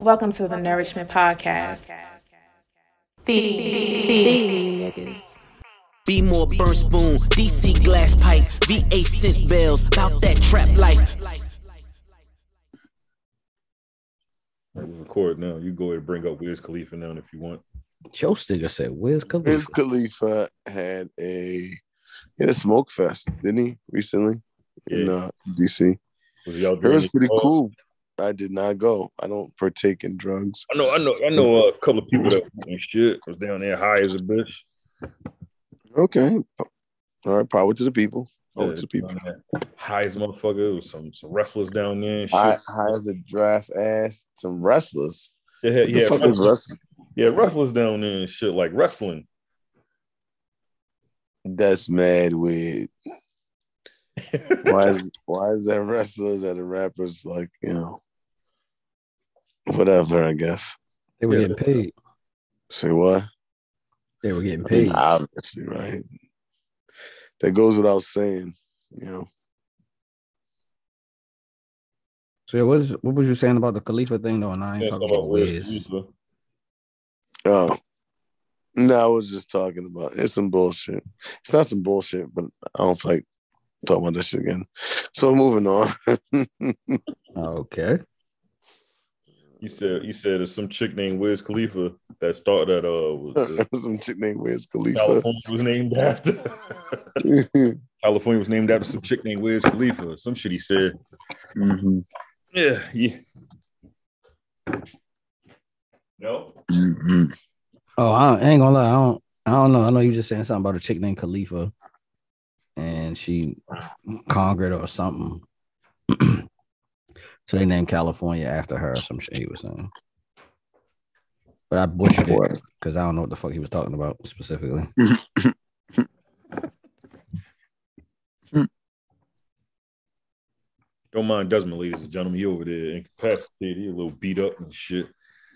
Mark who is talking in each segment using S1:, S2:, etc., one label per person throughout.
S1: Welcome to the Nourishment Podcast. Feed, feed niggas.
S2: Be more burn spoon, DC glass pipe, VA scent bells, about that trap life.
S3: Record now. You go ahead and bring up Wiz Khalifa now if you want.
S4: Joe Stinger said, "Where's Khalifa?"
S5: Wiz Khalifa had a he had a smoke fest, didn't he? Recently in uh, DC.
S3: Was he out
S5: It was pretty cool. I did not go. I don't partake in drugs.
S3: I know, I know, I know a couple of people that and shit was down there high as a bitch.
S5: Okay. All right. Power to the people. Power
S3: Yeah,
S5: to the people.
S3: High as motherfucker. There was some some wrestlers down there and shit.
S5: High, high as a draft ass. Some wrestlers.
S3: yeah,
S5: What the
S3: yeah, wrestlers,
S5: wrestling?
S3: yeah, wrestlers down there and shit like wrestling.
S5: That's mad weird. Why is why is that wrestlers and the rappers like you know whatever? I guess.
S4: They were
S3: Yeah.
S4: getting paid.
S5: Say what?
S4: They were getting
S5: I mean,
S4: paid.
S5: obviously, right? That goes without saying. You know.
S4: So yeah, what, is, what was you saying about the Khalifa thing though? And I ain't
S3: Yeah,
S4: talking
S3: talking
S4: about
S3: Wiz
S4: Wiz.
S5: Oh. No, I was just talking about it's some bullshit. It's not some bullshit, but I don't feel like talking about that shit again. So moving on.
S4: Okay.
S3: You said you said there's some chick named Wiz Khalifa that started at uh was, uh,
S5: some chick named Wiz Khalifa.
S3: California was named after. California was named after some chick named Wiz Khalifa. Some shit he said.
S5: Mhm.
S3: Yeah, yeah. No.
S5: Mhm.
S4: Oh, I ain't gonna lie. I don't. I don't know. I know you just saying something about a chick named Khalifa, and she conquered or something. so they named California after her or some shit he was saying. But I butchered it because I don't know what the fuck he was talking about specifically.
S3: Don't mind Desmond, ladies and gentlemen. He over there incapacitated. He a little beat up and shit.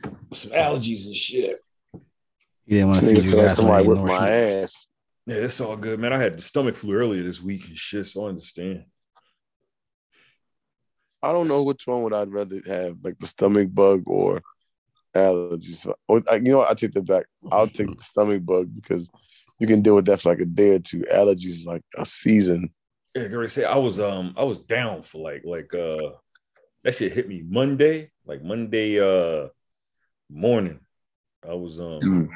S3: With some allergies and shit.
S4: He didn't want to feed you guys
S5: somebody
S4: when
S5: whipped
S4: you
S5: my ass.
S3: Yeah, it's all good, man. I had the stomach flu earlier this week and shit, so I understand.
S5: I don't know which one would I'd rather have, like the stomach bug or allergies. Or you know, what? I take that back. I'll take the stomach bug because you can deal with that for like a day or two. Allergies is like a season.
S3: Yeah, Gary say I was um I was down for like like uh that shit hit me Monday, like Monday uh morning. I was um
S5: Mm.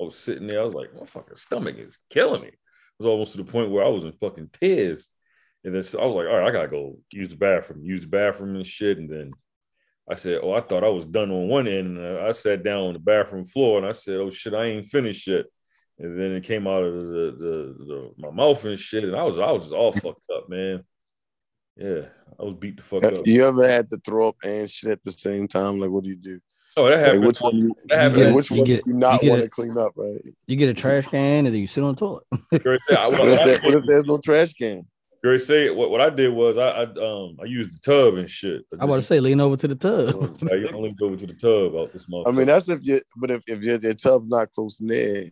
S3: I was sitting there, I was like, my fucking stomach is killing me. It was almost to the point where I was in fucking tears. And then so I was like, all right, I gotta go use the bathroom, use the bathroom and shit. And then I said, oh, I thought I was done on one end. And uh, I sat down on the bathroom floor and I said, oh shit, I ain't finished yet. And then it came out of the, the, the my mouth and shit. And I was I was just all fucked up, man. Yeah, I was beat the fuck up.
S5: You ever had to throw up and shit at the same time? Like, what do you do?
S3: Oh, that
S5: Like,
S3: happened.
S5: which one? You,
S3: that happened.
S4: get
S5: which
S4: you
S5: one
S4: get-
S5: do you not
S4: you get
S5: want to clean up? Right?
S4: You get a trash can and then you sit on the toilet.
S3: Gary said, I, what,
S5: What if, there- what if there's no trash can?
S3: Gary said, what, what I did was I, I um I used the tub and shit.
S4: I about to say lean over to the tub.
S3: I only go to the tub out this motherfucker.
S5: I mean, that's if you. But if if your, your tub's not close in there,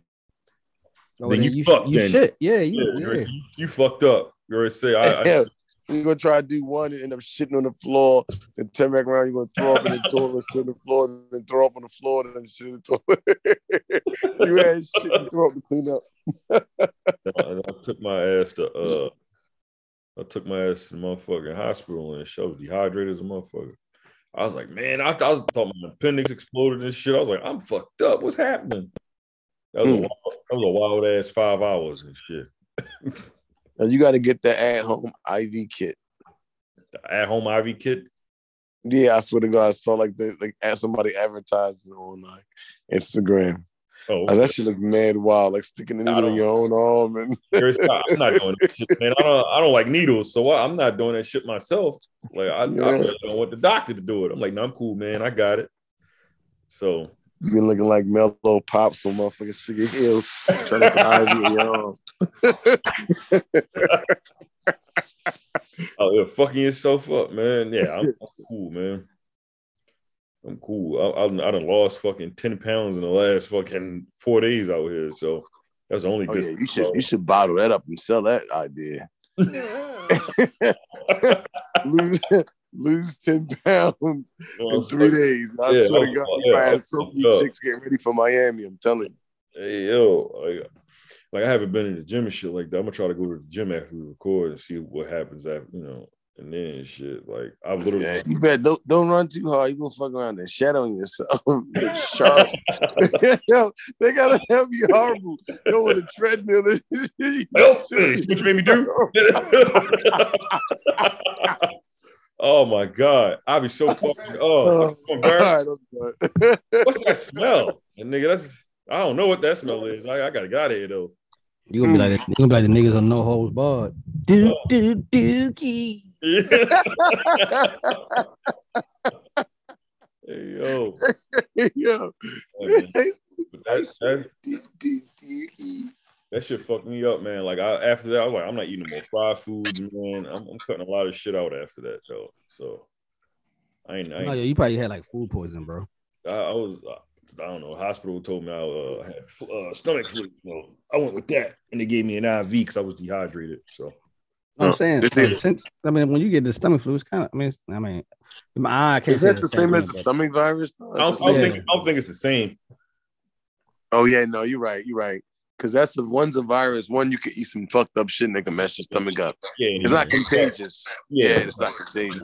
S4: Oh,
S3: Then
S4: then
S3: you
S4: you,
S3: fucked
S4: you
S3: then.
S4: shit. Yeah,
S3: yeah,
S4: you,
S3: Gary,
S4: yeah.
S3: you, you fucked up. Gary say, I, I
S5: you're gonna try to do one and end up shitting on the floor, then turn back around. You're gonna throw up in the toilet, shit on the floor, then throw up on the floor, and then shit in the toilet. you had shit and throw up to clean up.
S3: I, I took my ass to uh I took my ass to the motherfucking hospital and showed was dehydrated as a motherfucker. I was like, man, I, thought- I thought my appendix exploded and shit. I was like, I'm fucked up. What's happening? That was, a,
S5: Hmm.
S3: wild, that was a wild ass five hours and shit.
S5: Now you got to get the at home IV kit.
S3: The at home IV kit.
S5: Yeah, I swear to God, I saw like the like as somebody advertising on like Instagram.
S3: Oh,
S5: Like, that shit look mad wild, like sticking the needle in your own arm and
S3: I'm not doing that shit, man. I don't, I don't like needles, so I, I'm not doing that shit myself. Like I, I
S5: Yeah.
S3: don't want the doctor to do it. I'm like, no, I'm cool, man. I got it. So
S5: you been looking like mellow pops on motherfucking sugar hill, trying to put IV in your arm.
S3: Oh, you're fucking yourself up, man. Yeah, I'm, I'm cool, man. I'm cool. I, I, I done lost fucking 10 pounds in the last fucking four days out here. So that's the only
S5: Oh yeah, you should you should bottle that up and sell that idea. lose, lose 10 pounds in three days. I
S3: Yeah,
S5: swear to God,
S3: yeah,
S5: had so many
S3: up.
S5: chicks getting ready for Miami. I'm telling you.
S3: Hey yo, like, like I haven't been in the gym and shit like that. I'm gonna try to go to the gym after we record and see what happens after, you know, and then shit. Like I've literally
S5: Yeah, you bet. Don't don't run too hard. You gonna fuck around and shadowing yourself. You're sharp. Yo, they gotta have you horrible. Go with a treadmill.
S3: Help me. What you made me do? oh my god, I'd be so fucking oh, oh I'm
S5: All
S3: embarrassed.
S5: right,
S3: What's that smell? And nigga, that's I don't know what that smell is. I, I gotta get out of here though.
S4: You gonna be like you gonna be like the niggas on no holds barred. Do do dookie.
S3: hey yo,
S5: Yo,
S3: like, but that, that, that shit fucked me up, man. Like I after that, I was like, I'm not eating no more fried foods, man. I'm, I'm cutting a lot of shit out after that though. So I ain't, I,
S4: No,
S3: ain't,
S4: yeah, you probably had like food poison, bro.
S3: I, I was. Uh, I don't know. Hospital told me I uh, had uh, stomach flu. So I went with that, and they gave me an IV because I was dehydrated. So
S4: I'm saying,
S5: this is-
S4: since I mean, when you get the stomach flu, it's kind of. I mean, it's, I mean, my eye I can't
S5: Is that the same as the stomach virus? though?
S3: I don't,
S5: the
S3: I, don't
S5: same-
S3: think, I don't think it's the same.
S5: Oh yeah, no, you're right. You're right. Because that's the one's a virus. One, you can eat some fucked up shit and they can mess your stomach up.
S3: Yeah,
S5: It's not contagious. Yeah,
S3: Yeah,
S5: it's not contagious.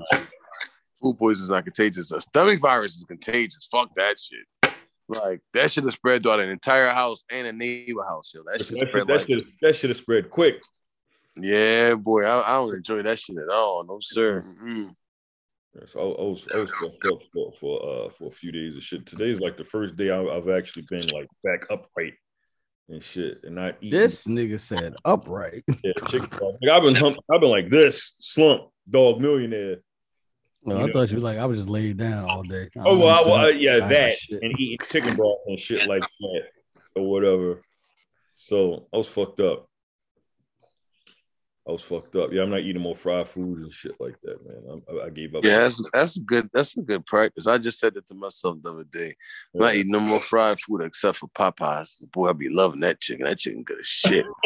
S5: Food poison is not contagious. A stomach virus is contagious. Fuck that shit. Like that should have spread throughout an entire house and a neighbor house. Yo, that
S3: That,
S5: shit
S3: shit,
S5: spread
S3: that,
S5: like.
S3: shit, that shit have spread quick.
S5: Yeah, boy, I, I don't enjoy that shit at all. No sir. Mm-mm.
S3: So I, I was I was fucked up for for uh for a few days of shit. Today's like the first day I, I've actually been like back upright and shit, and not eating.
S4: This nigga said upright.
S3: yeah, chicken broth. Like, I've been hump, I've been like this slump dog millionaire.
S4: Well,
S3: You
S4: I
S3: know.
S4: thought you was like I was just laid down all day. I
S3: Oh well, I,
S4: wasn't
S3: well,
S4: sitting
S3: yeah, that
S4: shit.
S3: and eating chicken broth and shit like that or whatever. So I was fucked up. I was fucked up. Yeah, I'm not eating more fried foods and shit like that, man. I, I gave up.
S5: Yeah, that's that's a good that's a good practice. I just said it to myself the other day. I'm not eating no more fried food except for Popeyes. Boy, I be loving that chicken. That chicken good as shit.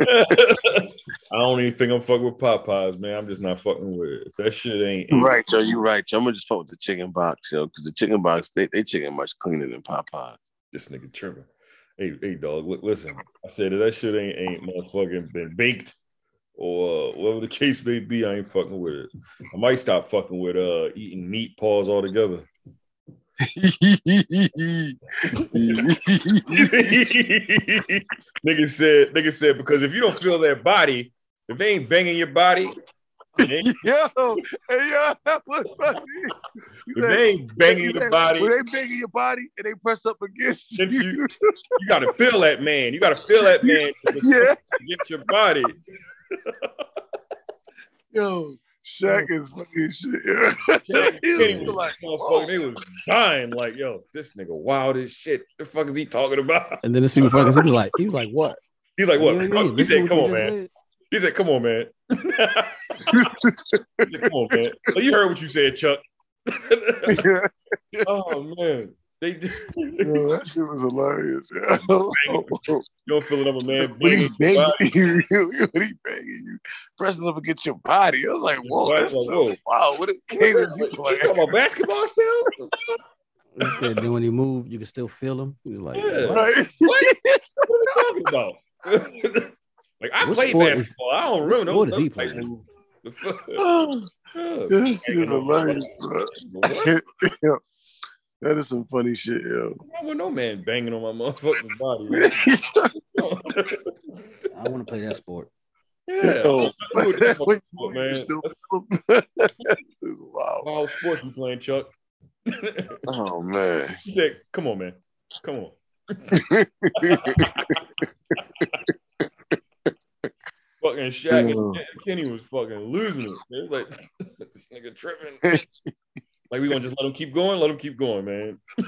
S3: I don't even think I'm fucking with Popeyes, man. I'm just not fucking with it. If that shit ain't
S5: right, Joe. You're right, Joe. I'm gonna just fuck with the chicken box, yo, because the chicken box they they chicken much cleaner than Popeyes.
S3: this nigga tripping. Hey, hey, dog. Look, listen. I said that that shit ain't ain't motherfucking been baked or whatever the case may be. I ain't fucking with it. I might stop fucking with uh eating meat paws altogether. nigga said, nigga said, because if you don't feel their body, if they ain't banging your body, they-
S5: yo, hey, yo, that was funny. He said-
S3: they ain't banging
S5: he
S3: your body,
S5: when they banging your body and they press up against
S3: Since
S5: you,
S3: you- you gotta feel that man. You gotta feel that man to
S5: yeah,
S3: get your body.
S5: yo, Shaq is funny as shit. Yeah.
S3: Kenny,
S5: he was
S3: was
S5: like,
S3: motherfucker,
S5: whoa.
S3: they was dying like, yo, this nigga wild as shit. The fuck is he talking about?
S4: And then the super funny 'cause he was like, he was like, what?
S3: He's like, what?
S4: Yeah, yeah,
S3: he said, come
S4: what
S3: on,
S4: you
S3: man.
S4: just said.
S3: He said, come on, man. He said, come on, man. Well, you heard what you said, Chuck.
S5: yeah,
S3: oh man. They
S5: yo, that shit was hilarious. Yo.
S3: you don't feel another man
S5: When he
S3: banging your
S5: banging
S3: body.
S5: you, when he banging you, pressing up against your body. I was like, whoa, that's
S3: like, whoa.
S5: wow, what a cadence you
S3: You
S5: playing.
S3: talking about basketball still?
S4: He said then when he moved, you could still feel him. He was like,
S3: Yeah.
S4: what?
S3: What? What are we talking about? like I
S4: What
S3: played
S4: sport is-
S3: basketball. I don't
S4: what
S3: remember
S4: sport
S3: those
S4: is he
S3: those type
S4: playing?
S3: moves.
S5: Oh,
S3: Yeah.
S5: shit is hilarious, bro.
S3: What?
S5: That is some funny shit, yo.
S3: I want no man banging on my motherfucking body.
S4: I want to play that sport.
S3: yeah.
S5: Yo,
S3: That's what-
S5: when
S3: what,
S5: you
S3: man.
S5: still feel him. This is wild.
S3: Wild sports you playing, Chuck.
S5: Oh man.
S3: he said, "Come on, man. Come on." Fucking Shaq and Kenny was fucking losing it. It was like this nigga tripping. like we gonna just let him keep going? Let him keep going, man.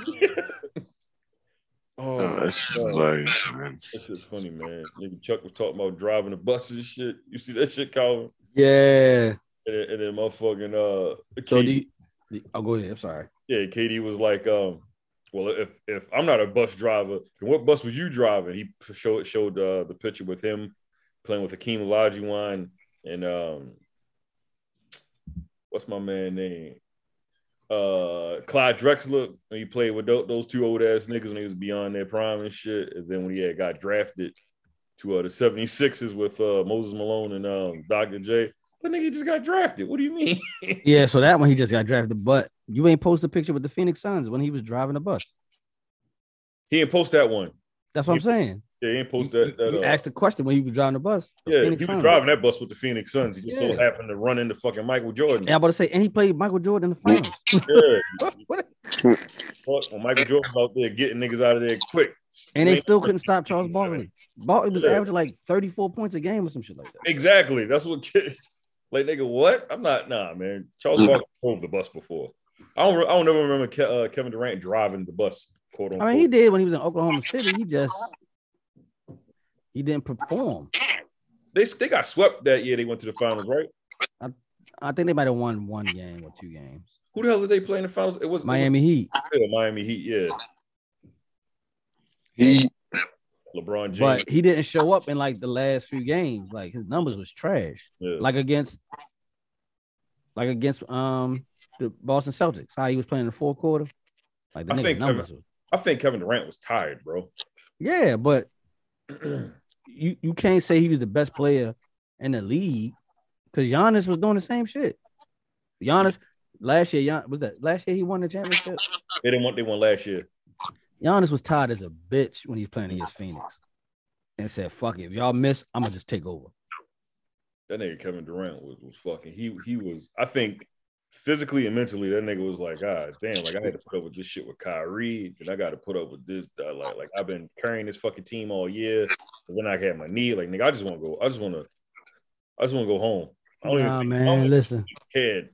S3: oh,
S5: Oh, that's just
S3: God.
S5: hilarious, man.
S3: that shit's funny, man. Nigga Chuck was talking about driving the buses and shit. You see that shit, Kelvin?
S4: Yeah.
S3: And, then- and then motherfucking uh,
S4: So
S3: Katie-
S4: do you, do you- oh, go ahead. I'm sorry.
S3: yeah, Katie was like, um, well, if if I'm not a bus driver, then what bus was you driving? He showed showed uh, the picture with him playing with Akeem Olajuwon and um what's my man name? Uh, Clyde Drexler. When he played with those two old ass niggas when he was beyond their prime and shit. And then when he had got drafted to uh, the 76ers with uh, Moses Malone and um, Dr. J, that nigga just got drafted. What do you mean?
S4: Yeah, so that one he just got drafted. But you ain't post a picture with the Phoenix Suns when he was driving the bus.
S3: he didn't post that one.
S4: That's what I'm saying.
S3: Yeah, he didn't
S4: You,
S3: that. that
S4: you
S3: uh,
S4: asked the question when he was driving the bus. the
S3: yeah,
S4: Phoenix
S3: he was
S4: Suns.
S3: driving that bus with the Phoenix Suns. He just so happened to run into fucking Michael Jordan.
S4: And I'm about to say, and he played Michael Jordan in the finals.
S3: Yeah.
S4: What?
S3: Fuck, when Michael Jordan was out there getting niggas out of there quick.
S4: and they still couldn't stop Charles Barkley. Barkley was
S3: Yeah.
S4: averaging like 34 points a game or some shit like that.
S3: Exactly. That's what kids like. Nigga, what? I'm not. Nah, man. Charles
S5: Mm.
S3: Barkley drove the bus before. I don't. I don't ever remember Ke- uh, Kevin Durant driving the bus. Quote
S4: I
S3: unquote.
S4: mean, he did when he was in Oklahoma City. He just he didn't perform.
S3: They they got swept that year. They went to the finals, right?
S4: I I think they might have won one game or two games.
S3: Who the hell did they play in the finals? It was
S4: Miami Heat,
S3: It was, yeah, Miami Heat. Yeah,
S5: He
S3: LeBron James.
S4: but he didn't show up in like the last few games. Like his numbers was trash.
S3: yeah.
S4: Like against, like against um the Boston Celtics. How he was playing in the fourth quarter. Like the
S3: I think
S4: numbers. were-
S3: I think Kevin Durant was tired, bro.
S4: Yeah, but you you can't say he was the best player in the league because Giannis was doing the same shit. Giannis last year, Gian, was that last year he won the championship?
S3: They didn't want they won last year.
S4: Giannis was tired as a bitch when he was playing against Phoenix, and said, "Fuck it, if y'all miss, I'm gonna just take over."
S3: That nigga Kevin Durant was, was fucking. He he was. I think physically and mentally, that nigga was like, God damn, like I had to put up with this shit with Kyrie, and I got to put up with this. Uh, like like I've been carrying this fucking team all year. But then I had my knee. Like nigga, I just want to go. I just want to. I just want to go home. I don't
S4: Nah,
S3: even think, I don't
S4: man, listen,
S3: kid.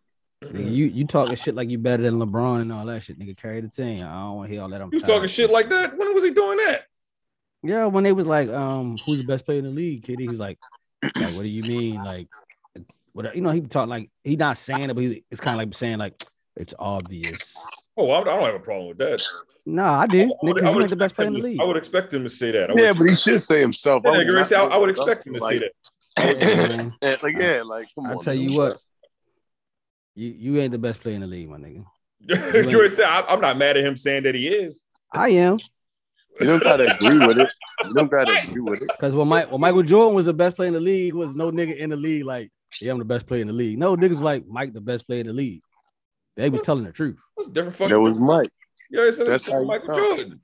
S4: you you talking shit like you better than LeBron and all that shit, nigga. Carry the team. I don't want to hear all that. I'm tired.
S3: talking shit like that. When was he doing that?
S4: Yeah, when they was like, um, who's the best player in the league, kid? He was like, like, what do you mean? Like, what you know, he talk like he not saying it, but he, it's kind of like saying like it's obvious.
S3: Oh, I, I don't have a problem with that.
S4: Nah, I did.
S3: I would-
S4: Nigga,
S3: I
S4: you
S3: would
S4: the best
S3: expect
S4: player in
S3: him
S4: the
S3: to-
S4: league.
S3: I would expect him to say that. I
S5: yeah, but he should say himself.
S3: Yeah,
S5: would
S3: Gary,
S5: not
S3: I, I would expect him to
S5: like,
S3: say that.
S5: Yeah, like yeah, like come
S4: I
S5: on.
S4: tell you what, you you ain't the best player in the league, my nigga.
S3: Gary said, I, I'm not mad at him saying that he is.
S4: I am
S5: You don't gotta agree with it. You don't gotta agree with it.
S4: because when Mike when Michael Jordan was the best player in the league, was no nigga in the league like, yeah, I'm the best player in the league. No niggas like Mike the best player in the league. They was telling the truth.
S3: What's different fucking?
S5: That was Mike.
S3: Yeah, said
S5: That's
S3: that's
S5: how you
S3: Michael
S5: talk.
S3: Jordan.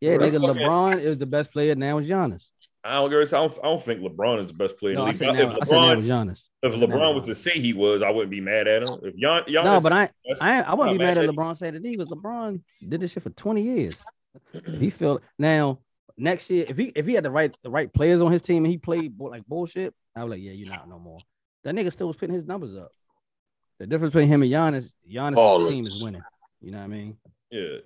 S4: Yeah,
S3: Bro,
S4: nigga, LeBron is the best player. Now it's Giannis.
S3: I don't, Gary, I don't, I don't think LeBron is the best player
S4: No,
S3: in
S4: I
S3: the
S4: said
S3: league.
S4: now. I
S3: if
S4: said now
S3: LeBron,
S4: it's Giannis.
S3: if
S4: I now
S3: LeBron was to say he was, I wouldn't be mad at him. If Gian, Giannis,
S4: No, but I I, I wouldn't be mad at
S3: him.
S4: LeBron saying that he was LeBron did this shit for 20 years. He feel now next year if he if he had the right the right players on his team and he played like bullshit, I was like, yeah, you're not no more. That nigga still was putting his numbers up. The difference between him and Giannis, Giannis'
S5: Baller.
S4: team is winning. You know what I mean?
S3: Yeah,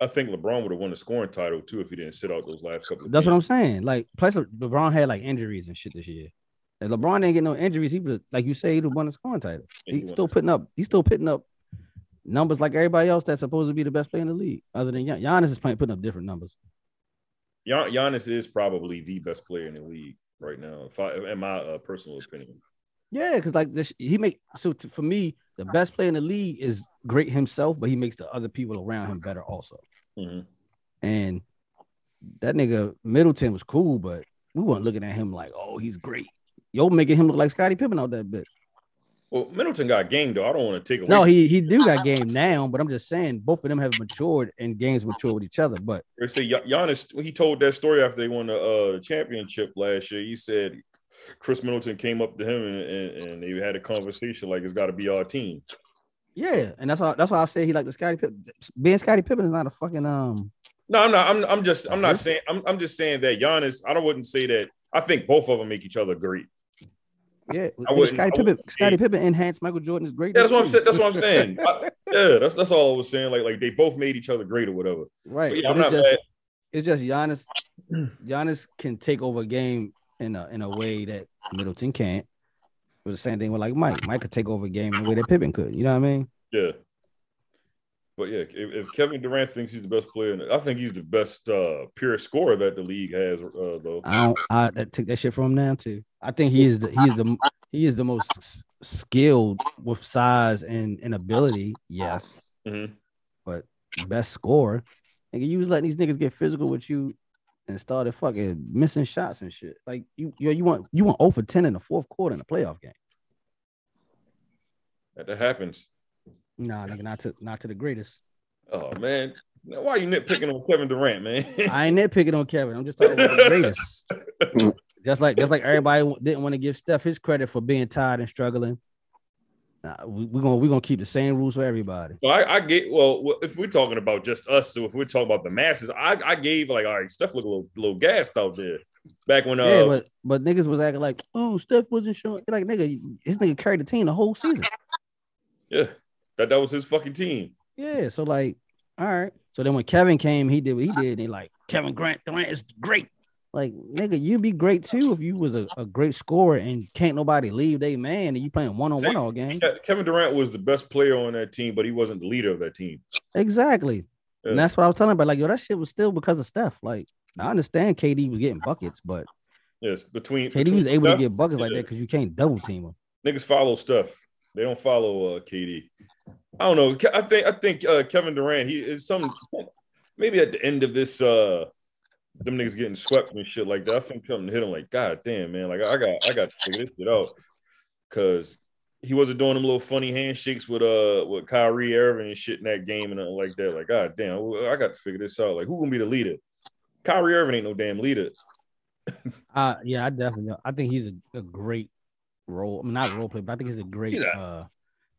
S3: I think LeBron would have won the scoring title too if he didn't sit out those last couple. Of
S4: That's what. I'm saying. Like, plus LeBron had like injuries and shit this year. If LeBron didn't get no injuries, he was like you say he'd have won the scoring title.
S3: And he
S4: He's still putting up. He's still putting up numbers like everybody else that's supposed to be the best player in the league. Other than Gian- Giannis is playing, putting up different numbers.
S3: Gian- Giannis is probably the best player in the league right now, if I, in my uh, personal opinion.
S4: Yeah, because like this, he make so to, for me, the best player in the league is great himself, but he makes the other people around him better also.
S3: Mhm.
S4: And that nigga Middleton was cool, but we weren't looking at him like, oh, he's great. Yo, making him look like Scottie Pippen out that bit.
S3: Well, Middleton got game though. I don't want to take away.
S4: No, he he do got game now, but I'm just saying both of them have matured and games mature with each other. But
S3: They say Gian- Giannis. He told that story after they won the uh, championship last year, he said Khris Middleton came up to him and, and, and they had a conversation like it's got to be our team.
S4: yeah, and that's why that's why I say he like the Scottie Pippen. Being Scottie Pippen is not a fucking um.
S3: No, I'm not. I'm, I'm just. I'm not saying. I'm, I'm just saying that Giannis. I don't wouldn't say that. I think both of them make each other great.
S4: Yeah,
S3: I wouldn't-
S4: Scottie
S3: I
S4: Pippen. Scottie Pippen enhanced Michael Jordan's great.
S3: Yeah, that's what I'm saying. That's what I'm saying. I- yeah, that's that's all I was saying. Like like they both made each other great or whatever.
S4: right.
S3: But yeah,
S4: but
S3: I'm
S4: it's
S3: not
S4: just
S3: mad.
S4: it's just Giannis. Giannis can take over a game in a in a way that Middleton can't. It was the same thing with like Mike. Mike could take over a game in a way that Pippen could. You know what I mean?
S3: Yeah. But yeah, if, if Kevin Durant thinks he's the best player, in the- I think he's the best uh, pure scorer that the league has. Uh, though
S4: I don't. I that, take that shit from him now too. I think he is the he is the he is the most skilled with size and, and ability, yes.
S3: Mhm.
S4: But best scorer, nigga, you was letting these niggas get physical with you and started fucking missing shots and shit. Like you, you, you want you want 0 for 10 in the fourth quarter in a playoff game.
S3: That, that happens.
S4: Nah, nigga, not to not to the greatest.
S3: Oh man, Now, why are you nitpicking on Kevin Durant, man?
S4: I ain't nitpicking on Kevin. I'm just talking about the greatest. just like just like everybody didn't want to give Steph his credit for being tired and struggling. Nah, we, we're gonna we're gonna keep the same rules for everybody.
S3: Well, I, I get well. well, If we're talking about just us, so if we're talking about the masses, I, I gave like, all right, Steph look a little, little gassed out there. Back when, uh,
S4: Yeah, but but niggas was acting like, oh, Steph wasn't showing. Like nigga, his nigga carried the team the whole season.
S3: yeah, that that was his fucking team.
S4: Yeah, so like, all right. So then when Kevin came, he did what he did. And they like Kevin Grant Durant is great. Like nigga, you'd be great too if you was a, a great scorer and can't nobody leave they man and you playing one on one all game.
S3: Kevin Durant was the best player on that team, but he wasn't the leader of that team.
S4: Exactly.
S3: Yeah.
S4: And that's what I was telling about. Like, yo, that shit was still because of Steph. Like, I understand KD was getting buckets, but
S3: Yes, between
S4: KD
S3: between
S4: was able
S3: Steph-
S4: to get buckets like that because you can't double team him.
S3: niggas follow stuff. They don't follow uh, KD. I don't know. I think I think uh, Kevin Durant. He is some maybe at the end of this. uh them niggas getting swept and shit like that. I think something hit him like, God damn, man. Like I got I got to figure this shit out. Cause he wasn't doing them little funny handshakes with uh with Kyrie Irving and shit in that game and like that. Like, God damn, I got to figure this out. Like, who gonna be the leader? Kyrie Irving ain't no damn leader.
S4: Uh yeah, I definitely I think he's a, a great role. I mean, not role player, but I think he's a great
S3: He's a-
S4: uh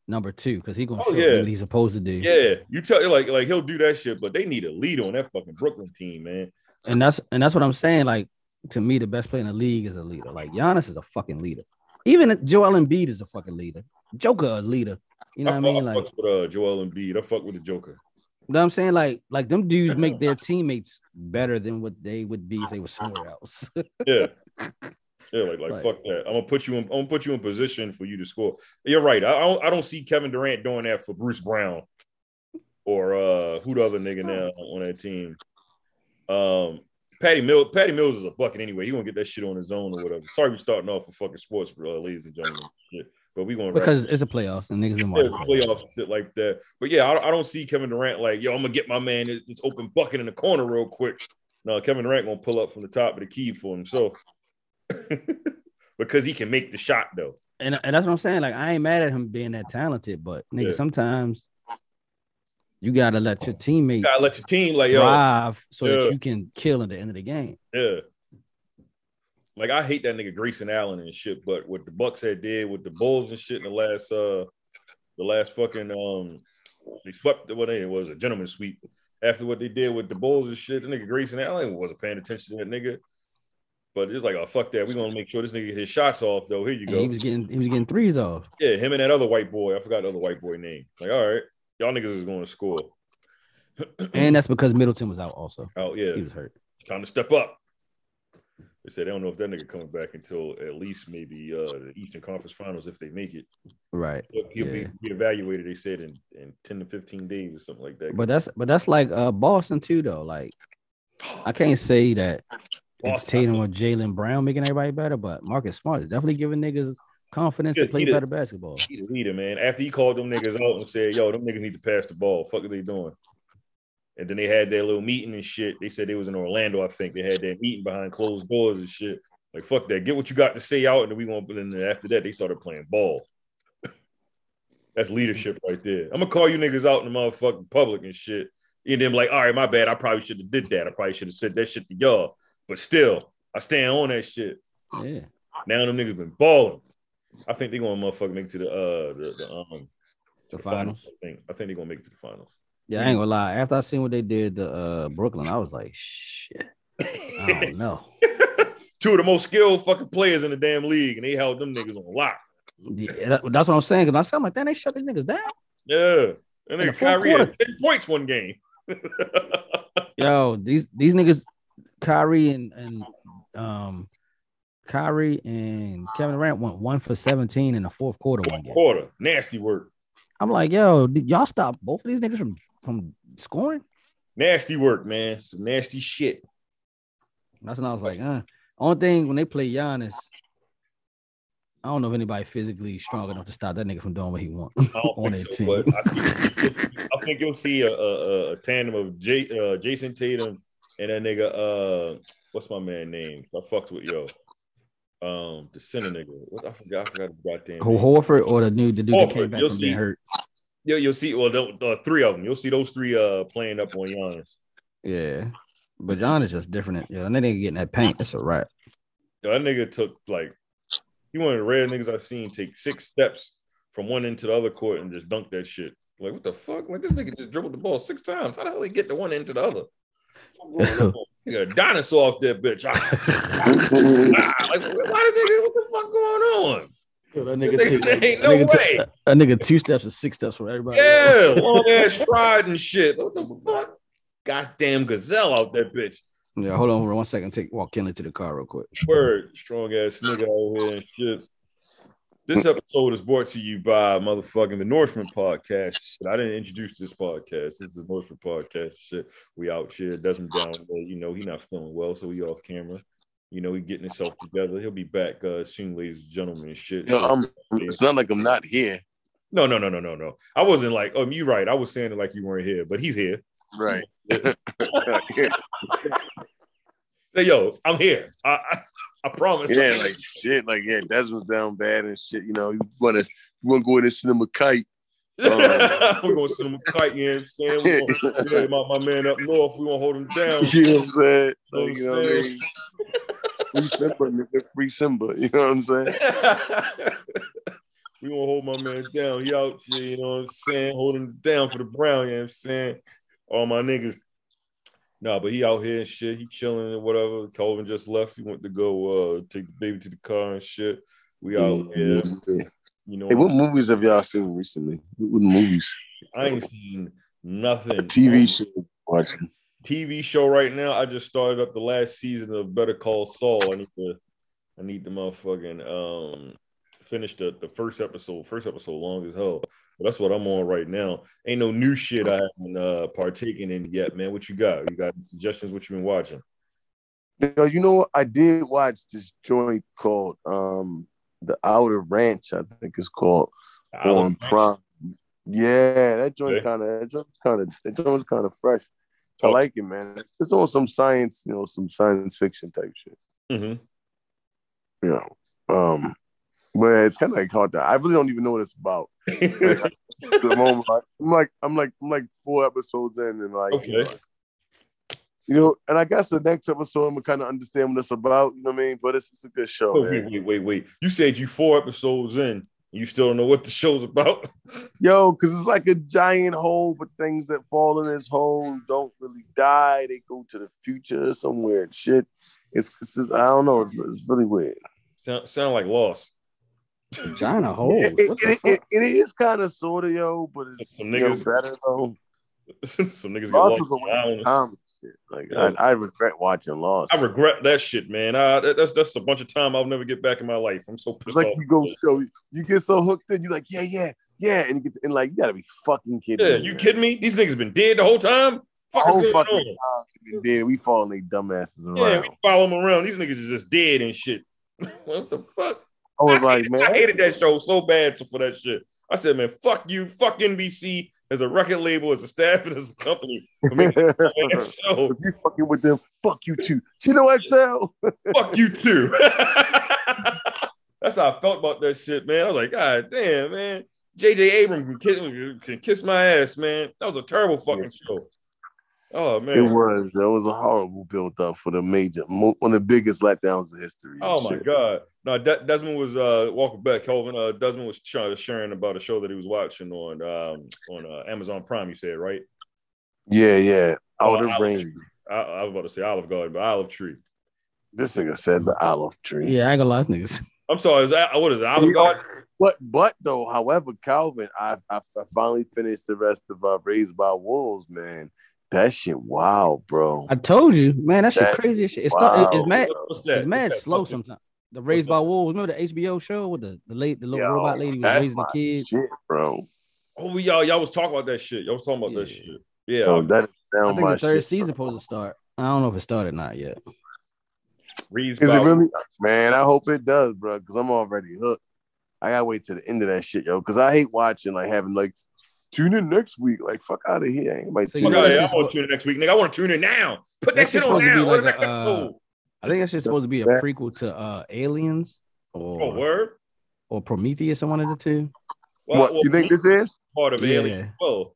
S4: number two because he's gonna
S3: Oh,
S4: show
S3: yeah.
S4: what he's supposed to do.
S3: Yeah, you tell you like like he'll do that shit, but they need a leader on that fucking Brooklyn team, man.
S4: And that's and that's what I'm saying. Like to me, the best player in the league is a leader. Like Giannis is a fucking leader. Even Joel Embiid is a fucking leader. Joker a leader. You know
S3: I,
S4: what I mean?
S3: I
S4: Like
S3: fucks with uh, Joel Embiid. I fuck with the Joker.
S4: You know what I'm saying? Like, like them dudes make their teammates better than what they would be if they were somewhere else.
S3: Yeah. Yeah, like, like fuck that. I'm gonna put you in. I'm gonna put you in position for you to score. You're right. I, I don't. I don't see Kevin Durant doing that for Bruce Brown or uh who the other nigga now on that team. Um, Patty Mills. Patty Mills is a bucket anyway. He won't get that shit on his own or whatever. Sorry, we starting off with fucking sports, bro, ladies and gentlemen. Shit. But we gonna
S4: because it's a playoffs and niggas been
S3: yeah,
S4: watching.
S3: playoffs shit like that. But yeah, I, I don't see Kevin Durant like, yo, I'm gonna get my man this, this open bucket in the corner real quick. No, Kevin Durant gonna pull up from the top of the key for himself because he can make the shot though.
S4: And, and that's what I'm saying. Like, I ain't mad at him being that talented, but nigga,
S3: Yeah.
S4: sometimes you gotta let your teammates
S3: You gotta let your team like, yo,
S4: drive so
S3: Yeah.
S4: that you can kill at the end of the game.
S3: yeah. Like I hate that nigga Grayson Allen and shit, but what the Bucks had did with the Bulls and shit in the last uh the last fucking um they swept what it was a gentleman sweep after what they did with the Bulls and shit. The nigga Grayson Allen wasn't paying attention to that nigga. But it's like, oh fuck that. We're gonna make sure this nigga get his shots off though. Here you
S4: And
S3: go.
S4: he was getting he was getting threes off.
S3: yeah, him and that other white boy. I forgot the other white boy name. Like, all right, y'all niggas is going to score.
S4: And that's because Middleton was out also.
S3: Oh yeah,
S4: He was hurt.
S3: it's time to step up. They said they don't know if that nigga coming back until at least maybe uh the Eastern Conference Finals if they make it.
S4: Right.
S3: He'll, he'll
S4: Yeah.
S3: be, evaluated. They said in, in ten to fifteen days or something like that.
S4: But that's but that's like uh Boston too though. Like I can't say that it's
S3: Boston,
S4: Tatum or Jaylen Brown making everybody better, but Marcus Smart is definitely giving niggas confidence to play better basketball.
S3: he the leader, man. After he called them niggas out and said, "Yo, them niggas need to pass the ball. Fuck are they doing?" And then they had their little meeting and shit. They said they was in Orlando, I think. They had their meeting behind closed doors and shit. Like fuck that. Get what you got to say out, and then we won't. And then after that, they started playing ball. That's leadership right there. I'm gonna call you niggas out in the motherfucking public and shit. And then like, all right, my bad. I probably should have did that. I probably should have said that shit to y'all. But still, I stand on that shit.
S4: Yeah.
S3: Now them niggas been balling. I think they're gonna motherfucking make it to the uh the, the um
S4: The finals.
S3: I think I think they're gonna make it to the finals.
S4: Yeah, I ain't gonna lie. After I seen what they did to uh Brooklyn, I was like, shit. I don't know.
S3: Two of the most skilled fucking players in the damn league, and they held them niggas on lock.
S4: Yeah, that- that's what I'm saying. Cause I said, I'm like, damn, they shut these niggas down.
S3: Yeah. And
S4: the
S3: then Kyrie had 10 points one game.
S4: Yo, these these niggas, Kyrie and and um Kyrie and Kevin Durant went one for 17 in the fourth quarter one game.
S3: Quarter. Nasty work.
S4: I'm like, yo, did y'all stop both of these niggas from from scoring?
S3: Nasty work, man. Some nasty shit.
S4: That's when I was like, uh. Only thing when they play Giannis, I don't know if anybody physically strong enough to stop that nigga from doing what he wants
S3: I
S4: on
S3: think
S4: that
S3: so,
S4: team.
S3: I think, I think you'll see a, a, a tandem of J, uh, Jayson Tatum and that nigga. Uh, what's my man name? I fucked with yo. Um, the center nigga. What I forgot. I forgot the goddamn.
S4: Who. Horford or the new the dude that came back
S3: you'll
S4: from
S3: see.
S4: being hurt?
S3: Yeah, you'll see. Well, the, three of them. You'll see those three uh playing up on Giannis.
S4: Yeah. But John is just different. Yeah, and then they getting that paint. That's a wrap.
S3: Yo, that nigga took like he one of the rare niggas I've seen take six steps from one end to the other court and just dunk that shit. Like what the fuck? Like this nigga just dribbled the ball six times. How the hell he get the one end to the other? What's going? Nigga, a dinosaur off that bitch. Like, why the nigga? What the fuck going on?
S4: Yo, that
S3: Nigga,
S4: nigga,
S3: there
S4: take,
S3: ain't
S4: that
S3: no
S4: nigga
S3: way.
S4: took- a nigga two steps or six steps from everybody.
S3: Yeah,
S4: else.
S3: long ass stride and shit. What the fuck? Goddamn gazelle out that bitch.
S4: yeah. Hold on for one second. Take walk Kenley to the car real quick.
S3: Word, strong ass nigga out here and shit. This episode is brought to you by motherfucking the Nourishment podcast. Shit, I didn't introduce this podcast. This is the Nourishment podcast. Shit, we out here. Desmond down there. You know he not feeling well, so he off camera. You know he getting himself together. He'll be back uh, soon, ladies and gentlemen. Shit.
S5: I'm, it's not like I'm not here.
S3: no, no, no, no, no, no. I wasn't like, oh, you right. I was saying it like you weren't here, but he's here.
S5: Right.
S3: Say, yo, I'm here. I, I, I promise.
S5: yeah, like shit, like yeah, Desmond's down bad and shit. You know, you wanna you wanna go in and send him a kite.
S3: We're gonna send him a kite, you know what I'm saying? We're gonna, we're my, my man up north, we gonna hold him down.
S5: You know what I'm saying?
S3: Know what
S5: Like,
S3: I'm
S5: you know what I mean? Free Simba, nigga, free Simba. You know what I'm saying?
S3: we gonna hold my man down. He out here, you know what I'm saying? Holding him down for the Brown, you know what I'm saying? All my niggas. No, but he out here and shit. He chilling and whatever. Kelvin just left. He went to go uh take the baby to the car and shit. We out here, you know.
S5: Hey, what movies have y'all seen recently? What, movies?
S3: I ain't seen nothing.
S5: TV show watching.
S3: TV show right now. I just started up the last season of Better Call Saul. I need to, I need to motherfucking um finish the the first episode. First episode long as hell. But that's what I'm on right now. Ain't no new shit I haven't uh partaken in yet, man. What you got? You got any suggestions? What you been watching?
S5: Yo, you know? I did watch this joint called um The Outer Range, I think it's called on Prime. Yeah, that joint
S3: Okay.
S5: kind of that joint's kind of that joint's kind of fresh. I like it, man. It's, it's on some science, you know, some science fiction type shit.
S3: Mm-hmm.
S5: You know, um, but it's kind of like hard to. I really don't even know what it's about. The moment, I'm like, I'm like, I'm like four episodes in, and like, you, know,
S3: Okay.
S5: you know, and I guess the next episode I'm gonna kind of understand what it's about. You know what I mean? But it's, it's a good show,
S3: Oh, wait, wait, wait, wait. You said you four episodes in. You still don't know what the show's about.
S5: Yo, because it's like a giant hole, but things that fall in this hole don't really die. They go to the future, somewhere weird shit. It's, it's just, I don't know. It's, it's really weird.
S3: Sound, sound like Lost.
S4: Vagina hole.
S5: It,
S4: What the
S5: it, it, it is kind of sort of yo, but it's
S3: Some
S5: you know,
S3: niggas-
S5: better though.
S3: Some niggas get
S5: Lost
S3: lost.
S5: was a waste
S3: I
S5: of time. Like
S3: Yeah.
S5: I, I regret watching Lost.
S3: I regret that shit, man. Uh, that- that's that's a bunch of time I'll never get back in my life. I'm so
S5: It's
S3: pissed
S5: like
S3: off.
S5: you go so you get so hooked in, you're like, yeah, yeah, yeah, and you get and like you gotta be fucking kidding.
S3: yeah,
S5: me,
S3: you
S5: man.
S3: kidding me? These niggas been dead the whole time. Fuck
S5: The whole fucking
S3: on?
S5: time, and then we following they dumbasses
S3: Yeah, we follow them around. These niggas are just dead and shit. what the fuck?
S5: I was
S3: I
S5: like,
S3: hated,
S5: man,
S3: I hated that show so bad for that shit. I said, man, fuck you, fuck NBC as a record label, as a staff, and as a company making that show.
S5: if you fucking with them, fuck you too. Chino XL.
S3: fuck you too. That's how I felt about that shit, man. I was like, God damn, man. JJ Abrams can kiss, can kiss my ass, man. That was a terrible fucking show. Oh man.
S5: It was. That was a horrible build up for the major, one of the biggest letdowns in history.
S3: Oh my
S5: Shit.
S3: god. No, De- Desmond was uh walking back, Kelvin. Uh Desmond was trying sharing about a show that he was watching on um on uh, Amazon Prime, you said, right?
S5: Yeah, yeah.
S3: Oh,
S5: Outer
S3: Olive
S5: range.
S3: I, I was about to say Olive Garden, but Olive Tree.
S5: This nigga said the olive tree.
S4: Yeah, I ain't gonna lie, this niggas.
S3: I'm sorry, is that what is it? Olive Garden?
S5: But but though, however, Kelvin, I I, I finally finished the rest of uh, Raised by Wolves, man. That shit, wow, bro.
S4: I told you, man, that shit crazy shit. It's,
S5: wow,
S4: not, it's mad.
S5: bro.
S3: What's that?
S4: It's mad
S3: What's
S4: slow
S3: that?
S4: sometimes. The Raised
S3: What's
S4: by Wolves. Remember the HBO show with the the late the little
S5: Yo,
S4: robot lady was raising the kids?
S5: Shit, bro.
S3: Oh, we y'all y'all was talking about that shit. Y'all was talking about that shit. Yeah.
S5: Yo, that is
S4: I
S5: down
S4: think
S5: my
S4: the third
S5: shit.
S4: season supposed to start. I don't know if it started or not yet.
S3: Reeves
S5: Is it really? Man, I hope it does, bro, because I'm already hooked. I gotta wait to the end of that shit, yo, because I hate watching like having like tune in next week. Like fuck out of here. Ain't nobody
S4: So
S5: tune
S4: you
S3: Fuck
S4: know
S5: in.
S3: outta
S4: that's
S3: here. I
S4: just
S3: want to tune in next week, nigga. I want to tune in now. Put that shit on now.
S4: be
S3: What the
S4: like
S3: next
S4: a, uh. I think that's just supposed to be a prequel to uh Aliens or
S3: Oh, word.
S4: or Prometheus or one of the two.
S3: Well,
S5: what
S3: well,
S5: you think this is?
S3: part of
S4: Yeah.
S3: Alien? Oh,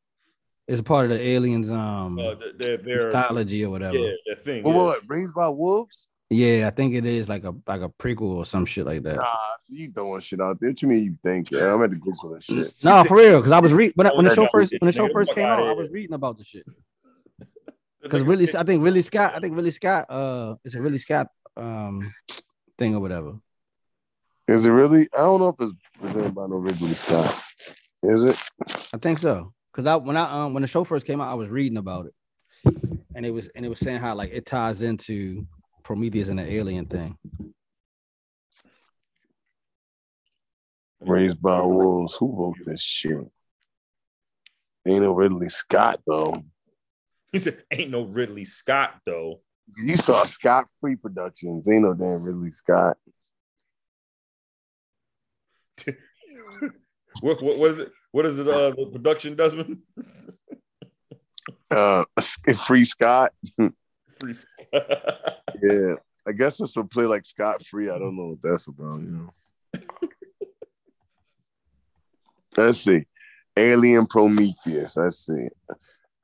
S4: It's part of the Aliens um
S3: uh, th- their, their
S4: mythology or whatever.
S3: yeah, their thing.
S5: What,
S3: yeah.
S5: what? Raised by Wolves?
S4: Yeah, I think it is like a like a prequel or some shit like that.
S5: Nah, so you throwing shit out there. What you mean you think? Yeah, I'm at the Google that shit.
S4: No, for real, because I was reading when, when the show first when the show first came out, I was reading about the shit. Because really, I think Ridley Scott, I think Ridley Scott, uh, it's a Ridley Scott um thing or whatever.
S5: Is it really? I don't know if it's presented by no Ridley Scott. Is it?
S4: I think so. Cause I when I um when the show first came out, I was reading about it, and it was and it was saying how like it ties into Prometheus and the alien thing.
S5: Raised by Wolves. Who wrote this shit? Ain't no Ridley Scott though.
S3: He said, "Ain't no Ridley Scott though."
S5: You saw Scott Free Productions. Ain't no damn Ridley Scott.
S3: what, what, what is it? What is it? Uh, the production, Desmond.
S5: Uh, Free Scott.
S3: Free-
S5: Yeah, I guess it's a play like Scott Free. I don't know what that's about. You know. Let's see. Alien Prometheus. Let's see.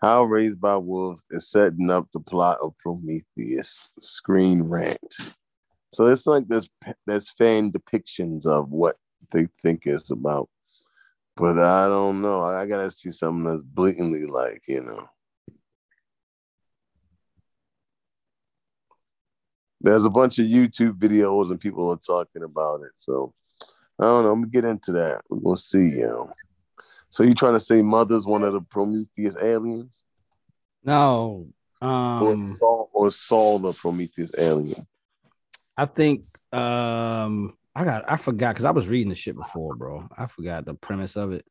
S5: How Raised by Wolves is setting up the plot of Prometheus. Screen rant. So it's like there's there's fan depictions of what they think it's about. But I don't know. I gotta see something that's blatantly like, you know. There's a bunch of YouTube videos and people are talking about it. So I don't know. I'm gonna get into that. We're gonna see, you know. So you trying to say Mother's one of the Prometheus aliens?
S4: No,
S5: or
S4: um,
S5: Saul or Saul the Prometheus alien?
S4: I think um I got I forgot because I was reading the shit before, bro. I forgot the premise of it.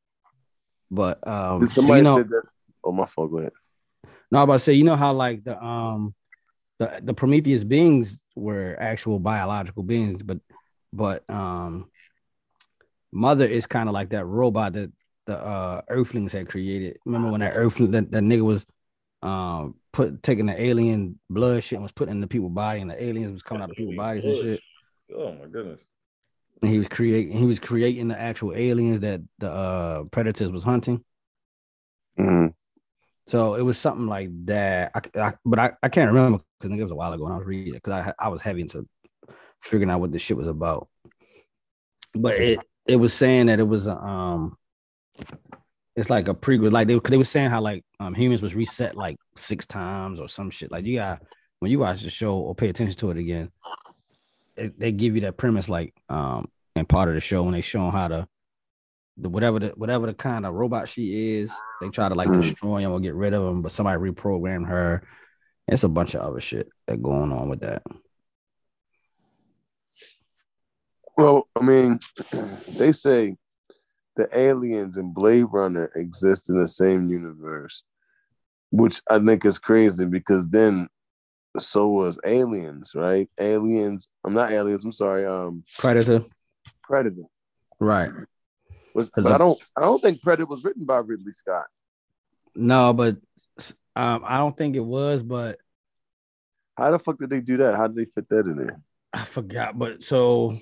S4: But um
S5: Did
S4: so
S5: somebody
S4: you know,
S5: said that's oh my fault, go ahead.
S4: no, I'm about to say, you know how like the um the, the Prometheus beings were actual biological beings, but but um mother is kind of like that robot that the uh earthlings had created. Remember when that earthling that, that nigga was um put taking the alien blood shit and was putting in the people body and the aliens was coming out of people's bodies and shit.
S3: Oh my goodness.
S4: and he was creating he was creating the actual aliens that the uh predators was hunting
S5: Mhm.
S4: so it was something like that I, I- but I, I can't remember because it was a while ago when i was reading it because I, I was heavy into figuring out what this shit was about but it it was saying that it was a, um it's like a prequel like they, they were saying how like um humans was reset like six times or some shit like you got when you watch the show or pay attention to it again it, they give you that premise like um and part of the show when they show how to the whatever the whatever the kind of robot she is, they try to like
S5: Mm.
S4: destroy him or get rid of him, but somebody reprogrammed her. It's a bunch of other shit that going on with that.
S5: Well, I mean, they say the aliens and Blade Runner exist in the same universe, which I think is crazy because then so was aliens, right? Aliens, I'm not aliens, I'm sorry, um
S4: Predator,
S5: Predator.
S4: right?
S5: Was, but
S4: the-
S5: I don't I don't think Predator was written by Ridley Scott.
S4: No, but um, I don't think it was, but
S5: How the fuck did they do that? How did they fit that in there?
S4: I forgot. But so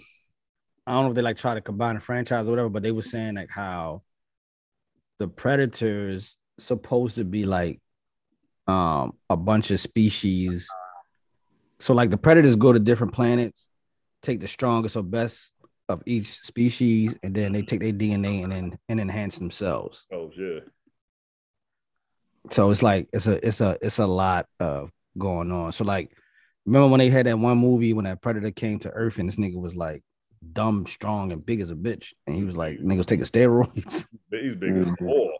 S4: I don't know if they like try to combine a franchise or whatever, but they were saying like how the predators supposed to be like um a bunch of species. So like the predators go to different planets, take the strongest or best of each species, and then they take their DNA and then and enhance themselves.
S3: Oh yeah.
S4: So it's like it's a it's a it's a lot of going on. So like remember when they had that one movie when that predator came to Earth and this nigga was like dumb, strong, and big as a bitch, and he was like niggas taking steroids.
S3: He's big as a
S5: Mhm.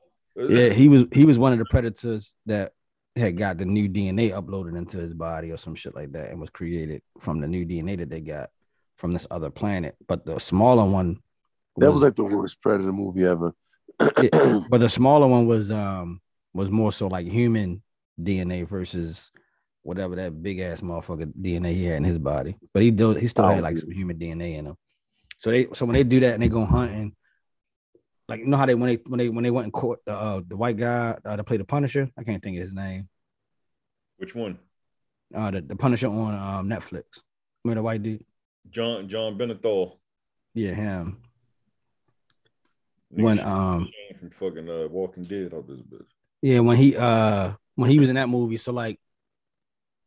S4: yeah, he was he was one of the predators that had got the new DNA uploaded into his body or some shit like that, and was created from the new DNA that they got from this other planet. But the smaller one,
S5: That was like the worst Predator movie ever.
S4: it- but the smaller one was um was more so like human DNA versus whatever that big ass motherfucker DNA he had in his body. But he do he still had like some human DNA in him. So they so when they do that and they go hunting, like you know how they when they when they when they went in court, the uh, the white guy uh, that played the Punisher, I can't think of his name.
S3: Which one?
S4: Uh, the, the Punisher on um Netflix. I mean the white dude?
S3: John Jon Bernthal.
S4: Yeah, him.
S3: Nigga
S4: When um
S3: from fucking uh, Walking Dead out this bitch.
S4: Yeah when he uh when he was in that movie, so like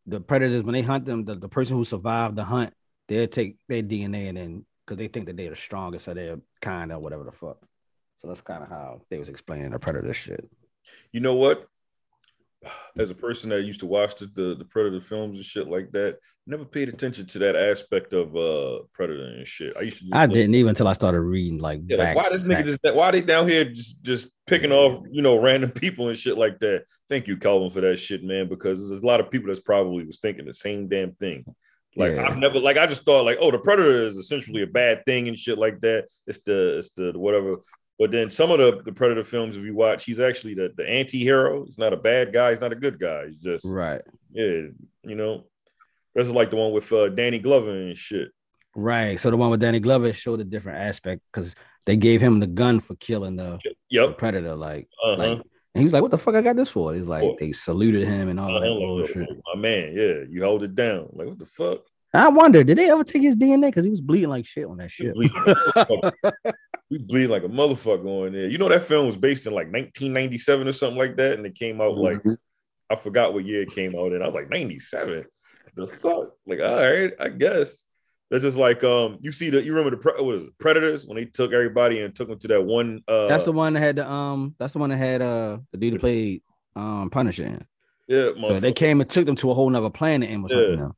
S4: the predators when they hunt them, the, the person who survived the hunt, they'll take their DNA and then because they think that they're the strongest, so they're kind or whatever the fuck. So that's kind of how they was explaining the predator shit.
S3: You know what? As a person that used to watch the, the, the Predator films and shit like that, never paid attention to that aspect of uh Predator and shit. I used to.
S4: I
S3: look-
S4: didn't even until I started reading like,
S3: Yeah, like, why this nigga just why they down here just just picking off you know random people and shit like that? Thank you, Kelvin, for that shit, man. Because there's a lot of people that's probably was thinking the same damn thing. Like
S4: Yeah.
S3: I've never like I just thought like oh the predator is essentially a bad thing and shit like that. It's the it's the whatever. But then some of the, the predator films, if you watch, he's actually the, the anti-hero. He's not a bad guy. He's not a good guy. He's just
S4: right,
S3: yeah, you know. This is like the one with uh, Danny Glover and shit.
S4: right. So the one with Danny Glover showed a different aspect because they gave him the gun for killing the, the
S3: Yep.
S4: predator. Like,
S3: Uh-huh.
S4: like, and he was like, "What the fuck? I got this for?" He's like,
S3: Oh.
S4: they saluted him and all
S3: Uh-huh.
S4: that bullshit.
S3: my man, yeah, you hold it down. Like what the fuck?
S4: I wonder, did they ever take his DNA? Because he was bleeding like shit on that
S3: We
S4: shit.
S3: bleed like a motherfucker. We bleed like a motherfucker on there. You know that film was based in like 1997 or something like that, and it came out like
S5: Mhm.
S3: I forgot what year it came out in. I was like 97. The fuck? Like, all right, I guess. That's just like um, you see the you remember the pre- what is it, Predators when they took everybody and took them to that one uh
S4: that's the one that had the um. That's the one that had uh the dude that played um Punisher in.
S3: yeah,
S4: So they came and took them to a whole nother planet and was
S3: Yeah.
S4: them.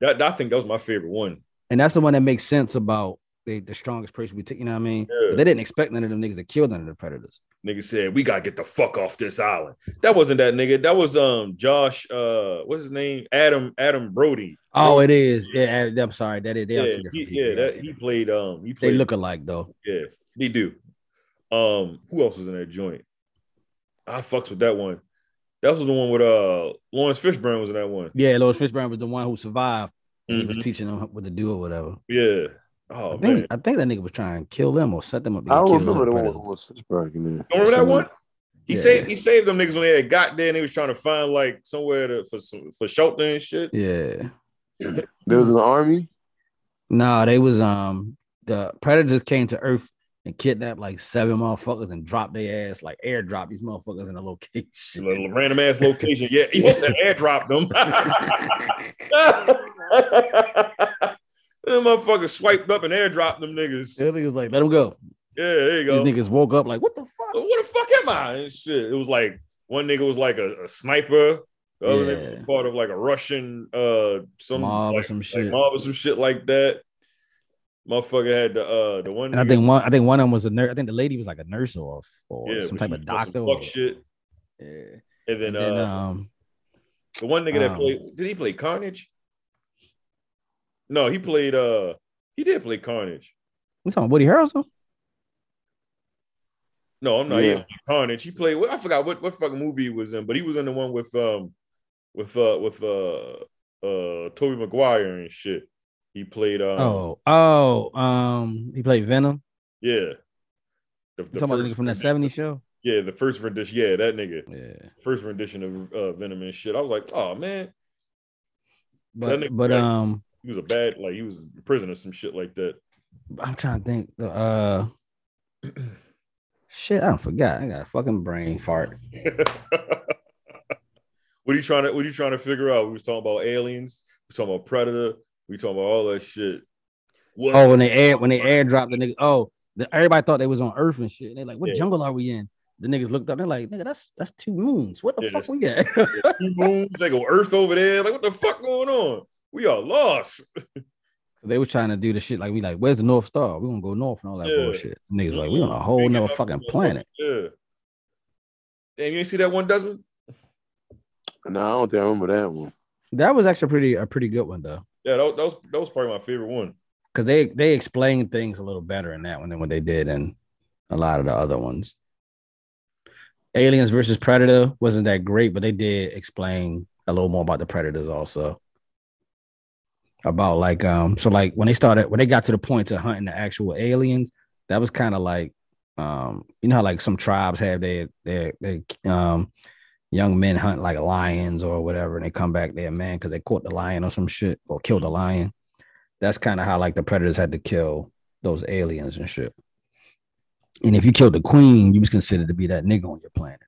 S3: That, I think that was my favorite one.
S4: And that's the one that makes sense about the, the strongest person we took. You know what I mean?
S3: Yeah.
S4: But They didn't expect none of them niggas to kill none of the predators.
S3: Nigga said we gotta get the fuck off this island. That wasn't that nigga. That was um Josh. Uh, what's his name? Adam Adam Brody.
S4: Oh, it is. Yeah, I'm sorry. That is. They
S3: yeah, he, yeah. That he played. Um, he
S4: They
S3: played.
S4: look alike though.
S3: Yeah, they do. Um, who else was in that joint? I fucks with that one. That was the one with uh Laurence Fishburne was in that one.
S4: Yeah, Laurence Fishburne was the one who survived. And He was
S3: Mhm.
S4: teaching them what to do or whatever.
S3: Yeah. Oh
S4: I
S3: man,
S4: think I think that nigga was trying to kill them or set them up. to
S5: I don't
S4: killed
S5: remember the one
S4: predators.
S5: with Fishburne in there.
S3: remember that one? He
S4: Yeah.
S3: saved he saved them niggas when they had got there and they was trying to find like somewhere to, for some, for shelter and shit.
S4: Yeah.
S5: There was an army.
S4: No, they was um the predators came to Earth and kidnapped like seven motherfuckers and dropped their ass like airdrop these motherfuckers in a location.
S3: Little random ass location. Yeah, he must have airdropped them. Them motherfuckers swiped up and airdropped them niggas.
S4: The niggas like, let them go.
S3: Yeah, there you go.
S4: These niggas woke up like, what the fuck?
S3: What the fuck am I? And shit. It was like one nigga was like a, a sniper. The other nigga was part of like a Russian uh some
S4: Mob or
S3: like,
S4: some
S3: like
S4: shit.
S3: mob or some shit like that. Motherfucker had the uh the one
S4: And I think one, I think one of them was a nurse. I think the lady was like a nurse or, or
S3: yeah,
S4: some type of doctor.
S3: fuck
S4: Or,
S3: shit.
S4: yeah.
S3: And then,
S4: And then,
S3: uh
S4: um,
S3: the one nigga that
S4: um,
S3: played did he play Carnage? No, he played uh he did play Carnage.
S4: we talking Woody Harrelson?
S3: No, I'm not.
S5: Yeah.
S3: didn't Carnage. He played. I forgot what what fucking movie he was in, but he was in the one with um with uh with uh uh Tobey Maguire and shit. He played. Um,
S4: Oh, oh, um, he played Venom.
S3: yeah. The,
S4: You talking about the from that 70s show?
S3: Yeah, the first rendition. Yeah, that nigga.
S4: Yeah.
S3: First rendition of uh, Venom and shit. I was like, oh man,
S4: But
S3: nigga
S4: but um
S3: he was a bad like he was in prison or some shit like that.
S4: I'm trying to think the uh shit, I don't forgot. I got a fucking brain fart.
S3: what are you trying to What are you trying to figure out? We was talking about aliens. We talking about Predator. We talking about all that shit. What?
S4: Oh, when they air when they airdropped the nigga. Oh, the, everybody thought they was on Earth and shit. They like, what
S3: Yeah.
S4: jungle are we in? The niggas looked up. They're like, nigga, that's that's two moons. What the
S3: Yeah,
S4: fuck we at?
S3: two moons. They go Earth over there. Like, what the fuck going on? We are lost.
S4: they were trying to do the shit like we like, where's the North Star? We're gonna go north and all that
S3: Yeah.
S4: bullshit. Niggas like, we mm-hmm. on a whole
S3: Big
S4: nother fucking planet.
S3: Yeah. Damn, you ain't see that one, Desmond?
S5: No, I don't think I remember that one.
S4: That was actually pretty a pretty good one though.
S3: Yeah, that, that was that was probably my favorite one.
S4: Cause they they explained things a little better in that one than what they did in a lot of the other ones. Aliens versus Predator wasn't that great, but they did explain a little more about the Predators also. About like um so like when they started when they got to the point to hunting the actual aliens, that was kind of like um you know how like some tribes have their their, their um young men hunt like lions or whatever, and they come back there man because they caught the lion or some shit or killed the lion. That's kind of how like the predators had to kill those aliens and shit. And if you killed the queen, you was considered to be that nigga on your planet.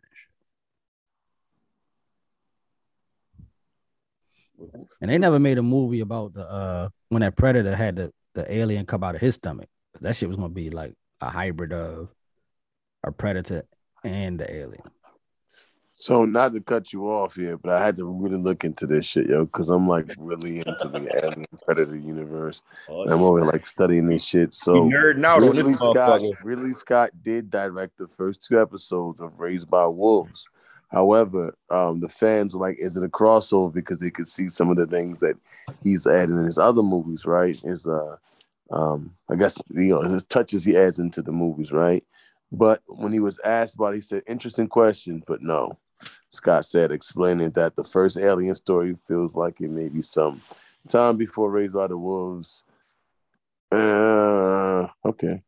S4: And they never made a movie about the uh when that predator had the, the alien come out of his stomach. That shit was gonna be like a hybrid of a predator and the alien.
S5: So not to cut you off here, but I had to really look into this shit, yo, because I'm like really into the Alien Predator universe.
S3: Oh,
S5: And I'm over like studying this shit. So
S3: nerding out on
S5: Ridley Scott,
S3: motherfucker.
S5: Ridley Scott did direct the first two episodes of Raised by Wolves. However, um, the fans were like, "Is it a crossover?" Because they could see some of the things that he's adding in his other movies, right? His, uh, um, I guess you know his touches he adds into the movies, right? But when he was asked about, it, he said, "Interesting question, but no." Scott said, explaining that the first Alien story feels like it may be some time before Raised by the Wolves. Uh, okay,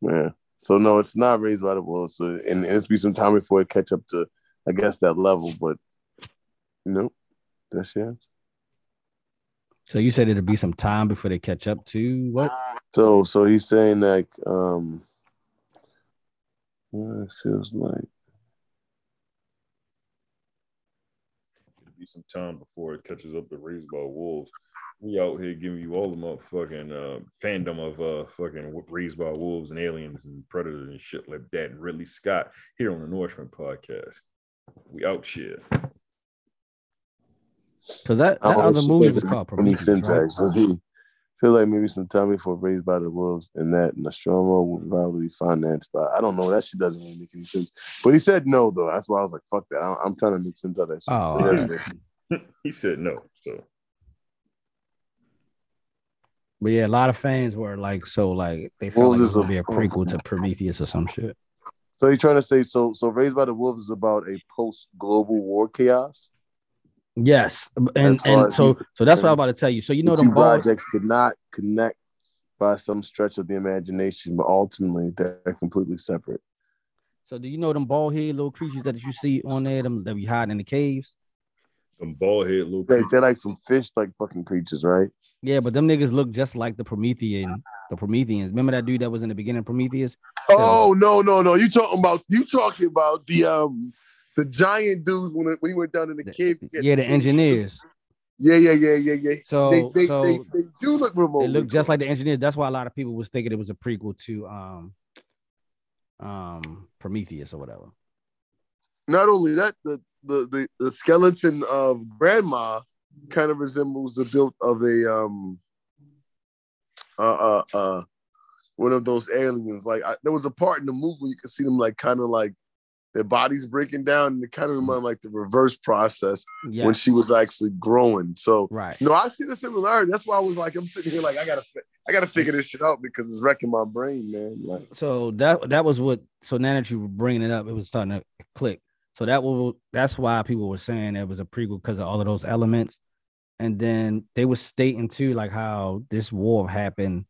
S5: yeah. So no, it's not Raised by the Wolves. So and, and it's be some time before it catch up to, I guess, that level. But nope, that's your answer.
S4: So you said it'll be some time before they catch up to what?
S5: So so he's saying like um, what it feels like.
S3: It'll be some time before it catches up to Raised by Wolves. We out here giving you all the motherfucking uh, fandom of uh, fucking Raised by Wolves and Aliens and Predators and shit like that. And Ridley Scott here on the Nourishment podcast. We out shit.
S4: Because that, that
S5: Oh,
S4: other
S5: shit
S4: movie was
S5: doesn't
S4: called
S5: make any
S4: Prometheus,
S5: sense
S4: right?
S5: actually. He feel like maybe some time before Raised by the Wolves and that Nostromo would probably be financed by I don't know. That shit doesn't really make any sense. But he said no though. That's why I was like, fuck that. I- I'm trying to make sense of that shit.
S4: Oh,
S5: But
S4: alright.
S5: that's-
S3: he said no. So
S4: But yeah, a lot of fans were like, so like they
S5: What
S4: felt
S5: was
S4: like it was
S5: this
S4: gonna be a
S5: a-
S4: prequel to Prometheus or some shit.
S5: So you're trying to say so so Raised by the Wolves is about a post global war chaos.
S4: Yes, and and so so that's what I'm about to tell you. So you know
S5: the projects could not connect by some stretch of the imagination, but ultimately they're completely separate.
S4: So do you know them bald head little creatures that you see on there, them that we hide in the caves?
S3: Some bald head little
S5: They,
S3: creatures.
S5: they're like some fish like fucking creatures, right?
S4: Yeah, but them niggas look just like the Promethean, the Prometheans. Remember that dude that was in the beginning of Prometheus?
S5: Oh no, no, no! You talking about you talking about the um the giant dudes when, it- when he went down in the cave?
S4: Yeah, the
S5: fish.
S4: engineers.
S5: Yeah, yeah, yeah, yeah, yeah.
S4: So
S5: they, they,
S4: so
S5: they, they do look remote.
S4: It looked just like the engineers. That's why a lot of people was thinking it was a prequel to um um Prometheus or whatever.
S5: Not only that, the the the, the skeleton of grandma kind of resembles the build of a um uh uh uh one of those aliens. Like I, there was a part in the movie where you could see them like kind of like their bodies breaking down, and it kind of reminded like the reverse process
S4: Yeah.
S5: when she was actually growing. So
S4: right.
S5: no, I see the similarity. That's why I was like, I'm sitting here like I gotta I gotta figure this shit out because it's wrecking my brain, man. Like
S4: So that that was what. So now that you were bringing it up, it was starting to click. So that will. That's why people were saying it was a prequel because of all of those elements. And then they were stating too, like how this war happened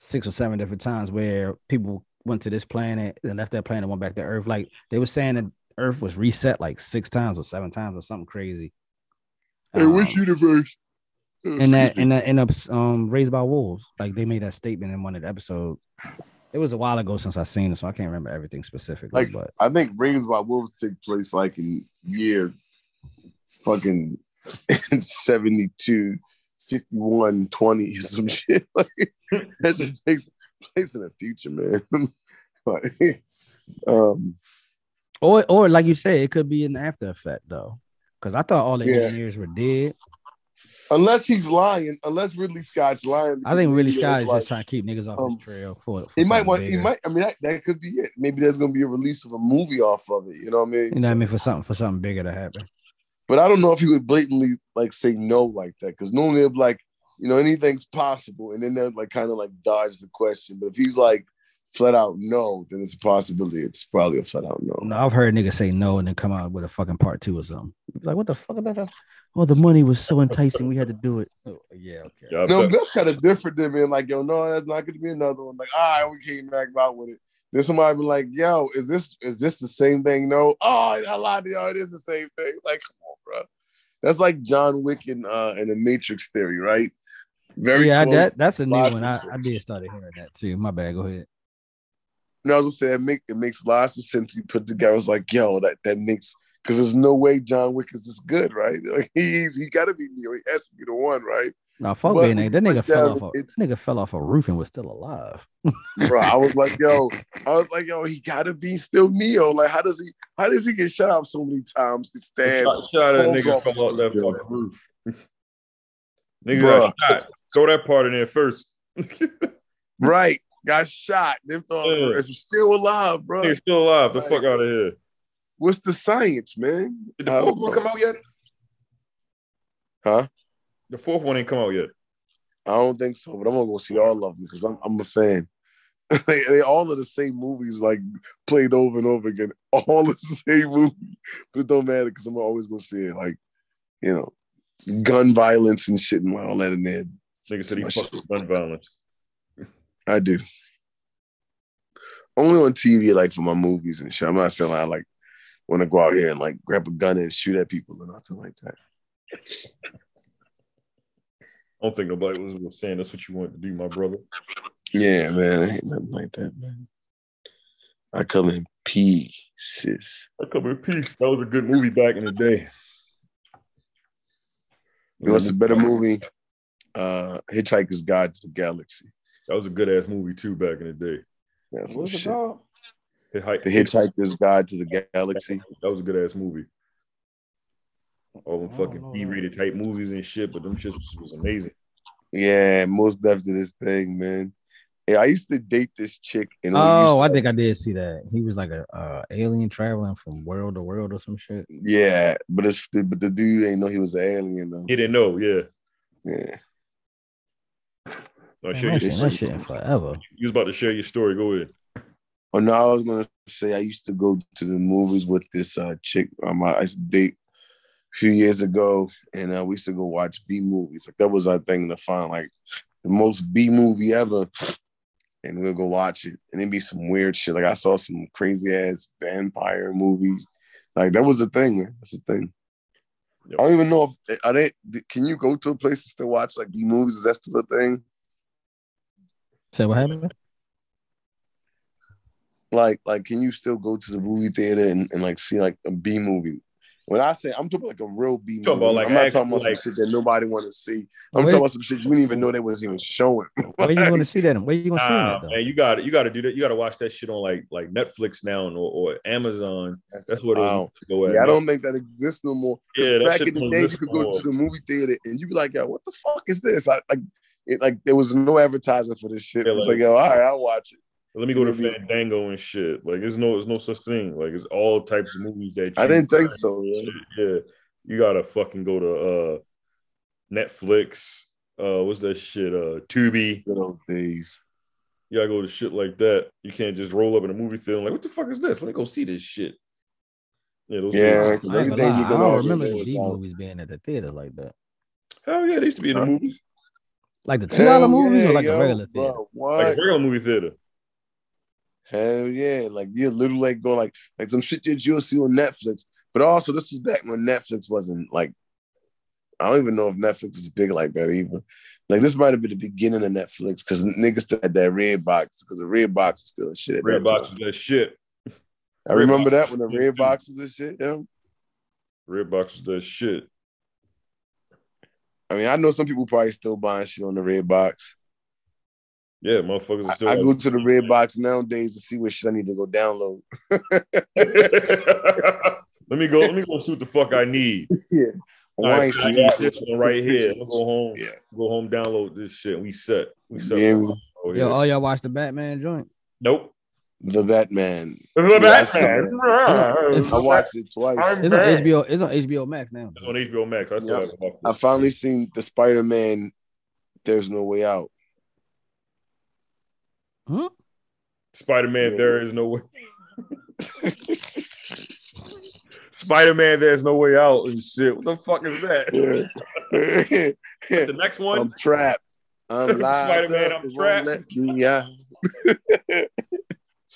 S4: six or seven different times, where people went to this planet and left that planet, and went back to Earth. Like they were saying that Earth was reset like six times or seven times or something crazy.
S5: in which
S4: Um,
S5: universe?
S4: in that in that in the um raised by wolves like they made that statement in one of the episodes it was a while ago since i seen it so i can't remember everything specifically
S5: Like-
S4: but
S5: I think Raised by Wolves took place like in year fucking 72, 51, 20, some shit. Like that should take place in the future, man. like, um,
S4: or or like you said it could be an after effect though because i thought all the
S5: Yeah.
S4: engineers were dead
S5: unless he's lying, unless Ridley Scott's lying.
S4: i think really
S5: maybe
S4: scott is
S5: like-
S4: just trying to keep niggas off
S5: um,
S4: his trail for, for
S5: He might want. He might. I mean, that, that could be it. Maybe there's going to be a release of a movie off of it. You know what I mean?
S4: you know what i mean for something for something bigger to happen
S5: But I don't know if he would blatantly like say no like that because normally they'll be like, you know, anything's possible, and then they'll like kind of like dodge the question. But if he's like flat out no, then it's a possibility. It's probably a flat out no.
S4: No, I've heard niggas say no and then come out with a fucking part two or something. Like, what the fuck is that? Oh, the money was so enticing, we had to do it. Oh, yeah, okay.
S3: Yeah,
S5: No,
S3: bet-
S5: that's kind of different than being like, yo, no, that's not gonna be another one. Like, all right, we came back out with it. Then somebody be like, yo, is this is this the same thing? No, oh, I lied to y'all. It is the same thing. Like, come on, bro. That's like John Wick in uh in the Matrix theory, right? Very
S4: yeah, I- that, that's a new one. I. I did start hearing that too. My bad. Go ahead.
S5: No, I was gonna say it, make, it makes lots of sense. You put together, it's like, yo, that that makes because there's no way John Wick is this good, right? Like he's he gotta be Neo. He has to be the one, right?
S4: No, fuck
S5: But
S4: being nigga. That nigga
S5: like
S4: fell off a
S5: it-
S4: that nigga fell off a roof and was still alive.
S5: Bro, I was like, yo, I was like, yo, he gotta be still Neo. Like, how does he how does he get shot up so many times? He stand
S3: shot, shot at a
S5: falls
S3: nigga
S5: off
S3: fell out that
S5: the roof.
S3: fucking roof. nigga
S5: Bruh.
S3: got shot. Throw that part in there first.
S5: right, got shot, thought
S3: Yeah.
S5: still alive, bro.
S3: Nigga still alive. The
S5: Like-
S3: fuck out of here.
S5: What's the science, man?
S3: Did the fourth one come out yet?
S5: Huh?
S3: The fourth one ain't come out yet.
S5: I don't think so, but I'm gonna go see all of them because I'm I'm a fan. they, they all are the same movies, like played over and over again. All the same movie, but it don't matter because I'm always gonna see it. Like, you know, gun violence and shit and all that in there.
S3: Nigga said he fucked with gun violence.
S5: I do. Only on TV, like for my movies and shit. I'm not saying I like want to go out here and like grab a gun and shoot at people or nothing like that.
S3: I don't think nobody was, saying that's what you wanted to do, my brother.
S5: Yeah, man, it ain't nothing like that, man. I come in pieces.
S3: I come in peace. That was a good movie back in the day.
S5: You know, what's a better movie? Uh, Hitchhiker's Guide to the Galaxy.
S3: That was a good ass movie too back in the day.
S5: That's
S3: What
S5: what
S3: it called? Hitchhik-
S5: The Hitchhiker's Guide to the Galaxy.
S3: That was a good ass movie. All them
S4: I don't
S3: fucking
S4: know
S3: B rated type movies and shit, but them shits was, was amazing.
S5: Yeah, most definitely this thing, man. Yeah, I used to date this chick, and we
S4: Oh, I think I did see that. He was like a uh, alien traveling from world to world or some shit.
S5: yeah, but it's but the dude ain't know he was an alien though.
S3: He didn't know, yeah.
S5: Yeah,
S3: No,
S4: Man,
S3: share
S4: I
S3: your story.
S4: that shit forever.
S3: You was about to share your story. Go ahead.
S5: Oh no, I was gonna say I used to go to the movies with this uh, chick. Um, I used to date a few years ago, and uh, we used to go watch B movies. Like that was our thing to find like the most B movie ever, and we'll go watch it. And it'd be some weird shit. Like I saw some crazy ass vampire movies. Like that was the thing, man. That's the thing. I don't even know if are they. Can you go to a place to still watch like B movies? Is that still a thing?
S4: Say what happened?
S5: like like can you still go to the movie theater and, and like see like a B movie? When I say I'm talking like a real B movie,
S3: about, like,
S5: I'm not talking about
S3: like-
S5: some shit that nobody want to see. Oh, I'm
S4: Where-
S5: talking about some shit you didn't even know they was even showing.
S4: Where are you going to see that? Where you going to see that though?
S3: man, you got to you got to do that. You got to watch that shit on like like Netflix now or, or Amazon. That's what it was
S5: Wow.
S3: to go at.
S5: Yeah, I don't think that exists no more.
S3: Yeah,
S5: back in the day, you could go
S3: more.
S5: to the movie theater and you'd be like, "Yo, what the fuck is this?" I like it. Like there was no advertising for this shit.
S3: Yeah,
S5: it's
S3: like-
S5: like, yo, all right, I'll watch it.
S3: Let me go to
S5: Maybe-
S3: Fandango and shit. Like, there's no, there's no such thing. Like, it's all types of movies that
S5: I didn't think so. Yeah.
S3: Yeah, you gotta fucking go to uh Netflix. Uh, what's that shit? Uh, Tubi.
S5: Good old days.
S3: You gotta go to shit like that. You can't just roll up in a movie theater like, what the fuck is this? Let me go see this shit. Yeah, those
S5: Yeah,
S3: things-
S5: because
S4: I, ain't
S5: everything
S4: lie,
S5: you
S4: I don't remember
S5: know
S4: the
S5: is
S4: D movies being at the theater like that.
S3: Hell yeah, they used to be in the movies.
S4: Like the two dollar movies
S5: yeah,
S4: or like
S5: yo,
S4: the regular theater.
S5: bro,
S3: Like
S5: what?
S3: a regular movie theater.
S5: Hell yeah. Like you're literally like going like like some shit that you'll see on Netflix. But also this was back when Netflix wasn't like I don't even know if Netflix was big like that even. Like this might have been the beginning of Netflix because niggas still had that red box because the red box was still a shit.
S3: Red
S5: that
S3: box
S5: time.
S3: was that shit.
S5: I remember
S3: Red
S5: that when the red box was this shit. Yeah.
S3: Red box was that shit.
S5: I mean, I know some people probably still buying shit on the red box.
S3: Yeah, motherfuckers are
S5: I,
S3: still.
S5: I go to the red box nowadays to see what shit I need to go download.
S3: let me go. Let me go see what the fuck I need.
S5: yeah. Well, I
S3: right, I
S5: seen
S3: got
S5: that.
S3: this one right here. We'll go home.
S5: Yeah.
S3: Go home. Download this shit. We set. We set.
S5: Yeah.
S4: Yo, all y'all watch the Batman joint?
S3: Nope.
S5: The Batman.
S3: The
S5: Yeah,
S3: Batman.
S5: I watched it twice.
S3: I'm-
S4: It's on HBO. It's on HBO Max now.
S3: It's on HBO Max. I
S5: Yep. I finally seen the Spider Man. There's no way out.
S4: Huh?
S3: Spider Man,
S5: Yeah.
S3: there is no way. Spider Man, there's no way out and shit. What the fuck is that?
S5: Yeah.
S3: The next one?
S5: I'm trapped. I'm locked
S3: Spider-Man,
S5: up.
S3: I'm trapped.
S5: let me out.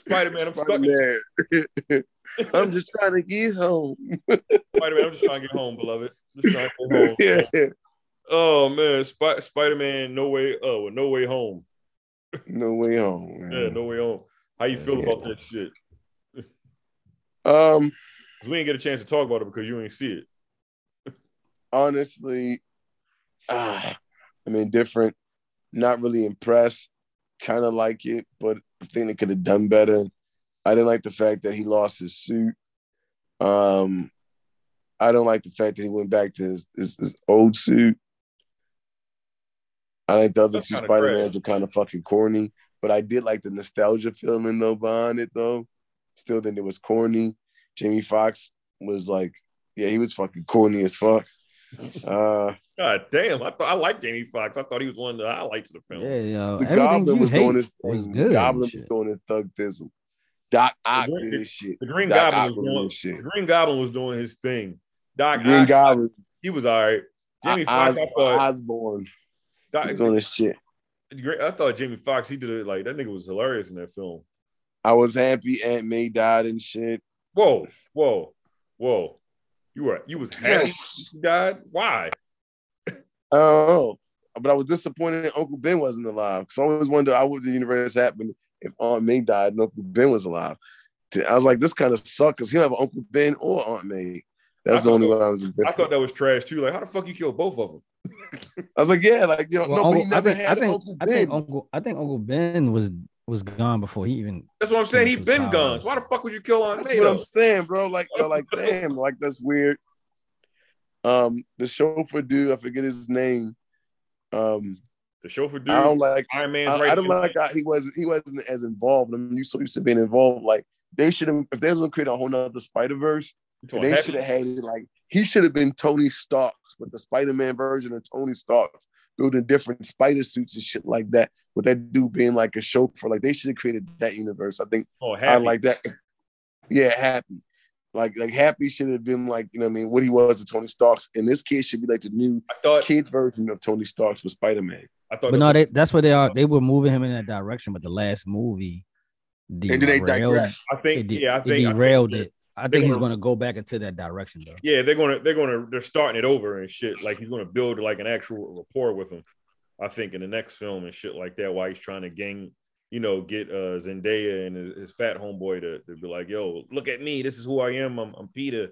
S3: Spider Man, I'm stuck. in-
S5: Spider-Man. I'm just trying to get home.
S3: Spider Man, I'm just trying to get home, beloved. Just trying to get home.
S5: yeah.
S3: Oh man, Sp- Spider Man, no way. Oh, no way home.
S5: No way home. man.
S3: Yeah, no way home. How you feel
S5: Yeah.
S3: about that shit?
S5: Um,
S3: we didn't get a chance to talk about it because you ain't see it.
S5: honestly, ah, I'm indifferent. Not really impressed. Kind of like it, but I think they could have done better. I didn't like the fact that he lost his suit. Um, I don't like the fact that he went back to his, his, his old suit. I think the other
S3: That's
S5: two Spider. Mans are kind of fucking corny, but I did like the nostalgia feeling though behind it though. Still think it was corny. Jamie Foxx was like, yeah, he was fucking corny as fuck. Uh,
S3: God damn, I thought I liked Jamie Foxx. I thought he was one of the highlights of the film.
S4: Yeah, yo,
S5: the Goblin was doing his
S4: was
S5: thing.
S4: good.
S5: Goblin
S4: and
S5: was doing his thug thizzle. Doc Ock
S3: Green-
S5: did his shit.
S3: The Green
S5: Doc
S3: Goblin
S5: Ock
S3: was
S5: was
S3: doing
S5: doing shit.
S3: the Green Goblin was doing his thing. Doc
S5: Green
S3: Ock,
S5: Goblin,
S3: he was all right. Jamie Foxx,
S5: Os-
S3: I thought.
S5: Osborn
S3: Doc,
S5: was on his shit.
S3: I thought Jamie Foxx, he did it like that nigga was hilarious in that film.
S5: I was happy Aunt May died and shit.
S3: Whoa, whoa, whoa. You were you was happy
S5: Yes.
S3: he died? Why?
S5: Oh, but I was disappointed that Uncle Ben wasn't alive. Because I always wondered how would the universe happen if Aunt May died and Uncle Ben was alive. I was like, this kind of sucked because he don't have Uncle Ben or Aunt May. That's the only
S3: thought-
S5: one I was
S3: I thought that was trash too. Like, how the fuck you killed both of them?
S5: I was like, yeah, like you know,
S4: Well,
S5: no, but he
S4: Uncle-
S5: never
S4: I think,
S5: had
S4: I think,
S5: an Uncle
S4: I
S5: Ben.
S4: think Uncle I think Uncle Ben was was gone before he even.
S3: That's what I'm saying. He
S4: Chemical
S3: been gone. Why the fuck would you kill Aunt
S5: That's
S3: May?
S5: what? I'm saying, bro. Like, yo, like, damn, like that's weird. Um, the chauffeur dude, I forget his name. Um,
S3: The chauffeur dude,
S5: I don't like.
S3: Iron Man's
S5: I,
S3: right.
S5: I don't like how he wasn't. He wasn't as involved. I mean, you so used to being involved. Like they should have. If they was gonna create a whole nother Spider Verse, they should have had it. Like he should have been Tony Starks, but the Spider Man version of Tony Starks, building different spider suits and shit like that. With that dude being like a chauffeur, like they should have created that universe. I think
S3: Oh,
S5: I like that. Yeah, happy. Like like happy should have been like you know what I mean what he was to Tony Starks, and this kid should be like the new
S3: I thought.
S5: kid version of Tony Starks with Spider Man.
S3: I thought.
S4: But no, they, that's what they are. Uh-huh. They were moving him in that direction, but the last movie
S5: And then they
S4: derailed-
S5: digress.
S3: I think.
S4: It,
S3: yeah, I
S4: it
S3: think. I think-
S4: derailed it. I think he's
S3: gonna-
S4: going to go back into that direction though.
S3: Yeah, they're gonna. They're gonna. They're starting it over and shit. Like he's gonna build like an actual rapport with him. I think in the next film and shit like that. While he's trying to gang, you know, get uh Zendaya and his, his fat homeboy to, to be like, "Yo, look at me. This is who I am. I'm, I'm Peter."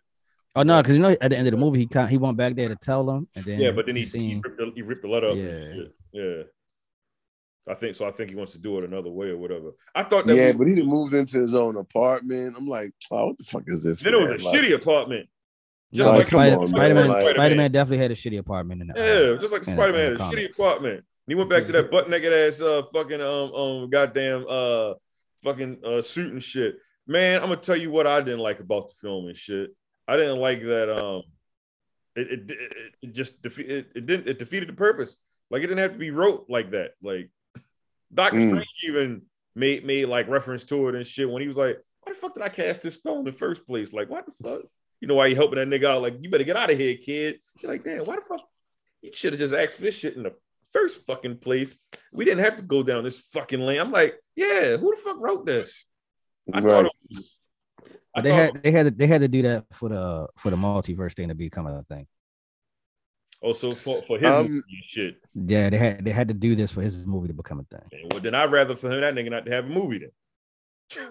S4: Oh no, because you know at the end of the movie he kind he went back there to tell them, and then
S3: Yeah, but then he, he, ripped, the, he ripped the letter up.
S4: Yeah.
S3: Yeah. I think so. I think he wants to do it another way or whatever. I thought that.
S5: Yeah,
S3: was,
S5: but he done moved into his own apartment. I'm like, oh, what the fuck is this?
S3: then it was a
S5: man? Like,
S3: shitty apartment. Just
S5: like,
S3: like
S4: Spider,
S5: on, man.
S4: Spider-Man,
S5: Like-
S4: Spider-Man definitely had a shitty apartment in the
S3: Yeah, just like Spider Man,
S4: in
S3: a
S4: the
S3: shitty apartment. And he went back to that butt naked ass uh fucking um um goddamn uh fucking uh suit and shit. Man, I'm gonna tell you what I didn't like about the film and shit. I didn't like that um it it, it, it just defe- it, it didn't it defeated the purpose. Like it didn't have to be wrote like that. Like Doctor
S5: Mm.
S3: Strange even made made like reference to it and shit when he was like, "Why the fuck did I cast this spell in the first place? Like, what the fuck?" You know why you helping that nigga out? Like, you better get out of here, kid. You're like, damn, why the fuck? You should have just asked for this shit in the first fucking place. We didn't have to go down this fucking lane. I'm like, yeah, who the fuck wrote this? I thought
S5: Right.
S3: it was. I
S4: they
S3: thought-
S4: had they had to, they had to do that for the for the multiverse thing to become a thing.
S3: Also for, for his
S5: Um,
S3: movie shit.
S4: Yeah, they had they had to do this for his movie to become a thing.
S3: And well, then I'd rather for him that nigga not to have a movie then.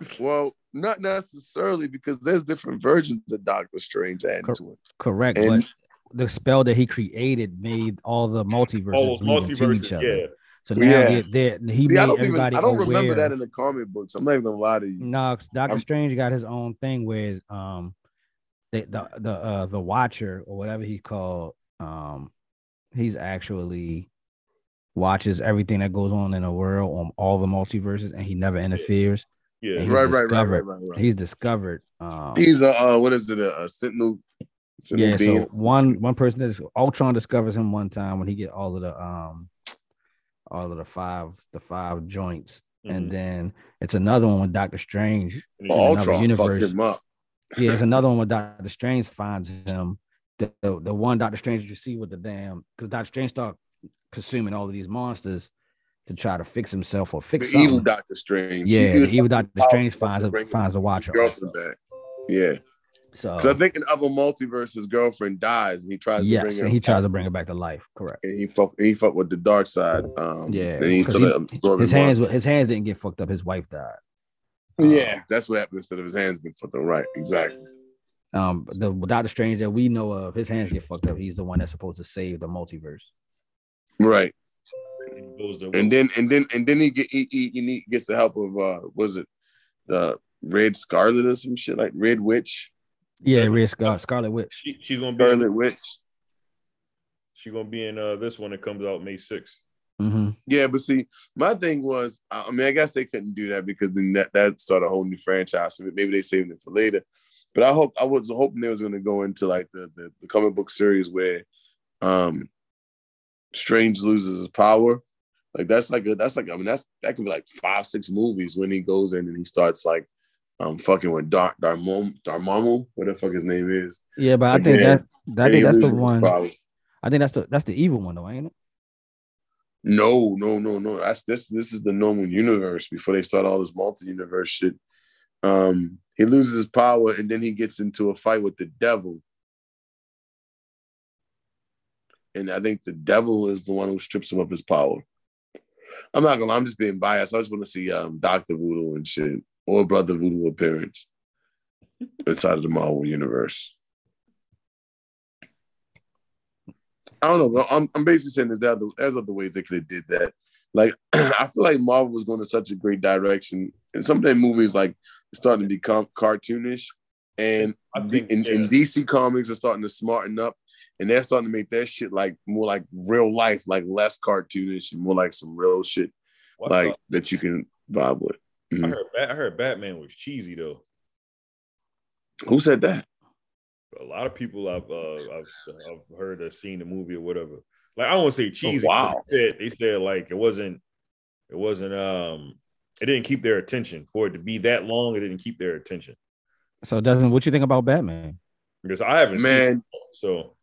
S5: Well, not necessarily because there's different versions of Doctor Strange added
S4: Cor-
S5: to it.
S4: Correct,
S5: And-
S4: but the spell that he created made all the multiverses
S3: All those
S4: bleed into each other.
S3: yeah.
S4: So now
S5: Yeah.
S4: they're, they're, he
S5: See,
S4: made
S5: I don't even
S4: everybody
S5: I don't remember that in the comic books. I'm not even gonna lie to you.
S4: No, 'cause Doctor
S5: I'm-
S4: Strange got his own thing where it's, um the the the uh the Watcher or whatever he called, um, he's actually watches everything that goes on in the world on all the multiverses and he never interferes.
S3: Yeah.
S4: He's
S5: Right, right, right,
S4: discovered-
S5: right, right, right.
S4: He's discovered um
S5: He's a uh, what is it? A, a sentinel. sentinel
S4: yeah,
S5: being?
S4: so one one person is Ultron discovers him one time when he get all of the um all of the five the five joints and
S3: Mhm.
S4: then it's another one with Doctor Strange.
S3: And
S4: another
S5: Ultron
S4: universe.
S5: him up.
S4: Yeah, it's another one with Doctor Strange finds him. The, the, the one Doctor Strange you see with the damn because Doctor Strange start consuming all of these monsters to try to fix himself or fix
S5: The
S4: evil.
S5: Doctor Strange.
S4: Yeah,
S5: He
S4: the evil Doctor Strange finds a, finds the
S5: his
S4: Watcher.
S5: girlfriend back. Yeah,
S4: So
S5: I think in other multiverse, his girlfriend dies, and he tries to
S4: yes,
S5: bring her.
S4: and he tries
S5: back,
S4: to bring her back to life. Correct.
S5: and he fuck, and he fuck with the dark side. Um,
S4: Yeah,
S5: he
S4: 'cause
S5: sort
S4: he- His hands
S5: monster.
S4: his hands didn't get fucked up. His wife died.
S5: Yeah, that's what happened instead of his hands being fucked up. Right, exactly.
S4: Um, the Doctor Strange that we know of, his hands get fucked up. He's the one that's supposed to save the multiverse.
S5: Right,
S3: he goes to
S5: and then and then and then he get he, he, he gets the help of uh, was it the Red Scarlet or some shit like Red Witch,
S4: Yeah, Red Scar- Scarlet Witch.
S3: she, she's gonna be in,
S5: Scarlet Witch.
S3: she's gonna be in uh this one that comes out May 6th.
S4: hmm
S5: Yeah, but see, my thing was, I I mean, I guess they couldn't do that because then that that started a whole new franchise. So maybe they saved it for later. But I hope I was hoping they was going to go into like the, the the comic book series where um Strange loses his power. Like that's like a, that's like I mean that's that could be like five six movies when he goes in and he starts like um fucking with Dark Darmom Dormammu, what the fuck his name is.
S4: Yeah, but I think
S5: yeah.
S4: that I think that's the one. I think that's the that's the evil one though, ain't it?
S5: No, no, no, no. That's this. This is the normal universe before they start all this multi-universe shit. Um, he loses his power and then he gets into a fight with the devil. And I think the devil is the one who strips him of his power. I'm not gonna. I'm just being biased. I just want to see um Doctor Voodoo and shit or Brother Voodoo appearance inside of the Marvel universe. I don't know. I'm, I'm basically saying there's other there's other ways they could have did that. Like I feel like Marvel was going in such a great direction, and some of their movies like starting to become cartoonish, and
S3: I think,
S5: in, in
S3: yeah.
S5: DC Comics are starting to smarten up, and they're starting to make that shit like more like real life, like less cartoonish and more like some real shit,
S3: Well,
S5: like
S3: thought-
S5: that you can vibe with.
S3: I
S5: Mhm.
S3: heard I heard Batman was cheesy though.
S5: Who said that?
S3: A lot of people I've uh, I've, I've heard have seen the movie or whatever. Like I don't want to say cheesy. 'cause
S5: wow.
S3: They said, they said like it wasn't it wasn't um it didn't keep their attention for it to be that long. It didn't keep their attention
S4: So doesn't what you think about Batman?
S3: because I haven't seen it. So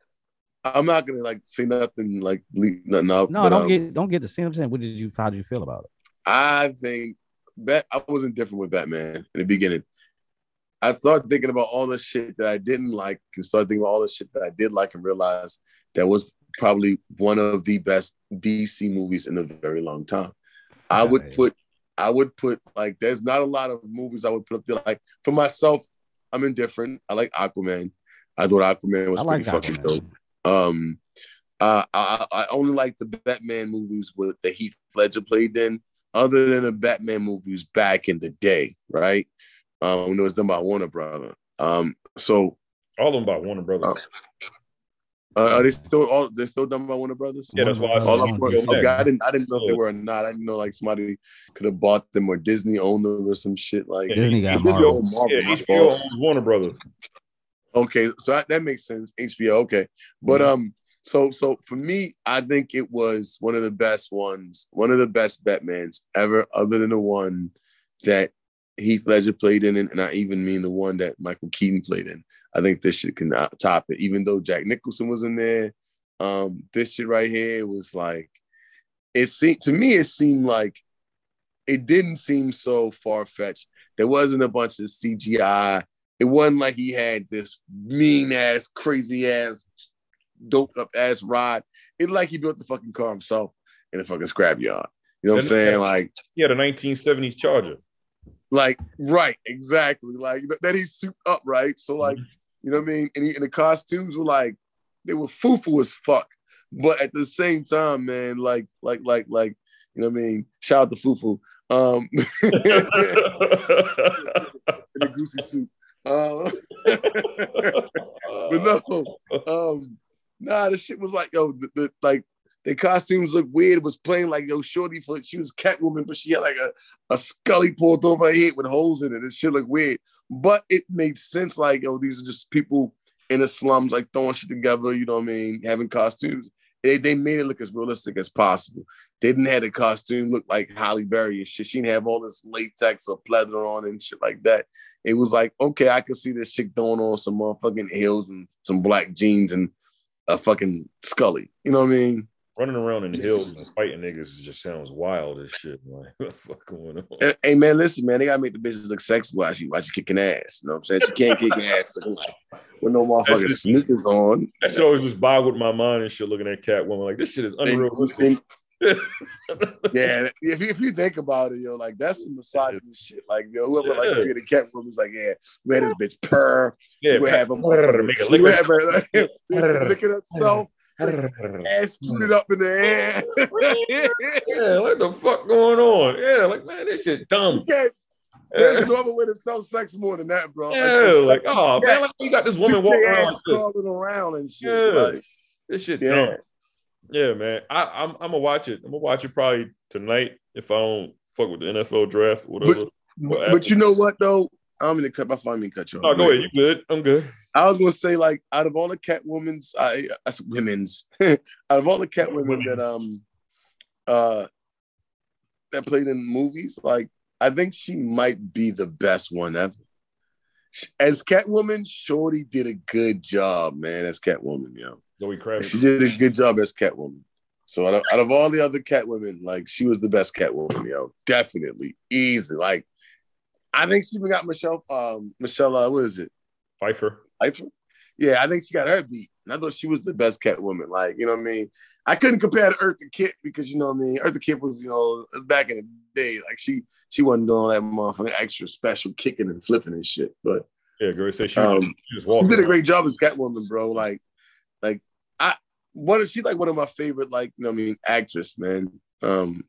S5: I'm not gonna like say nothing like leak nothing up.
S4: No,
S5: but,
S4: don't
S5: um,
S4: get don't get the same. I'm saying, what did you how did you feel about it?
S5: I think Bat I wasn't different with Batman in the beginning. I started thinking about all the shit that I didn't like and started thinking about all the shit that I did like and realized that was probably one of the best DC movies in a very long time. I would
S4: Right.
S5: put I would put like there's not a lot of movies I would put up there. Like for myself, I'm indifferent. I like Aquaman. I thought Aquaman was
S4: I like
S5: pretty fucking
S4: Aquaman.
S5: dope. Um, uh, I, I only like the Batman movies with the Heath Ledger played in, other than the Batman movies back in the day, right? Um, when it was done by Warner Brother. Um, so
S3: all of them by Warner Brothers.
S5: uh, are they still all they're still done by Warner Brothers?
S3: yeah, that's why I said
S5: All up,
S4: Brothers.
S5: okay, I didn't I didn't know if they were or not. I didn't know like somebody could have bought them or Disney owned them or some shit like.
S3: Yeah,
S4: Disney got
S5: Disney
S4: Marvel.
S5: owned Marvel,
S3: Yeah, HBO owns Warner Brothers.
S5: Okay, so that, that makes sense. HBO, okay, but
S3: Mhm.
S5: um, so so for me, I think it was one of the best ones, one of the best Batmans ever, other than the one that Heath Ledger played in, and I even mean the one that Michael Keaton played in. I think this shit can uh, top it, even though Jack Nicholson was in there. Um, this shit right here was like, it seemed to me, it seemed like it didn't seem so far fetched. There wasn't a bunch of CGI. It wasn't like he had this mean ass, crazy ass, doped up ass rod. It like he built the fucking car himself in a fucking scrap yard. You know what I'm saying? Like,
S3: He had a 1970s Charger.
S5: like right, exactly. Like that he's souped up, right? So like, you know what I mean? And, he, and the costumes were like they were foo-foo as fuck. But at the same time, man, like, like, like, like, you know what I mean? Shout out to Fufu. Um in a goosey suit. Uh, but no, um, nah, the shit was like, yo, the, the like the costumes look weird. It was playing like yo, Shorty for she was Catwoman, but she had like a, a scully pulled over her head with holes in it. This shit looked weird. But it made sense, like, yo, these are just people in the slums, like throwing shit together, you know what I mean, having costumes. they, they made it look as realistic as possible. They didn't have the costume look like Halle Berry and shit. She didn't have all this latex or pleather on and shit like that. It was like, okay, I could see this chick throwing on some motherfucking heels and some black jeans and a fucking Scully. You know what I mean?
S3: Running around in the hills and fighting niggas just sounds wild as shit. Like, what the fuck going on?
S5: Hey, man, listen, man, they gotta make the bitches look sexy while she while she kicking ass. You know what I'm saying? She can't kick ass like with no motherfucking
S3: just-
S5: sneakers on.
S3: That shit always just boggled my mind and shit looking at Catwoman. Like, this shit is unrealistic.
S5: yeah, if you, if you think about it, yo, like that's some misogynist shit. Like, yo, whoever like
S3: Yeah.
S5: created Catwoman was like, yeah, we had this bitch purr,
S3: yeah,
S5: we have him
S3: make it
S5: we
S3: lick
S5: have her like, licking herself, ass tooted up in the air.
S3: Yeah, what the fuck going on? Yeah, like man, this shit dumb.
S5: Can't- There's
S3: Yeah,
S5: no other way to sell sex more than that, bro.
S3: yeah,
S5: the
S3: like oh man, like you got this woman walking around.
S5: crawling around and shit.
S3: Yeah.
S5: Like,
S3: This shit
S5: Yeah.
S3: dumb. Yeah, man. I, I'm I'm gonna watch it. I'm gonna watch it probably tonight if I don't fuck with the NFL draft or whatever.
S5: but, but you know what though? I'm gonna cut my phone. Me cut you off.
S3: Oh, go ahead. You good? I'm good.
S5: I was gonna say like out of all the Catwomen's, I, I said women's, out of all the Catwomen that um uh that played in movies, like I think she might be the best one ever. As Catwoman, Shorty did a good job, man. As Catwoman, yo,
S3: Zoe Kravitz.
S5: she did a good job as Catwoman. So out of, out of all the other Catwomen, like she was the best Catwoman, yo, definitely, easy. Like I think she even got Michelle, um, Michelle, uh, what is it?
S3: Pfeiffer.
S5: Pfeiffer? Yeah, I think she got her beat. And I thought she was the best Catwoman. Like, you know what I mean? I couldn't compare to Eartha Kitt because you know what I mean. Eartha Kitt was, you know, it was back in the day. Like she she wasn't doing all that motherfucking extra special kicking and flipping and shit. But
S3: Yeah, girl say she,
S5: Um,
S3: she
S5: she did a great job as Catwoman, bro. Like, like I what is she's like one of my favorite, like, you know what I mean, actress, man. Um,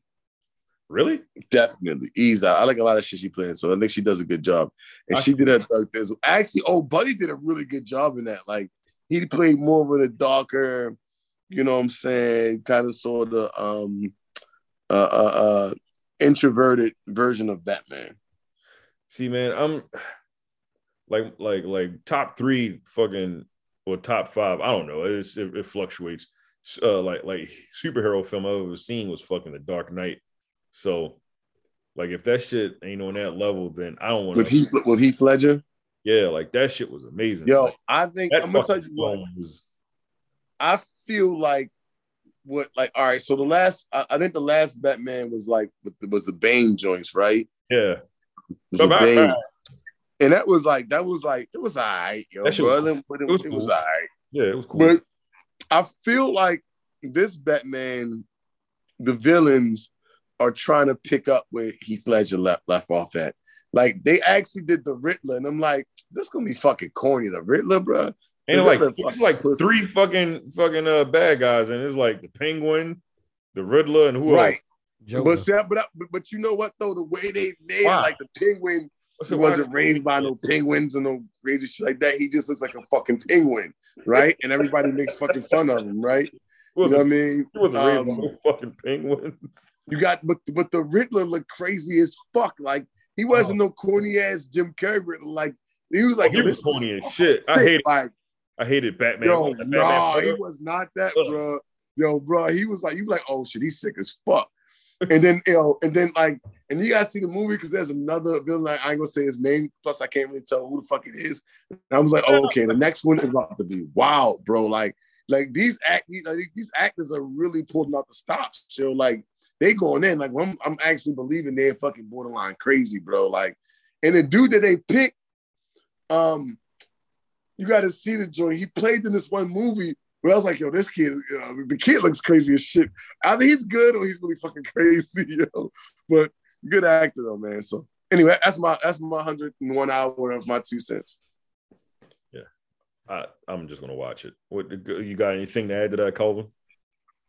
S3: Really?
S5: Definitely, ease out. I like a lot of shit she playing, so I think she does a good job. And
S3: I-
S5: she did that. Actually, old Buddy did a really good job in that. Like he played more of a darker, you know what I'm saying, kind of sort of um, uh, uh, uh, introverted version of Batman.
S3: See, man, I'm like like like top three fucking or top five. I don't know. It's, it, it fluctuates. Uh, like like superhero film I've ever seen was fucking The Dark Knight. So, like, if that shit ain't on that level, then I don't want
S5: With
S3: to.
S5: Heath, with Heath Ledger,
S3: Yeah, like that shit was amazing.
S5: yo,
S3: Like,
S5: I think I'm gonna tell you what.
S3: was
S5: I feel like what like all right. So the last, I, I think the last Batman was like the, was the Bane joints, right?
S3: yeah.
S5: Bane. And that was like that was like it was all right, yo,
S3: That was.
S5: But it,
S3: It was
S5: it was all right.
S3: Yeah, it was cool.
S5: But I feel like this Batman, the villains are trying to pick up where Heath Ledger left left off at. Like they actually did the Riddler, and I'm like, this gonna be fucking corny. The Riddler, bro.
S3: Ain't
S5: the
S3: it like it's like
S5: pussy.
S3: three fucking fucking uh bad guys, and it's like the Penguin, the Riddler, and who
S5: Right.
S3: else?
S4: Joker.
S5: But, see, but but but you know what though? The way they made
S3: Wow.
S5: like the penguin,
S3: What's
S5: he wasn't raised by no penguins and no crazy shit like that. He just looks like a fucking penguin, right? And everybody makes fucking fun of him, right? You know what I mean?
S3: He wasn't raised by
S5: Um,
S3: fucking penguin.
S5: You got, but but the Riddler looked crazy as fuck. Like he wasn't oh. no corny ass Jim Carrey Riddler. Like he was oh, like,
S3: Oh, he was corny as shit. I hate
S5: Like
S3: I hated Batman.
S5: yo,
S3: that
S5: no, he was not that,
S3: Ugh.
S5: bro. Yo, bro, he was like, you like, oh shit, he's sick as fuck. and then you know, and then like, and you gotta see the movie because there's another villain. Like, I ain't gonna say his name. Plus, I can't really tell who the fuck it is. And I was like, oh, okay, the next one is about to be wild, bro. Like, like these act these, like, these actors are really pulling out the stops. So like, they going in. Like, I'm, I'm actually believing they're fucking borderline crazy, bro. Like, and the dude that they picked, um, you got to see the joint. He played in this one movie where I was like, yo, this kid, uh, the kid looks crazy as shit. Either he's good or he's really fucking crazy, yo. But good actor though, man. So anyway, that's my that's my hundred and one hour of my two cents.
S3: Yeah, I, I'm just gonna watch it. What you got? Anything to add to that, Kelvin?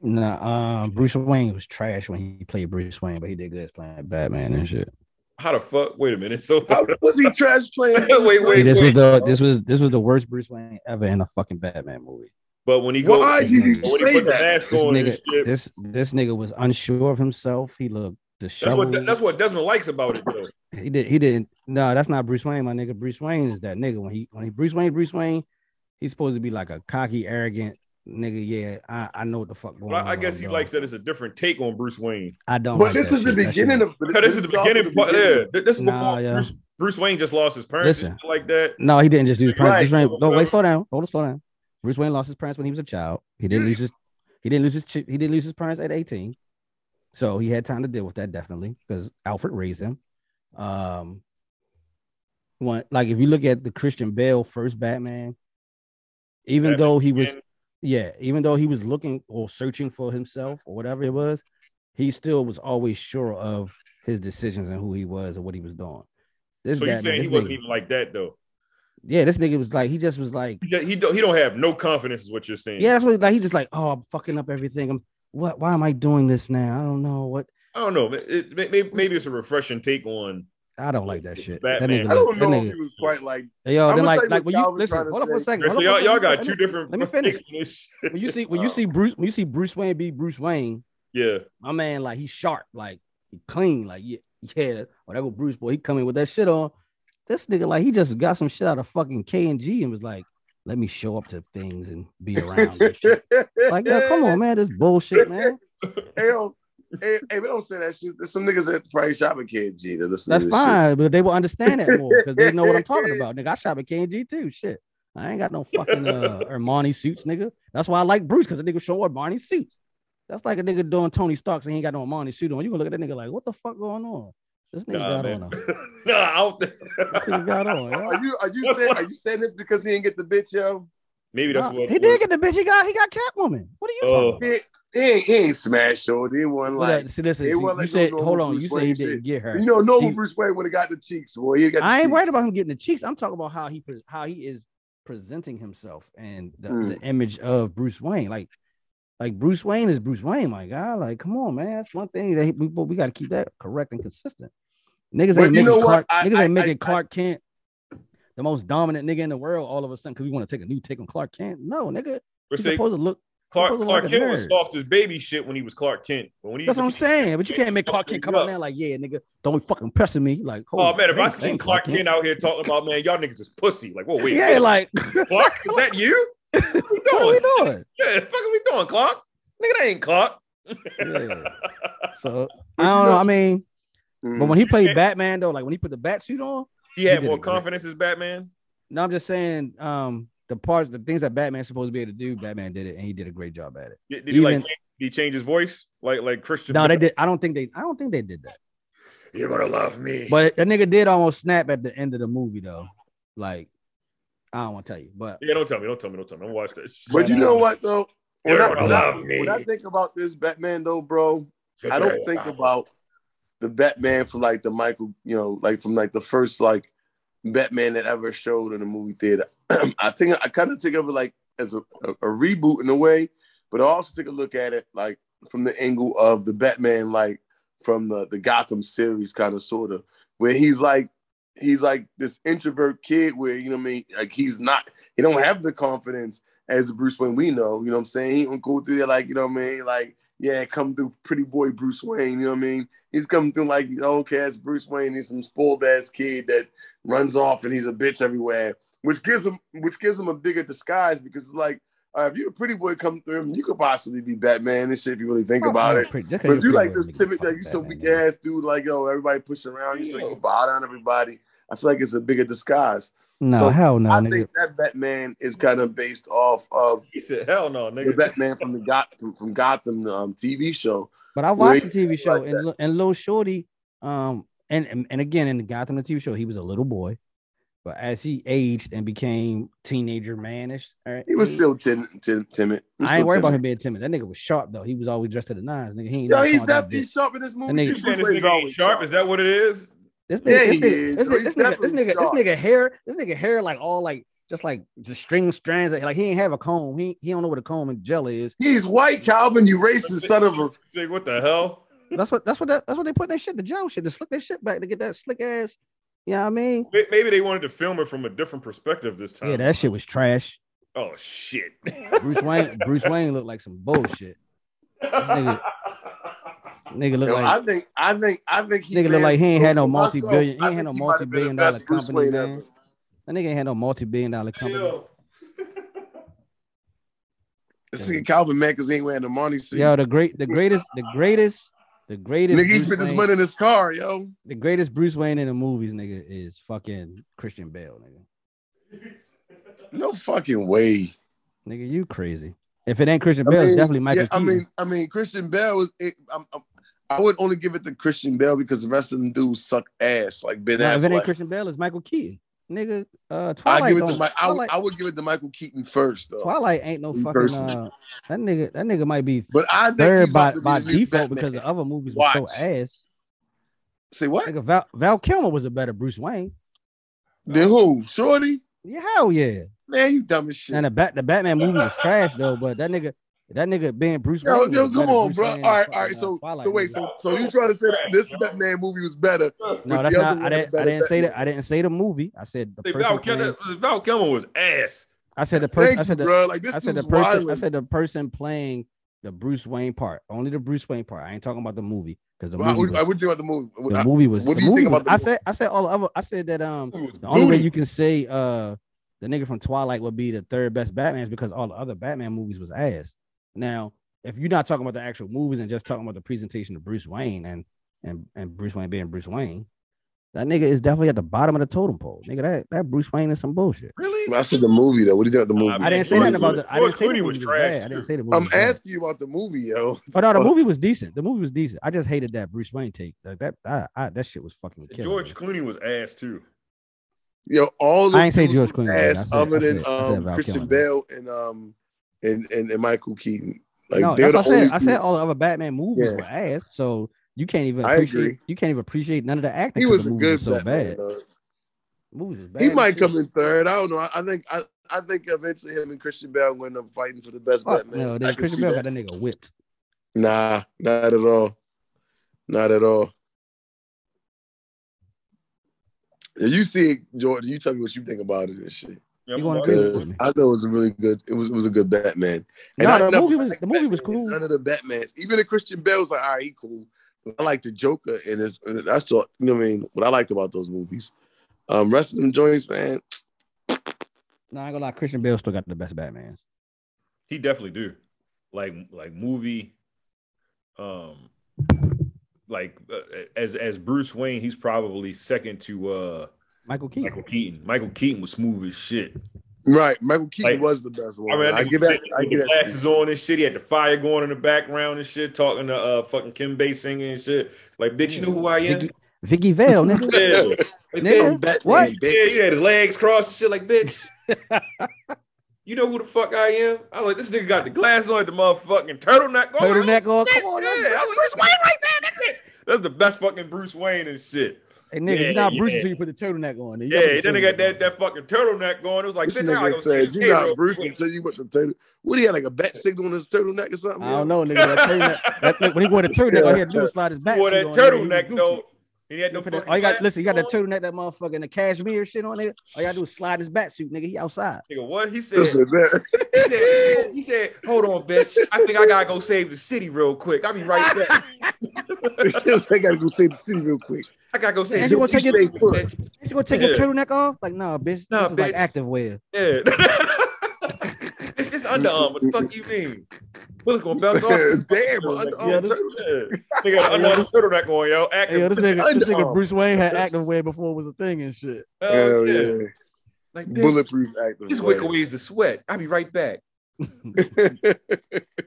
S4: Nah, um, Bruce Wayne was trash when he played Bruce Wayne, but he did good as playing Batman and shit.
S3: How the fuck? Wait a minute. So
S5: How was he trash playing?
S3: Wait, wait,
S4: Hey, this was
S3: wait.
S4: the this was this was the worst Bruce Wayne ever in a fucking Batman movie.
S3: but when he goes,
S5: Why did you
S3: when
S5: say
S3: the
S5: that?
S3: mask
S4: This nigga, this this nigga was unsure of himself. He looked
S3: that's what
S4: disheveled.
S3: that's what Desmond likes about it, though.
S4: he did. He didn't. No, that's not Bruce Wayne, my nigga. Bruce Wayne is that nigga when he when he Bruce Wayne Bruce Wayne. He's supposed to be like a cocky, arrogant nigga, yeah, I, I know what the fuck going
S3: Well,
S4: on.
S3: I, I guess
S4: I'm
S3: he
S4: doing.
S3: likes that it's a different take on Bruce Wayne.
S4: I don't.
S5: But
S4: like
S5: this is the
S4: shit. That shit
S5: beginning
S4: is-
S5: of. But
S3: Because this is the beginning. Yeah, this is
S4: Nah,
S3: before
S4: yeah.
S3: Bruce, Bruce Wayne just lost his parents
S4: Listen.
S3: like that.
S4: No, he didn't just lose parents.
S5: Right.
S4: Bruce Wayne, no, wait, slow down. Hold on, slow down. Bruce Wayne lost his parents when he was a child. He didn't lose his. He didn't lose his. chi- He didn't lose his parents at eighteen, so he had time to deal with that definitely because Alfred raised him. Um, one like if you look at the Christian Bale first Batman, even
S3: Batman
S4: though he was
S3: Begins.
S4: Yeah, even though he was looking or searching for himself or whatever it was, he still was always sure of his decisions and who he was and what he was doing. This
S3: So you saying he wasn't
S4: nigga-
S3: even like that though?
S4: yeah, this nigga was like he just was like
S3: He don't- he don't he don't have no confidence. Is what you're saying?
S4: yeah, that's what like he just like oh I'm fucking up everything. I'm what why am I doing this now? I don't know what
S3: I don't know. It, maybe, maybe it's a refreshing take on.
S4: I don't like that shit. That nigga
S5: I don't
S4: that
S5: know if he was quite like.
S4: Yo,
S5: I'm
S4: then like
S5: you
S4: like when you
S5: Kelvin's
S4: listen, hold on for a second.
S3: So
S4: hold on
S3: y'all, y'all got two different.
S4: Let me finish.
S3: takes on this shit.
S4: When you see when you uh, see Bruce when you see Bruce Wayne be Bruce Wayne,
S3: yeah,
S4: my man like he's sharp, like he clean, like yeah, yeah, whatever Bruce boy, he coming with that shit on. This nigga like he just got some shit out of fucking K and G and was like, let me show up to things and be around. and shit. Like, yo, come on, man, this bullshit, man.
S5: Hey, yo, hey, hey, we don't say that shit. There's some niggas at probably shop at KG that listen
S4: That's
S5: to this
S4: fine, but they will understand that more because they know what I'm talking about. Nigga, I shop at K and G too. Shit. I ain't got no fucking uh Armani suits, nigga. That's why I like Bruce, because the nigga show Armani suits. That's like a nigga doing Tony Starks and he ain't got no Armani suit on. You gonna look at that nigga like, what the fuck going on? This nigga
S3: nah,
S4: got
S3: man.
S4: on. A,
S3: nah, I don't think-
S4: this nigga got on.
S5: shit.
S4: yo.
S5: Are you are you saying are you saying this because he didn't get the bitch, yo?
S3: maybe that's
S4: Nah,
S3: what
S4: he did get the bitch. He got he got Catwoman. What are you
S3: Oh.
S4: talking
S5: He, he ain't he ain't smashed so he wasn't
S4: about?
S5: like
S4: Look, see, listen, see,
S5: wasn't
S4: you
S5: like
S4: said,
S5: no
S4: hold on.
S5: Bruce
S4: You said he didn't
S5: shit.
S4: get her.
S5: you know normal
S4: She-
S5: Bruce Wayne would have got the cheeks, boy. He got the
S4: I ain't
S5: cheeks.
S4: worried about him getting the cheeks. I'm talking about how he how he is presenting himself and the,
S5: Mm.
S4: the image of Bruce Wayne. Like, like Bruce Wayne is Bruce Wayne, my guy. Like, come on, man. That's one thing that he- we we got to keep that correct and consistent. Niggas
S5: But
S4: ain't
S5: you
S4: making
S5: know?
S4: Clark.
S5: I-
S4: niggas
S5: I-
S4: ain't making
S5: I-
S4: Clark Kent the most dominant nigga in the world all of a sudden because we want to take a new take on Clark Kent. No, nigga,
S3: But
S4: he's
S3: see,
S4: supposed to look.
S3: Clark, Clark
S4: like
S3: Kent was soft as baby shit when he was Clark Kent. But when he
S4: That's what I'm saying. But you can't make Clark Kent come out there like, yeah, nigga, don't be fucking pressing me. Like,
S3: Oh man, if I seen
S4: thanks,
S3: Clark Kent out here talking about man, y'all niggas is pussy. Like, whoa, wait,
S4: yeah, like,
S3: Clark, is that you? What are we doing?
S4: what are we
S3: doing? Yeah, the fuck are we doing, Clark? Nigga, that ain't Clark.
S4: Yeah. So I don't know. I mean,
S5: Mm.
S4: but when he played Batman though, like when he put the bat suit on,
S3: He had
S4: He did
S3: more confidence as Batman.
S4: no, I'm just saying, um, the parts, the things that Batman's supposed to be able to do, Batman did it, and he did a great job at it.
S3: Did, did he like did he change his voice like like Christian?
S4: No, they did. I don't think they. I don't think they did that.
S3: You're gonna love me.
S4: But that nigga did almost snap at the end of the movie though. Like, I don't want to tell you, but
S3: yeah, don't tell me, don't tell me, don't tell me. I'm watch that.
S5: But you know what though? When
S3: You're
S5: I,
S3: gonna
S5: when, I,
S3: love me.
S5: when I think about this Batman though, bro, I don't think about the Batman from like the Michael, you know, like from like the first like Batman that ever showed in the movie theater. I think I kind of think of it like as a, a, a reboot in a way, but I also take a look at it like from the angle of the Batman, like from the the Gotham series, kind of sort of, where he's like he's like this introvert kid where you know what I mean, like he's not he don't have the confidence as Bruce Wayne we know, you know what I'm saying? He don't go through there like, you know what I mean, like yeah, come through pretty boy Bruce Wayne, you know what I mean? He's coming through like, okay, it's Bruce Wayne, he's some spoiled ass kid that runs off and he's a bitch everywhere, which gives him which gives him a bigger disguise because it's like, uh, if you're a pretty boy come through him, you could possibly be Batman and shit if you really think about it. But if you like this timid, like you some weak ass dude, like yo, everybody pushing around you, so you bow down everybody. I feel like it's a bigger disguise.
S4: no,
S5: So,
S4: hell no,
S5: I
S4: nigga.
S5: think that Batman is kind of based off of
S3: He said, "Hell no,
S5: the. Batman from the Gotham from Gotham um, TV show.
S4: But I watched the TV show
S5: like
S4: and Lil- and Lil Shorty, um, and, and and again in the Gotham the TV show, he was a little boy, but as he aged and became teenager manish, all right,
S5: He was still tim- tim- timid. He was
S4: I ain't
S5: still
S4: worried about him being timid. That nigga was sharp though. He was always dressed to the nines. Nigga, he ain't
S5: Yo, he's
S4: that
S5: definitely sharp in this movie.
S4: nigga-
S3: You
S5: Bruce
S3: saying this
S5: Wayne's
S3: nigga ain't
S5: always
S3: sharp? Is that what it is?
S4: This
S5: Yeah,
S4: nigga, this nigga,
S5: is.
S4: this nigga, this nigga, this nigga, this nigga hair, this nigga hair like all like just like just string strands. Like he ain't have a comb. He he don't know what a comb and gel is.
S5: He's white, Kelvin. You racist son of a.
S3: Say what the hell?
S4: That's what that's what that, that's what they put in that shit. The gel shit to slick their shit back to get that slick ass. You know what I mean?
S3: Maybe they wanted to film it from a different perspective this time.
S4: Yeah, that shit was trash.
S3: Oh shit.
S4: Bruce Wayne, Bruce Wayne looked like some bullshit. nigga- Nigga look
S5: Yo,
S4: like
S5: I think, I think, I think he.
S4: nigga look like he ain't had no multi-billion- he ain't had no
S5: he might have been the
S4: multi-billion dollar company, man.
S5: ever.
S4: that nigga ain't had no multi-billion dollar company.
S3: Yo.
S5: This nigga Kelvin man, because he ain't wearing the money suit.
S4: Yo, the great, the greatest, the greatest, the greatest.
S5: nigga, he
S4: Bruce
S5: spent his
S4: Wayne-
S5: money in his car, yo.
S4: The greatest Bruce Wayne in the movies, nigga, is fucking Christian Bale, nigga.
S5: No fucking way.
S4: Nigga, you crazy. If it ain't Christian
S5: I
S4: Bale, it's definitely Michael
S5: yeah, I mean, I mean, Christian Bale was. It, I'm, I'm, I would only give it to Christian Bale because the rest of them dudes suck ass. Like Ben
S4: Nah, if it ain't Christian Bale, it's Michael Keaton. Nigga, uh,
S5: I
S4: Twilight,
S5: give it to. I, I would give it to Michael Keaton first though.
S4: Twilight ain't no
S5: in
S4: fucking. Uh, that nigga, that nigga might be
S5: But I think
S4: by,
S5: be
S4: by default because the other movies were so ass.
S5: Say what?
S4: Nigga, Val, Val Kilmer was a better Bruce Wayne.
S5: Then who? Shorty?
S4: Yeah, hell yeah.
S5: Man, you dumb as shit.
S4: And the bat, the Batman movie was trash though, but that nigga, that nigga being Bruce
S5: Yo,
S4: Wayne.
S5: yo, come on,
S4: Bruce
S5: bro.
S4: Wayne
S5: All
S4: than
S5: right, all right.
S4: uh,
S5: So,
S4: Twilight
S5: so wait,
S4: movie.
S5: so, so you trying to say that this Batman movie was better?
S4: No, that's not. I didn't. I didn't say that. I didn't say the movie. I said the
S3: Hey. Val, Kilmer, Val Kilmer was ass.
S4: I said the person.
S5: Thank
S4: I
S5: you,
S4: said the.
S5: bro. Like this
S4: I said the
S5: dude's
S4: person. I said the person playing the Bruce Wayne part. Only the Bruce Wayne part. I ain't talking about the movie because the
S5: What,
S4: movie.
S5: what,
S4: Was,
S5: what do think about the movie?
S4: the
S5: I-
S4: movie was.
S5: what do you think about
S4: was-
S5: the
S4: I said. I said all the other. I said that um. The only way you can say uh the nigga from Twilight would be the third best Batman is because all the other Batman movies was ass. Now, if you're not talking about the actual movies and just talking about the presentation of Bruce Wayne and and and Bruce Wayne being Bruce Wayne, that nigga is definitely at the bottom of the totem pole. Nigga, that, that Bruce Wayne is some bullshit.
S3: Really?
S5: I said the movie though. What do you think about the movie?
S4: I didn't say
S3: George
S4: nothing about the. I didn't
S3: George
S4: say the
S3: Clooney
S4: movie
S3: was
S4: was
S3: trash.
S4: I didn't say the movie.
S5: I'm asking you about the movie, yo.
S4: Oh no, the movie was decent. The movie was decent. I just hated that Bruce Wayne take. Like that, I, I, that shit was fucking killing.
S3: George
S4: me.
S3: Clooney was ass too.
S5: Yo, all
S4: I ain't say George Clooney, man.
S5: Ass other than
S4: said- I said
S5: um,
S4: Val
S5: Christian Bale and um and, and and Michael Keaton. Like
S4: no,
S5: they're
S4: that's
S5: the
S4: what I said. I said all the other Batman movies
S5: Yeah.
S4: were ass. So you can't even appreciate. You can't even appreciate none of the acting.
S5: He was a good
S4: was so
S5: Batman.
S4: bad.
S5: though.
S4: The movie was bad.
S5: He might come in third. I don't know. I, I think I, I think eventually him and Christian Bale will end up fighting for the best
S4: Fuck,
S5: Batman.
S4: no, then Christian Bale
S5: that.
S4: got that nigga whipped.
S5: Nah, not at all. Not at all. You see it, Jordan. You tell me what you think about it and shit.
S3: Yeah,
S4: You gonna
S3: I'm-
S4: agree with me?
S5: I thought it was a really good. It was it was a good Batman.
S4: No, the movie was
S5: liked
S4: the movie was cool.
S5: None of the Batmans, even the Christian Bale was like, all right, he cool. But I like the Joker, and, it's, and that's what you know. What I mean, what I liked about those movies. Um, rest of them joints, man.
S4: No, I ain't gonna lie. Christian Bale still got the best Batmans.
S3: He definitely do. Like like movie, um, like uh, as as Bruce Wayne, he's probably second to uh
S4: Michael Keaton.
S3: Michael Keaton. Michael Keaton was smooth as shit.
S5: Right, Michael Keaton
S3: Like-
S5: was the best one.
S3: I mean,
S5: I, give that. I
S3: with
S5: give
S3: the
S5: that. To
S3: glasses on and shit. He had the fire going in the background and shit, talking to uh fucking Kim Basinger and shit. Like, bitch, you know who I am?
S4: Vicky, Vicky Vale, nigga.
S3: Yeah. Like,
S4: Nigga,
S3: bitch,
S4: what?
S3: Yeah, he had his legs crossed and shit. Like, bitch, you know who the fuck I am? I was like, this nigga got the glasses on, the motherfucking turtleneck on.
S4: Turtleneck on. Come on,
S3: Yeah,
S4: that's-
S3: Bruce Wayne right there. nigga. That's the best fucking Bruce Wayne and shit.
S4: Hey, nigga,
S3: Yeah,
S4: you're not Bruce until you put the turtleneck on. You
S3: Yeah, then they got that that fucking turtleneck going. It was like,
S5: This
S3: bitch, I
S5: nigga
S3: go
S5: said, "You
S3: the
S5: not Bruce
S3: quick."
S5: until you put the turtle." What he had like a bat signal on his turtleneck or something?
S4: I don't know, nigga. That turtleneck, that, look, when he wore the turtleneck, all he had to do was slide his back.
S3: He wore that
S4: on, nigga, he was
S3: turtleneck
S4: Gucci.
S3: though. He had no
S4: You put that-
S3: fucking
S4: all you got,
S3: glasses
S4: listen, you got that turtleneck, that motherfucker, and the cashmere shit on there. All you gotta do is slide his bat suit, nigga. He outside.
S3: Nigga, what he said?
S5: Listen, man.
S3: He said, he said, "Hold on, bitch. I think I gotta go save the city real quick. I'll be right back.
S5: they gotta go save the city real quick.
S3: I gotta go say.
S4: Man, you gonna take it-
S3: real.
S4: You gonna take your turtleneck off? Like, nah, bitch.
S3: Nah,
S4: this is like
S3: bitch.
S4: active wear.
S3: Yeah. it's just Under Armour. The fuck you mean? What's gonna belt off?
S5: Damn, Under
S4: Yeah,
S5: Armour
S4: this-
S5: turtle.
S3: Yeah. Nigga, got Under Armour turtleneck on, yo. Active.
S4: Hey, yo, this nigga, this nigga Bruce Wayne had active wear before it was a thing and shit.
S3: Hell
S5: Hell
S3: yeah.
S5: yeah.
S3: Like, bitch,
S5: Bulletproof actor.
S3: Just wick away the sweat. I'll be right back.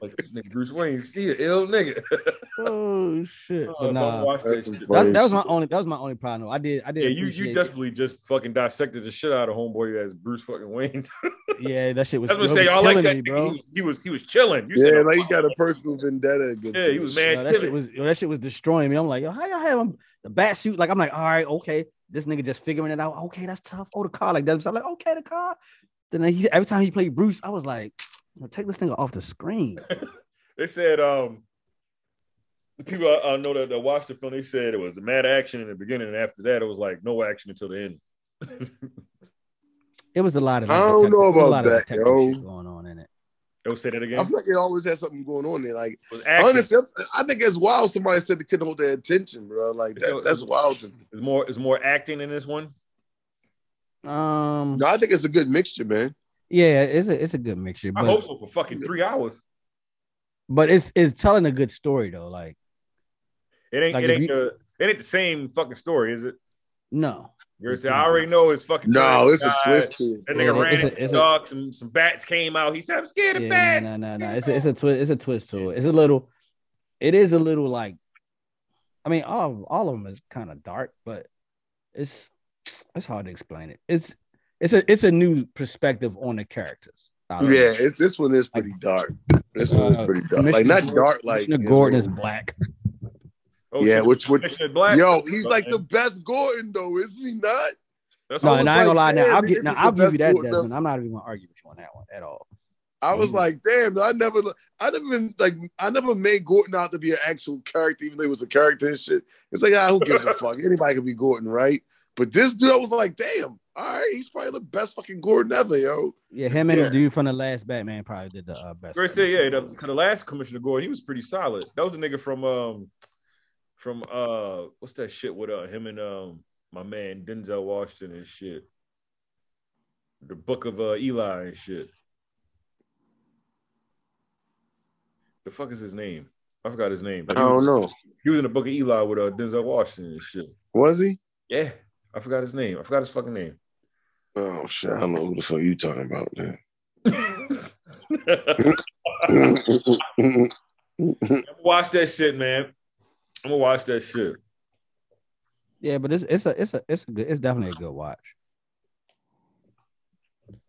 S3: Like this nigga Bruce Wayne, he an ill nigga.
S4: Oh shit.
S3: Oh,
S4: But nah,
S3: that
S5: That's
S3: shit.
S4: that, that was my only that was my only problem. I did I did
S3: Yeah, you
S4: appreciate
S3: you
S4: it.
S3: definitely just fucking dissected the shit out of homeboy as Bruce fucking Wayne.
S4: yeah that shit was,
S3: I was
S4: it
S3: gonna
S4: was
S3: say, I like that.
S4: me, bro.
S3: He was he was, he was chilling. You
S5: Yeah,
S3: said,
S5: like he got a personal vendetta against
S3: Yeah,
S5: him
S3: he was mad.
S4: Yo, that shit was yo, that shit was destroying me. I'm like, yo, how y'all have him the bat suit? Like, I'm like, all right, okay. This nigga just figuring it out. Okay, that's tough. Oh, the car like that. So I'm like, okay, the car. Then he, every time he played Bruce, I was like, yo, take this thing off the screen.
S3: They said um the people I, I know that, that watched the film, they said it was the mad action in the beginning, and after that, it was like no action until the end.
S4: It was a lot of
S5: I don't know
S4: detective- it was a
S5: about
S4: lot of
S5: that,
S4: detective
S5: yo.
S4: shit going on in it.
S3: They'll say that again.
S5: I feel like it always has something going on there. Like
S3: It was action.
S5: honestly, I think it's wild. Somebody said they couldn't hold their attention, bro. Like that, that's wild to me.
S3: It's more it's more acting in this one.
S4: Um,
S5: No, I think it's a good mixture, man.
S4: Yeah, it's a it's a good mixture,
S3: I
S4: but
S3: hope so for fucking three hours.
S4: but it's it's telling a good story though. Like
S3: It ain't
S4: Like
S3: it ain't
S4: you-
S3: the it ain't the same fucking story, is it?
S4: no,
S3: You're gonna I already know it's fucking
S5: No, it's a twist to it.
S3: That
S4: Yeah,
S3: nigga ran
S4: it's a-
S3: into
S4: it's
S3: the
S4: a-
S3: some some bats came out. He said, I'm scared of
S4: yeah,
S3: bats.
S4: no, no, no, no. It's a, it's a twist. It's a twist to it. It's a little. It is a little like. I mean, all all of them is kind of dark, but it's it's hard to explain it. It's it's a it's a new perspective on the characters. I don't know.
S5: Yeah, it, this one is pretty dark. This one is
S4: Uh,
S5: pretty dark. Like not dark, like
S4: Commissioner Gordon is black.
S3: Oh,
S5: Yeah,
S3: shit.
S5: which- which-
S3: Black.
S5: Yo, he's like the best Gordon though, is he not?
S3: That's
S4: No,
S3: what-
S4: and
S5: was
S4: I ain't gonna lie. Now I'll get. Now I'll give you that,
S5: Gordon
S4: Desmond. I'm not even gonna argue with you on that one at all.
S5: I was like, damn, I never, I never been like, I never made Gordon out to be an actual character, even though he was a character and shit. It's like, ah, who gives a fuck? Anybody can be Gordon, right? But this dude, I was like, damn, all right, he's probably the best fucking Gordon ever, yo.
S4: Yeah, him and
S5: Yeah.
S4: the dude from the last Batman probably did the uh, best.
S3: Great say, yeah. The, 'cause the last Commissioner Gordon, he was pretty solid. That was the nigga from um from uh what's that shit with uh him and um my man Denzel Washington and shit. The Book of uh, Eli and shit. The fuck is his name? I forgot his name.
S5: I
S3: But he was-
S5: don't know.
S3: He was in the Book of Eli with uh, Denzel Washington and shit.
S5: Was he?
S3: Yeah, I forgot his name. I forgot his fucking name.
S5: Oh shit, I don't know who the fuck you talking about, man.
S3: watch that shit, man. I'm gonna watch that shit.
S4: Yeah, but it's it's a it's a it's a good it's definitely a good watch.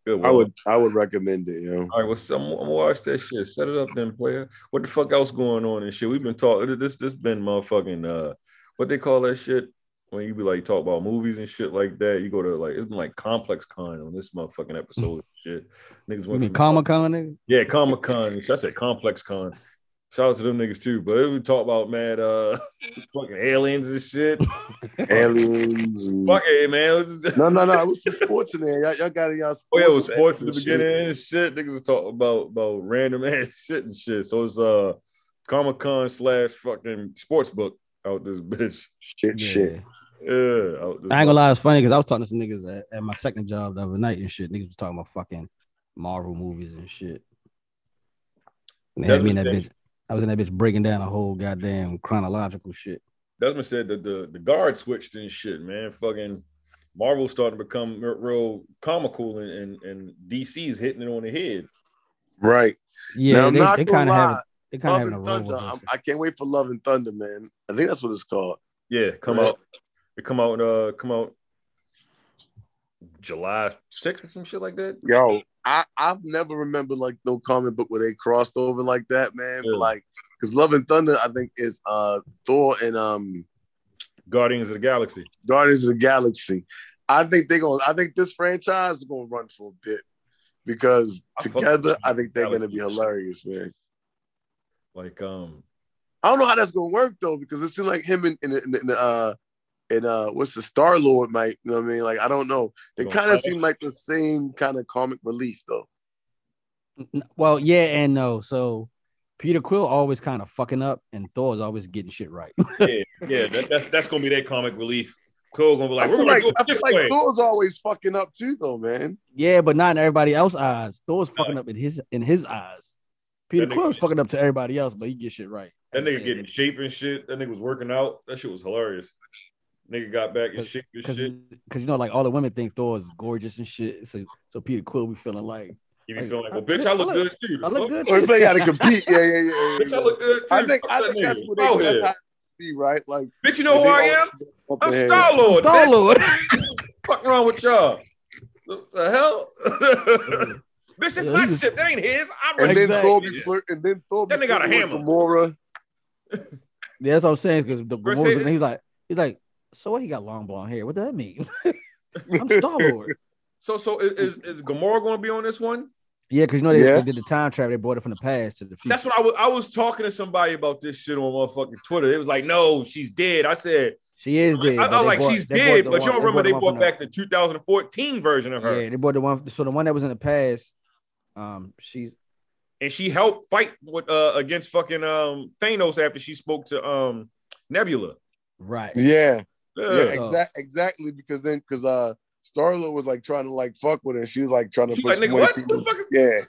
S3: Good.
S5: I would, I would recommend it, yo.
S3: All right, well, so I'm, I'm gonna watch that shit. Set it up, then, player. What the fuck else going on and shit? We've been talking. This this been motherfucking uh, what they call that shit when you be like talk about movies and shit like that. You go to like it's been like Complex Con on this motherfucking episode. and shit, niggas
S4: You
S3: went
S4: mean Comic Con? nigga?
S3: yeah, Comic Con. I said Complex Con. Shout out to them niggas too. But we talk about mad uh fucking aliens and shit.
S5: Aliens. and-
S3: Fuck it, man.
S5: No, no, no. It was some sports in there. Y'all, y'all got it, y'all.
S3: Oh yeah, it was sports at the
S5: shit.
S3: beginning and shit. Niggas was talking about about random ass shit and shit. So it's uh Comic Con slash fucking sports book out this bitch.
S5: Shit, shit.
S3: Yeah, out
S4: I ain't gonna lie, it's funny because I was talking to some niggas at, at my second job the other night and shit. Niggas was talking about fucking Marvel movies and shit. And they had me in that bitch. I was in that bitch breaking down a whole goddamn chronological shit.
S3: Desmond said that the the guard switched and shit, man. Fucking Marvel's starting to become real comical and and, and DC's hitting it on the head.
S5: Right.
S4: Yeah,
S5: now, I'm
S4: they,
S5: not
S4: they
S5: gonna
S4: kind of
S5: lie.
S4: have they kind of
S5: Love
S4: having a
S5: and Thunder. I'm. I can't wait for Love and Thunder, man. I think that's what it's called.
S3: Yeah, come
S5: Right.
S3: out. It come out uh come out July 6th or some shit like that.
S5: Yo, I I've never remembered like no comic book where they crossed over like that, man.
S3: Yeah.
S5: But like, because Love and Thunder, I think is uh Thor and um
S3: Guardians of the Galaxy.
S5: Guardians of the Galaxy. I think they're gonna. I think this franchise is gonna run for a bit because
S3: I
S5: together, I think they're gonna be hilarious, man.
S3: Like um
S5: I don't know how that's gonna work though because it seems like him and in, in, in, uh and uh what's the Star Lord might you know what I mean like I don't know they kind of
S3: fight?
S5: seem like the same kind of comic relief though.
S4: Well, yeah and no. So Peter Quill always kind of fucking up, and Thor's always getting shit right.
S3: yeah, yeah, that, that's that's gonna be their comic relief. Quill gonna be like, we're gonna
S5: like
S3: do it
S5: I feel
S3: this
S5: like
S3: way.
S5: Thor's always fucking up too though, man.
S4: yeah, but not in everybody else's eyes. Thor's fucking up in his in his eyes. Peter
S3: That nigga-
S4: Quill's fucking up to everybody else, but he gets shit right.
S3: That nigga getting in shape and shit. That nigga was working out. That shit was hilarious. Nigga got back in shape and
S4: because
S3: shit.
S4: because you know like all the women think Thor is gorgeous and shit. So so Peter Quill be feeling like
S3: You be
S4: like,
S3: feeling like, well, bitch, I look
S4: I
S3: good too.
S4: I look good.
S5: Or if they gotta compete, yeah, yeah, yeah. yeah,
S3: Bitch. I look good too.
S5: I think I think that's what
S3: Go
S5: they, that's
S3: ahead.
S5: how it be, right? Like
S3: Bitch, you know who I am? I'm
S5: ahead.
S3: Star Lord.
S4: Star Lord.
S3: Fuck wrong with y'all? The, the hell? Bitch, that's
S4: Yeah,
S3: my
S4: he was-
S3: That ain't his. I'm
S5: And
S3: right.
S5: then
S4: Exactly.
S5: Thor be flirt, and then Thor
S3: That
S5: be
S3: got a
S5: flirting with
S3: hammer.
S5: Gamora.
S4: Yeah, that's what I'm saying. Because the
S3: Chris
S4: Gamora's he's like he's like so what? He got long blonde hair. What does that mean? I'm Star Lord.
S3: So, so is, is, is Gamora going to be on this one?
S4: Yeah, because you know they,
S5: Yeah.
S4: they did the time travel. They brought it from the past to the future.
S3: That's what I was. I was talking to somebody about this shit on motherfucking Twitter. It was like, no, she's dead. I said,
S4: she is dead.
S3: I,
S4: but
S3: I was
S4: they
S3: like,
S4: brought-
S3: she's dead,
S4: the
S3: but you
S4: one-
S3: don't remember they
S4: the one
S3: brought back the 2014 version of her,
S4: Yeah, they brought the one. So the one that was in the past, um, she's
S3: and she helped fight with uh against fucking um Thanos after she spoke to um Nebula.
S4: right.
S5: Yeah,
S3: Yeah.
S5: yeah,
S4: So-
S5: exact, exactly. Because then, because uh, Star Lord was like trying to like fuck with her. She was like trying to
S3: He
S5: put
S3: like, nigga, what?
S5: She-
S3: What the fuck
S5: Yeah,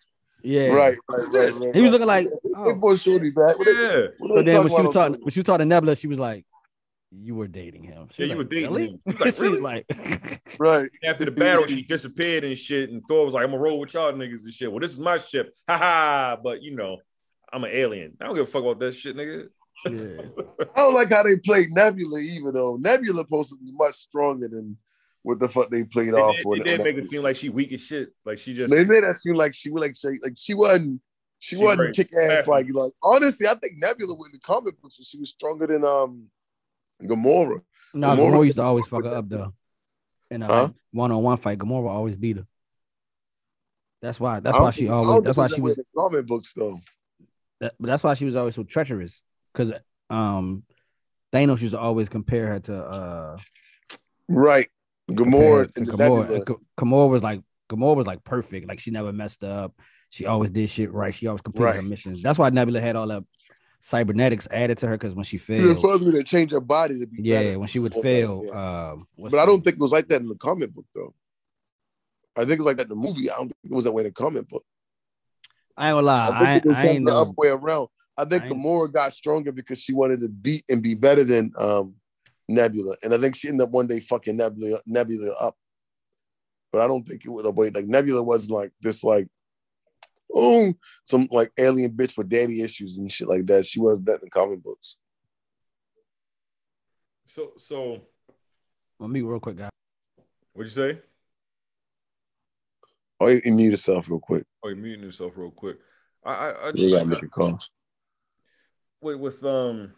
S4: Yeah,
S5: right, right, right, right.
S4: He was looking like,
S5: Hey,
S4: oh.
S5: boy, shorty back. What they-
S3: Yeah.
S5: what
S4: So then when she was talking, when she was talking to Nebula, she was like, "You were dating him." She
S3: Yeah,
S4: was
S3: you were
S4: like,
S3: dating him. He was like, "Really?"
S4: like,
S5: Right.
S3: After the battle, she disappeared and shit. And Thor was like, I'm gonna roll with y'all niggas and shit. Well, this is my ship. Ha ha. But you know, I'm an alien. I don't give a fuck about that shit, nigga.
S4: Yeah.
S5: I don't like how they played Nebula, even though Nebula supposed to be much stronger than what the fuck they played
S3: They
S5: off
S3: did,
S5: for.
S3: they did make it seem like she weak as shit. Like she just
S5: They made that seem like she was like she, like she wasn't she
S3: She
S5: wasn't
S3: right.
S5: kick ass like like honestly I think Nebula in the comic books was she was stronger than um Gamora.
S4: No,
S5: Gamora-
S4: Gamora used to always fuck her up though. In a one on one fight, Gamora always beat her. That's why. That's why she always. That's why she was.
S5: in the comic books though.
S4: That, but that's why she was always so treacherous. Because um, Thanos used to always compare her to uh
S5: Right. Gamora and
S4: Gamora.
S5: Nebula.
S4: And Ga- Gamora was like Gamora was like perfect. Like she never messed up. She always did shit right. She always completed her missions. That's why Nebula had all that cybernetics added to her. Because when she failed,
S5: further to change her body to be
S4: yeah,
S5: better.
S4: when she would fail,
S5: yeah.
S4: um,
S5: But I don't think it was like that in the comic book though. I think it's like that in the movie. I don't think it was that way in the comic book.
S4: I ain't gonna lie.
S5: I think
S4: I,
S5: it was
S4: I ain't
S5: the
S4: know.
S5: other way around. I think
S4: I ain't-
S5: Gamora got stronger because she wanted to beat and be better than um, Nebula, and I think she ended up one day fucking Nebula Nebula up. But I don't think it was a way like Nebula wasn't like this like oh some like alien bitch with daddy issues and shit like that. She wasn't that in the comic books.
S3: so so
S4: Let me real quick, guys.
S3: what'd you say?
S5: Oh, you you mute yourself real quick.
S3: Oh, you're muting yourself real quick. I I, I
S5: You
S3: just
S5: gotta make a call.
S3: Wait with um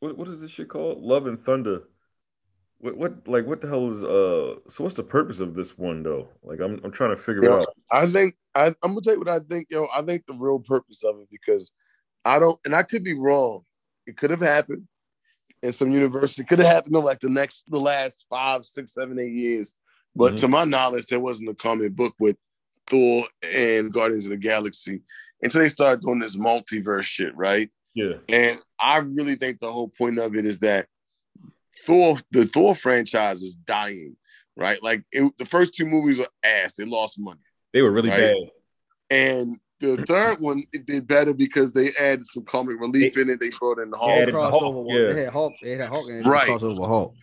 S3: what what is this shit called? Love and Thunder. What what like what the hell is uh so what's the purpose of this one though? Like I'm I'm trying to figure it out.
S5: I think I, I'm gonna tell you what I think, yo. I think the real purpose of it because I don't, and I could be wrong. It could have happened in some university. It could have happened in like the next, the last five, six, seven, eight years. But
S3: Mhm.
S5: to my knowledge, there wasn't a comic book with Thor and Guardians of the Galaxy until they started doing this multiverse shit, right?
S3: Yeah.
S5: And I really think the whole point of it is that Thor, the Thor franchise is dying, right? Like it, the first two movies were ass; they lost money.
S3: They were really
S5: Right.
S3: bad.
S5: And the third one it did better because they added some comic relief in it. They brought in the Hulk.
S3: Yeah, added the Hulk,
S4: crossover
S3: yeah.
S4: They had Hulk. They had Hulk and
S5: Right.
S4: right. crossover Hulk.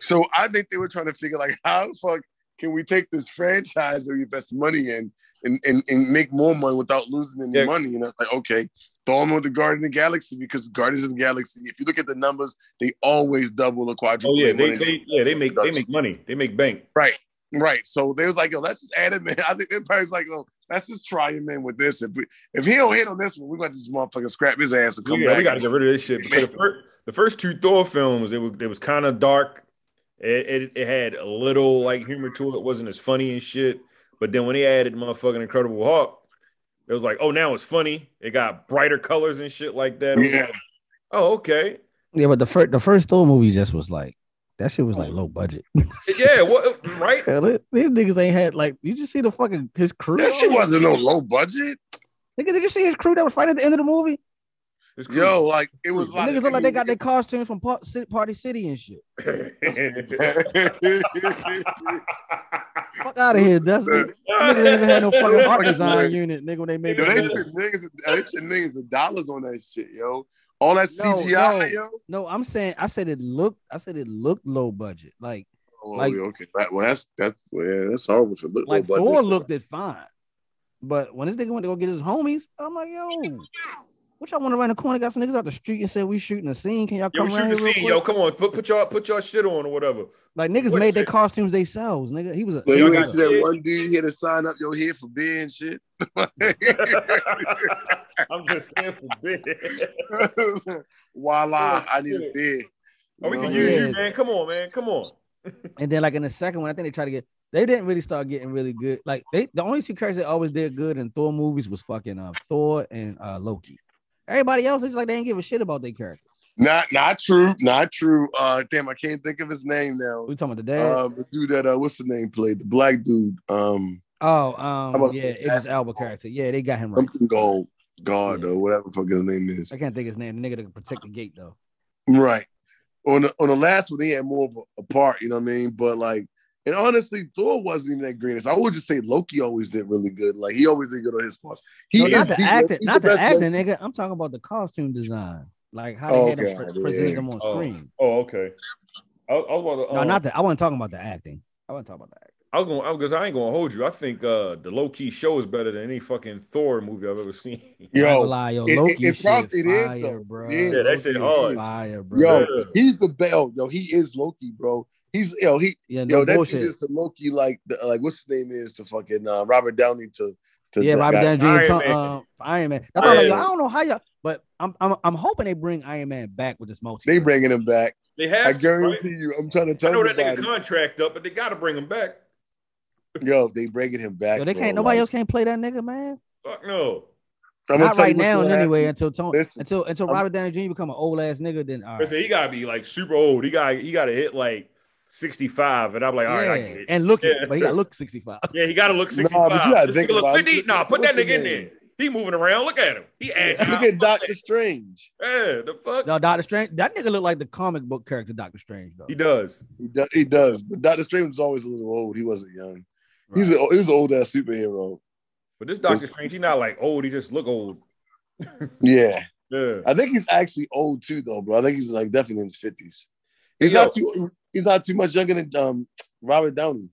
S5: So I think they were trying to figure like how the fuck can we take this franchise that we invest money in and, and, and make more money without losing any
S3: Yeah.
S5: money? You know, like okay, throw them with the Guardian of the Galaxy because Guardians of the Galaxy, if you look at the numbers, they always double or quadruple.
S3: Oh yeah, they, they yeah they make they make money. They make bank.
S5: Right. Right. So they was like, yo, let's just add him in. I think everybody's like, oh, let's just try him in with this. If, we, if he don't hit on this one, we're going to just motherfucker scrap his ass and come
S3: We,
S5: back.
S3: we got to get rid of this shit. Because the, first, the first two Thor films, it was it was kind of dark. It, it it had a little like humor to it. It wasn't as funny and shit. But then when they added motherfucking Incredible Hulk, it was like, oh, now it's funny. It got brighter colors and shit like that.
S5: Yeah.
S3: like, oh, okay.
S4: Yeah, but the first the first Thor movie just was like that shit was like low budget.
S3: Yeah, what right?
S4: Hell, These niggas ain't had like you just see the fucking his crew.
S5: That shit wasn't no low budget.
S4: Nigga, did you see his crew that was fighting at the end of the movie?
S3: It's
S5: Yo, like it was like
S4: niggas look like they got their costumes from Par- Ci- Party City and shit. Fuck out of here, that's niggas ain't even had no fucking art design unit, nigga. When they made
S5: Yo, they spent niggas, they spent niggas of dollars on that shit, yo. All that
S4: No,
S5: CGI,
S4: no.
S5: yo.
S4: No, I'm saying I said it looked. I said it looked low budget. Like
S5: Oh,
S4: Like-
S5: okay, well, that's that's yeah, that's horrible to look
S4: like
S5: low budget.
S4: Thor looked it fine, but when this nigga went to go get his homies, I'm like, yo, what y'all want to run the corner? Got some niggas out the street and said we shooting a scene. Can y'all
S3: Yo,
S4: come
S3: we
S4: around
S3: shoot
S4: here
S3: the
S4: real
S3: scene. Yo, come on, put put your put your shit on or whatever.
S4: Like niggas
S3: What
S4: made their
S3: shit?
S4: costumes themselves, nigga. He was a
S5: Like, you ain't
S3: got
S5: see that
S3: kids.
S5: one dude here to sign up your head for beer and shit.
S3: I'm just here for bid.
S5: Voila, I need a beer.
S3: Oh, we can
S5: know
S3: use
S5: what I
S3: you, man. Come on, man. Come on.
S4: And then like in the second one, I think they tried to get they didn't really start getting really good. Like they the only two characters that always did good in Thor movies was fucking uh, Thor and uh, Loki. Everybody else, is like they didn't give a shit about their characters.
S5: Not not true, not true. Uh damn, I can't think of his name now.
S4: We talking about the dad?
S5: Uh, the dude that uh, what's the name played the black dude. Um,
S4: oh, um, yeah,
S5: the
S4: Idris Elba character. Yeah, they got him right.
S5: something gold, guard
S4: Yeah.
S5: or whatever the fuck his name is.
S4: I can't think his name. The nigga that protect the gate though.
S5: Right. On the on the last one, he had more of a, a part. You know what I mean? But like And honestly, Thor wasn't even that greatest. I would just say Loki always did really good. Like he always did good on his parts. He
S4: No,
S5: is
S4: not the
S5: he-
S4: acting, not the,
S5: best
S4: acting, nigga. I'm talking about the costume design, like how they
S5: Oh,
S4: had them
S5: okay,
S4: pre- presented
S5: yeah.
S4: them on
S3: Oh.
S4: screen.
S3: Oh, okay. I, was- I was about to.
S4: No,
S3: um,
S4: not that. I wasn't talking about the acting. I wasn't talking about the acting.
S3: I was going because I ain't gonna hold you. I think uh the Loki show is better than any fucking Thor movie I've ever seen.
S4: I ain't gonna
S5: Yo,
S4: lie, yo,
S5: it- it-
S4: Loki
S5: it
S4: shit
S5: prob- it is,
S4: fire,
S5: though.
S4: bro.
S5: It is.
S3: Yeah, that shit hard.
S4: Fire, bro.
S5: yo,
S3: Yeah.
S5: he's the bell. Yo, he is Loki, bro. He's yo, he
S4: yeah, no
S5: yo, that
S4: bullshit.
S5: dude is to Loki like the, like what's his name is to fucking uh, Robert Downey to to
S4: yeah, Robert. Downey Jr.
S3: Iron
S4: Iron
S3: Man.
S4: Man. Uh, Iron Man. That's all.
S3: Iron
S4: Like,
S3: Man.
S4: I don't know how y'all, but I'm I'm I'm hoping they bring Iron Man back with this multi.
S5: They bringing him back.
S3: They have
S5: I
S3: to,
S5: guarantee
S3: right?
S5: you. I'm trying to tell you.
S3: I
S5: tell
S3: know that nigga contract up, but they got to bring him back.
S5: Yo, they bringing him back.
S4: Yo, they can't. Nobody
S5: Like,
S4: else can't play that nigga, man.
S3: Fuck no.
S5: I'm
S4: Not right now, anyway. Until Tony,
S5: Listen,
S4: until until
S5: I'm-
S4: Robert Downey Jr. become an old ass nigga, then all
S3: I said he gotta be like super old. He got he got to hit like sixty five, and I'm like, all right, I
S4: yeah,
S3: get it.
S4: and look,
S3: Yeah.
S4: but he got to look 65.
S3: Yeah, he got to look
S5: Nah,
S3: sixty
S5: but you gotta think
S3: look
S5: about it.
S3: Nah, put that nigga in there. He moving around. Look at him. He agile.
S5: Look at Doctor Strange.
S3: Yeah, the fuck.
S4: No, Doctor Strange. That nigga look like the comic book character Doctor Strange, though.
S3: He does.
S5: He, do, he does, but Doctor Strange was always a little old. He wasn't young. He's a, he was an old ass superhero.
S3: But this Doctor Strange, he not like old. He just look old.
S5: Yeah,
S3: Yeah.
S5: I think he's actually old too, though, bro. I think he's like definitely in his fifties. He's
S3: Yo.
S5: not too. He's not too much younger than um, Robert Downey.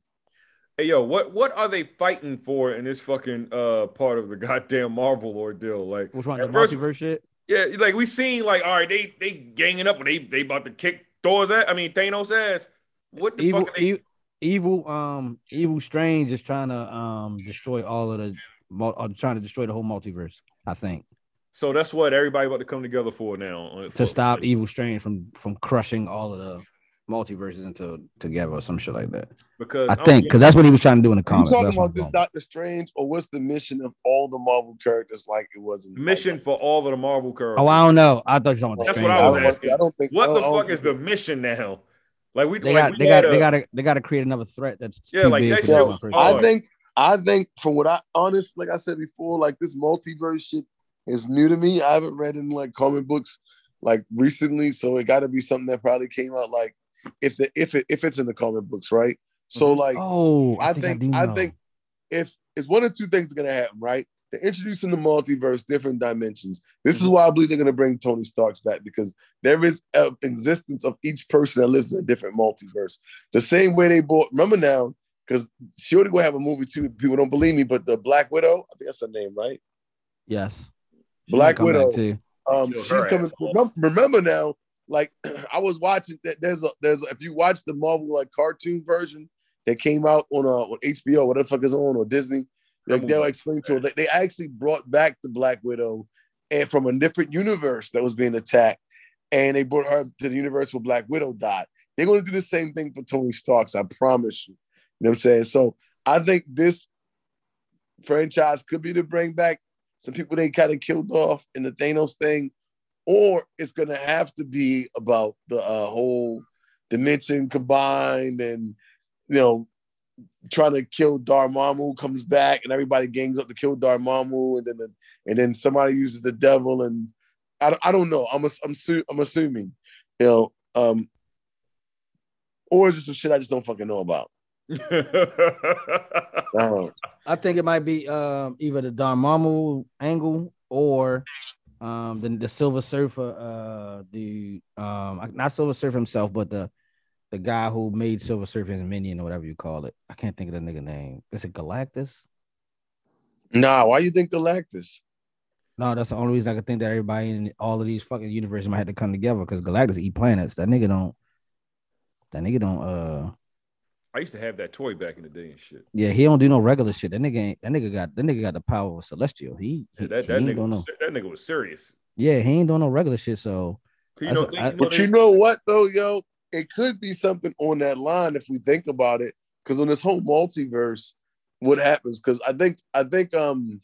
S3: Hey yo, what what are they fighting for in this fucking uh part of the goddamn Marvel ordeal? Like,
S4: Which one? The
S3: at first-
S4: multiverse shit.
S3: yeah, like we seen like, all right, they they ganging up and they they about to kick Thor's ass. I mean Thanos ass. What the
S4: Evil,
S3: fuck? Are they,
S4: e- evil, um, evil Strange is trying to um destroy all of the, uh, trying to destroy the whole multiverse. I think
S3: so that's what everybody about to come together for now.
S4: to stop Evil Strange from from crushing all of the multiverses into together or some shit like that.
S3: because
S4: I
S3: don't
S4: think
S3: get-
S4: because that's what he was trying to do in the
S5: Are you
S4: comics.
S5: talking
S4: That's
S5: about this
S4: going.
S5: Doctor Strange, or what's the mission of all the Marvel characters? Like it wasn't
S3: mission for all of the Marvel characters.
S4: Oh, I don't know. I thought you were talking about
S3: That's
S4: Strange.
S3: what I was
S5: don't-
S3: asking.
S5: I don't think.
S3: What
S5: I
S3: the fuck is the mission now? Like we
S4: They
S3: like
S4: got,
S3: we
S4: they got,
S3: a-
S4: they got to, they got to create another threat that's
S3: Yeah,
S4: too
S3: like
S4: big
S3: that
S4: for
S3: shit
S4: one person.
S5: I think I think from what I honest, like I said before, like this multiverse shit is new to me. I haven't read in like comic books like recently, so it got to be something that probably came out like if the if it if it's in the comic books, right? So
S3: Mhm.
S5: like
S4: Oh,
S5: I,
S4: I,
S5: think
S4: do
S5: I,
S4: know.
S5: think if it's one of two things are gonna happen, right? They're introducing the multiverse, different dimensions. This
S4: Mm-hmm.
S5: is why I believe they're gonna bring Tony Stark's back because there is an existence of each person that lives in a different multiverse. The same way they bought. Remember now, because she already gonna have a movie too. People don't believe me, but the Black Widow, I think that's her name, right?
S4: yes. She
S5: Black
S4: might come back
S5: Widow. Um, she's coming.
S3: ass off.
S5: Remember, remember now, like I was watching that. There's a there's a, if you watch the Marvel like cartoon version that came out on uh on HBO, whatever the fuck is on or Disney, like they'll explain to her that they actually brought back the Black Widow and from a different universe that was being attacked, and they brought her to the universe where Black Widow died. They're going to do the same thing for Tony Stark's. I promise you. You know what I'm saying? So I think this franchise could be to bring back some people they kind of killed off in the Thanos thing, or it's gonna have to be about the uh, whole dimension combined and you know trying to kill Dormammu comes back and everybody gangs up to kill Dormammu and then the, and then somebody uses the devil and I, don't- I don't know I'm ass- I'm su- I'm assuming you know um or is it some shit I just don't fucking know about I.
S4: I think it might be um, either the Dormammu angle or um, the the Silver Surfer, uh, the um, not Silver Surfer himself, but the the guy who made Silver Surfer his minion or whatever you call it. I can't think of the nigga name. Is it Galactus?
S5: nah why you think Galactus
S4: No, that's the only reason I could think that everybody in all of these fucking universes might have to come together because Galactus eat planets. That nigga don't. That nigga don't. Uh,
S3: I used to have that toy back in the day and shit.
S4: yeah, he don't do no regular shit. That nigga ain't. That nigga got. That nigga got the power of celestial. He. he
S3: Yeah, that that
S4: ain't
S3: nigga
S4: doing no.
S3: was, that nigga was serious.
S4: Yeah, he ain't doing no regular shit. So
S3: You know,
S4: what I-
S3: you know
S5: But you know what though, yo? It could be something on that line if we think about it. Because on this whole multiverse, what happens? Because I think I think um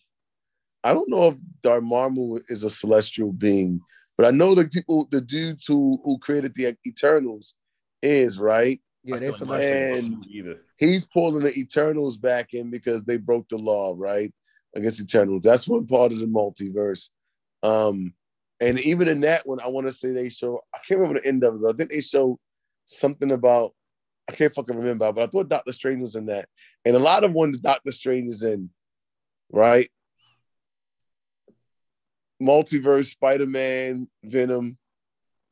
S5: I don't know if Dormammu is a celestial being, but I know the people, the dudes who who created the Eternals is right.
S4: Yeah,
S3: I
S4: they
S3: still ain't.
S5: And-
S3: either.
S5: He's pulling the Eternals back in because they broke the law, right? Against Eternals. That's one part of the multiverse. Um, and even in that one, I want to say they show, I can't remember the end of it, but I think they show something about I can't fucking remember, but I thought Doctor Strange was in that. And a lot of ones Doctor Strange is in, right? Multiverse, Spider-Man, Venom,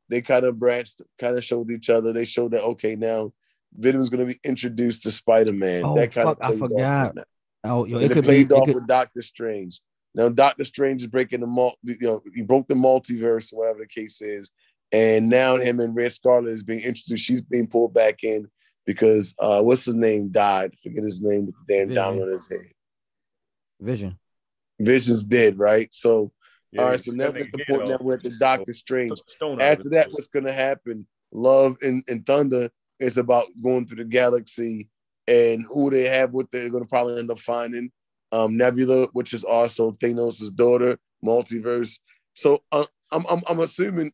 S5: they kind of branched, kind of showed each other. They showed that okay, now Venom's gonna be introduced to Spider-Man.
S4: Oh,
S5: that kind
S4: fuck, I
S5: of played off
S4: forgot. Oh, yo, it
S5: it
S4: could be.
S5: played
S4: it
S5: off
S4: could-
S5: with Doctor Strange. Now Doctor Strange is breaking the mul- you know, he broke the multiverse, whatever the case is, and now him and Red Scarlet is being introduced. She's being pulled back in because uh what's his name died? Forget his name with the damn down on his head.
S4: Vision.
S5: Vision's dead, right? So
S3: Yeah,
S5: all right, so now
S3: that
S5: we're at the point
S3: head
S5: now we're at the Doctor Strange.
S3: Took the stone out of
S5: After that, what's gonna happen? Love and, and Thunder is about going through the galaxy and who they have, what they're gonna probably end up finding. Um, Nebula, which is also Thanos' daughter, multiverse. So uh, I'm, I'm I'm assuming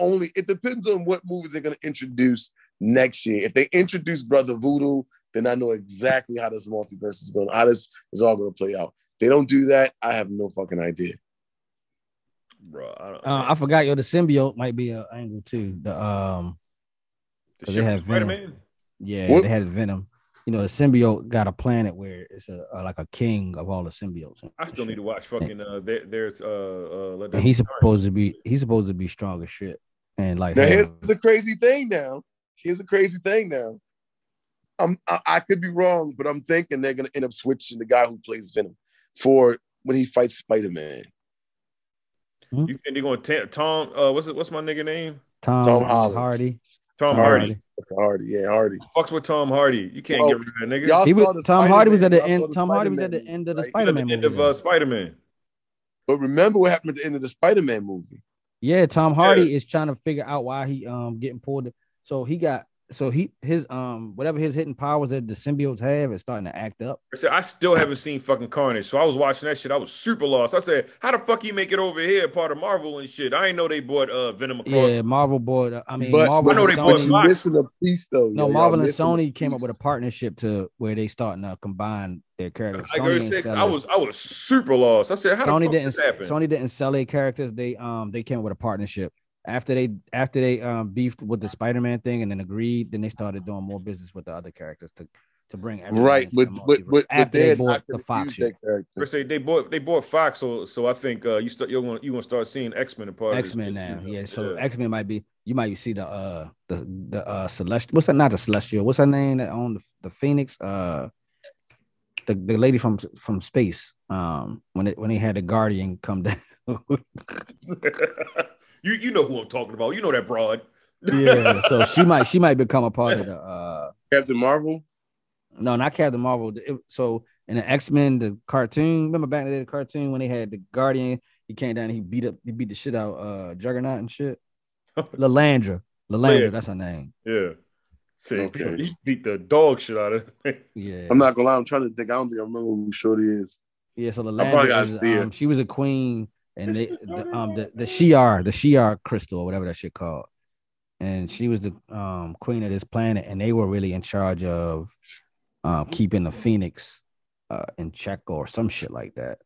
S5: only it depends on what movies they're gonna introduce next year. If they introduce Brother Voodoo, then I know exactly how this multiverse is going, how this is all gonna play out. If they don't do that, I have no fucking idea.
S3: Bro. I, don't,
S4: Uh, I forgot. Yo, the symbiote might be an angle too. The um,
S3: the
S4: they
S3: shit
S4: have
S3: from Spider-Man.
S4: yeah,
S5: What-
S4: they had Venom. You know, the symbiote got a planet where it's a, a like a king of all the symbiotes.
S3: I still need to watch fucking. Uh, there, there's uh, uh, let
S4: And he's supposed to be he's supposed to be strong as shit. And like
S5: Now
S4: have-
S5: here's the crazy thing. Now here's the crazy thing. Now I'm I, I could be wrong, but I'm thinking they're gonna end up switching the guy who plays Venom for when he fights Spider Man.
S3: You think they're going to Tom? Uh, what's it? What's my nigga name?
S4: Tom,
S5: Tom Holland.
S4: Hardy.
S3: Tom,
S4: Tom
S3: Hardy.
S4: Hardy.
S5: That's Hardy, yeah, Hardy.
S3: Fucks with Tom Hardy. You can't
S5: Well,
S3: get rid of that nigga.
S5: y'all
S4: He
S5: saw
S4: was,
S5: the
S4: Tom Hardy was at the
S5: Spider-Man-
S4: end. Tom Hardy was at the end of the
S5: movie,
S4: Spider-Man
S3: end of uh, Spider-Man.
S5: But remember what happened at the end of the Spider Man movie?
S4: Yeah, Tom Hardy is trying to figure out why he um getting pulled. So he got so he his um whatever his hidden powers that the symbiotes have is starting to act up.
S3: I said I still haven't seen fucking Carnage, so I was watching that shit. I was super lost. I said, "How the fuck he make it over here, part of Marvel and shit?" I ain't know they bought uh Venom across.
S4: Yeah, Marvel bought. I mean,
S5: but,
S4: Marvel
S5: but,
S3: I know
S4: and
S3: they
S5: but
S3: bought
S4: Sony.
S5: you're missing a piece though.
S4: No,
S5: yo.
S4: Marvel and Sony came up with a partnership to where they starting to combine their characters.
S3: Like
S4: Sony
S3: I said, I was I was super lost. I said, "How the
S4: Sony
S3: fuck
S4: didn't
S3: this happen?"
S4: Sony didn't sell their characters. They um they came up with a partnership after they after they um beefed with the Spider-Man thing and then agreed. Then they started doing more business with the other characters to to bring
S5: Right,
S4: into
S5: but
S4: the
S5: but but,
S4: multiverse
S5: but
S4: after they
S5: they're
S4: bought the Fox
S5: use
S4: shit.
S5: that character.
S3: I say they bought they bought Fox, so so I think uh, you start you're gonna you gonna start seeing X Men a part
S4: X Men
S3: shit,
S4: now,
S3: you know?
S4: yeah. So X Men might be you might see the uh the the uh celestial. What's that? Not the celestial. What's her name that owned the, the Phoenix? Uh, the the lady from from space. Um, when it when they had the Guardian come down.
S3: you you know who I'm talking about. You know that broad.
S4: yeah. So she might she might become a part of the uh
S5: Captain Marvel.
S4: no not Captain Marvel. It- so in the X Men the cartoon, remember back in the day, the cartoon when they had the Guardian, he came down, and he beat up he beat the shit out uh Juggernaut and shit. Lilandra, Lilandra,
S3: Yeah.
S4: that's her name.
S3: Yeah. See,
S5: Okay.
S3: he beat the dog shit out of it.
S4: Yeah.
S5: I'm not gonna lie. I'm trying to think. I don't think I remember who Shorty is.
S4: Yeah, so the
S5: probably gotta
S4: is,
S5: see it.
S4: um, she was a queen, and they the, um the the Shi'ar the Shi'ar crystal or whatever that shit called, and she was the um queen of this planet, and they were really in charge of um keeping the Phoenix uh in check or some shit like that.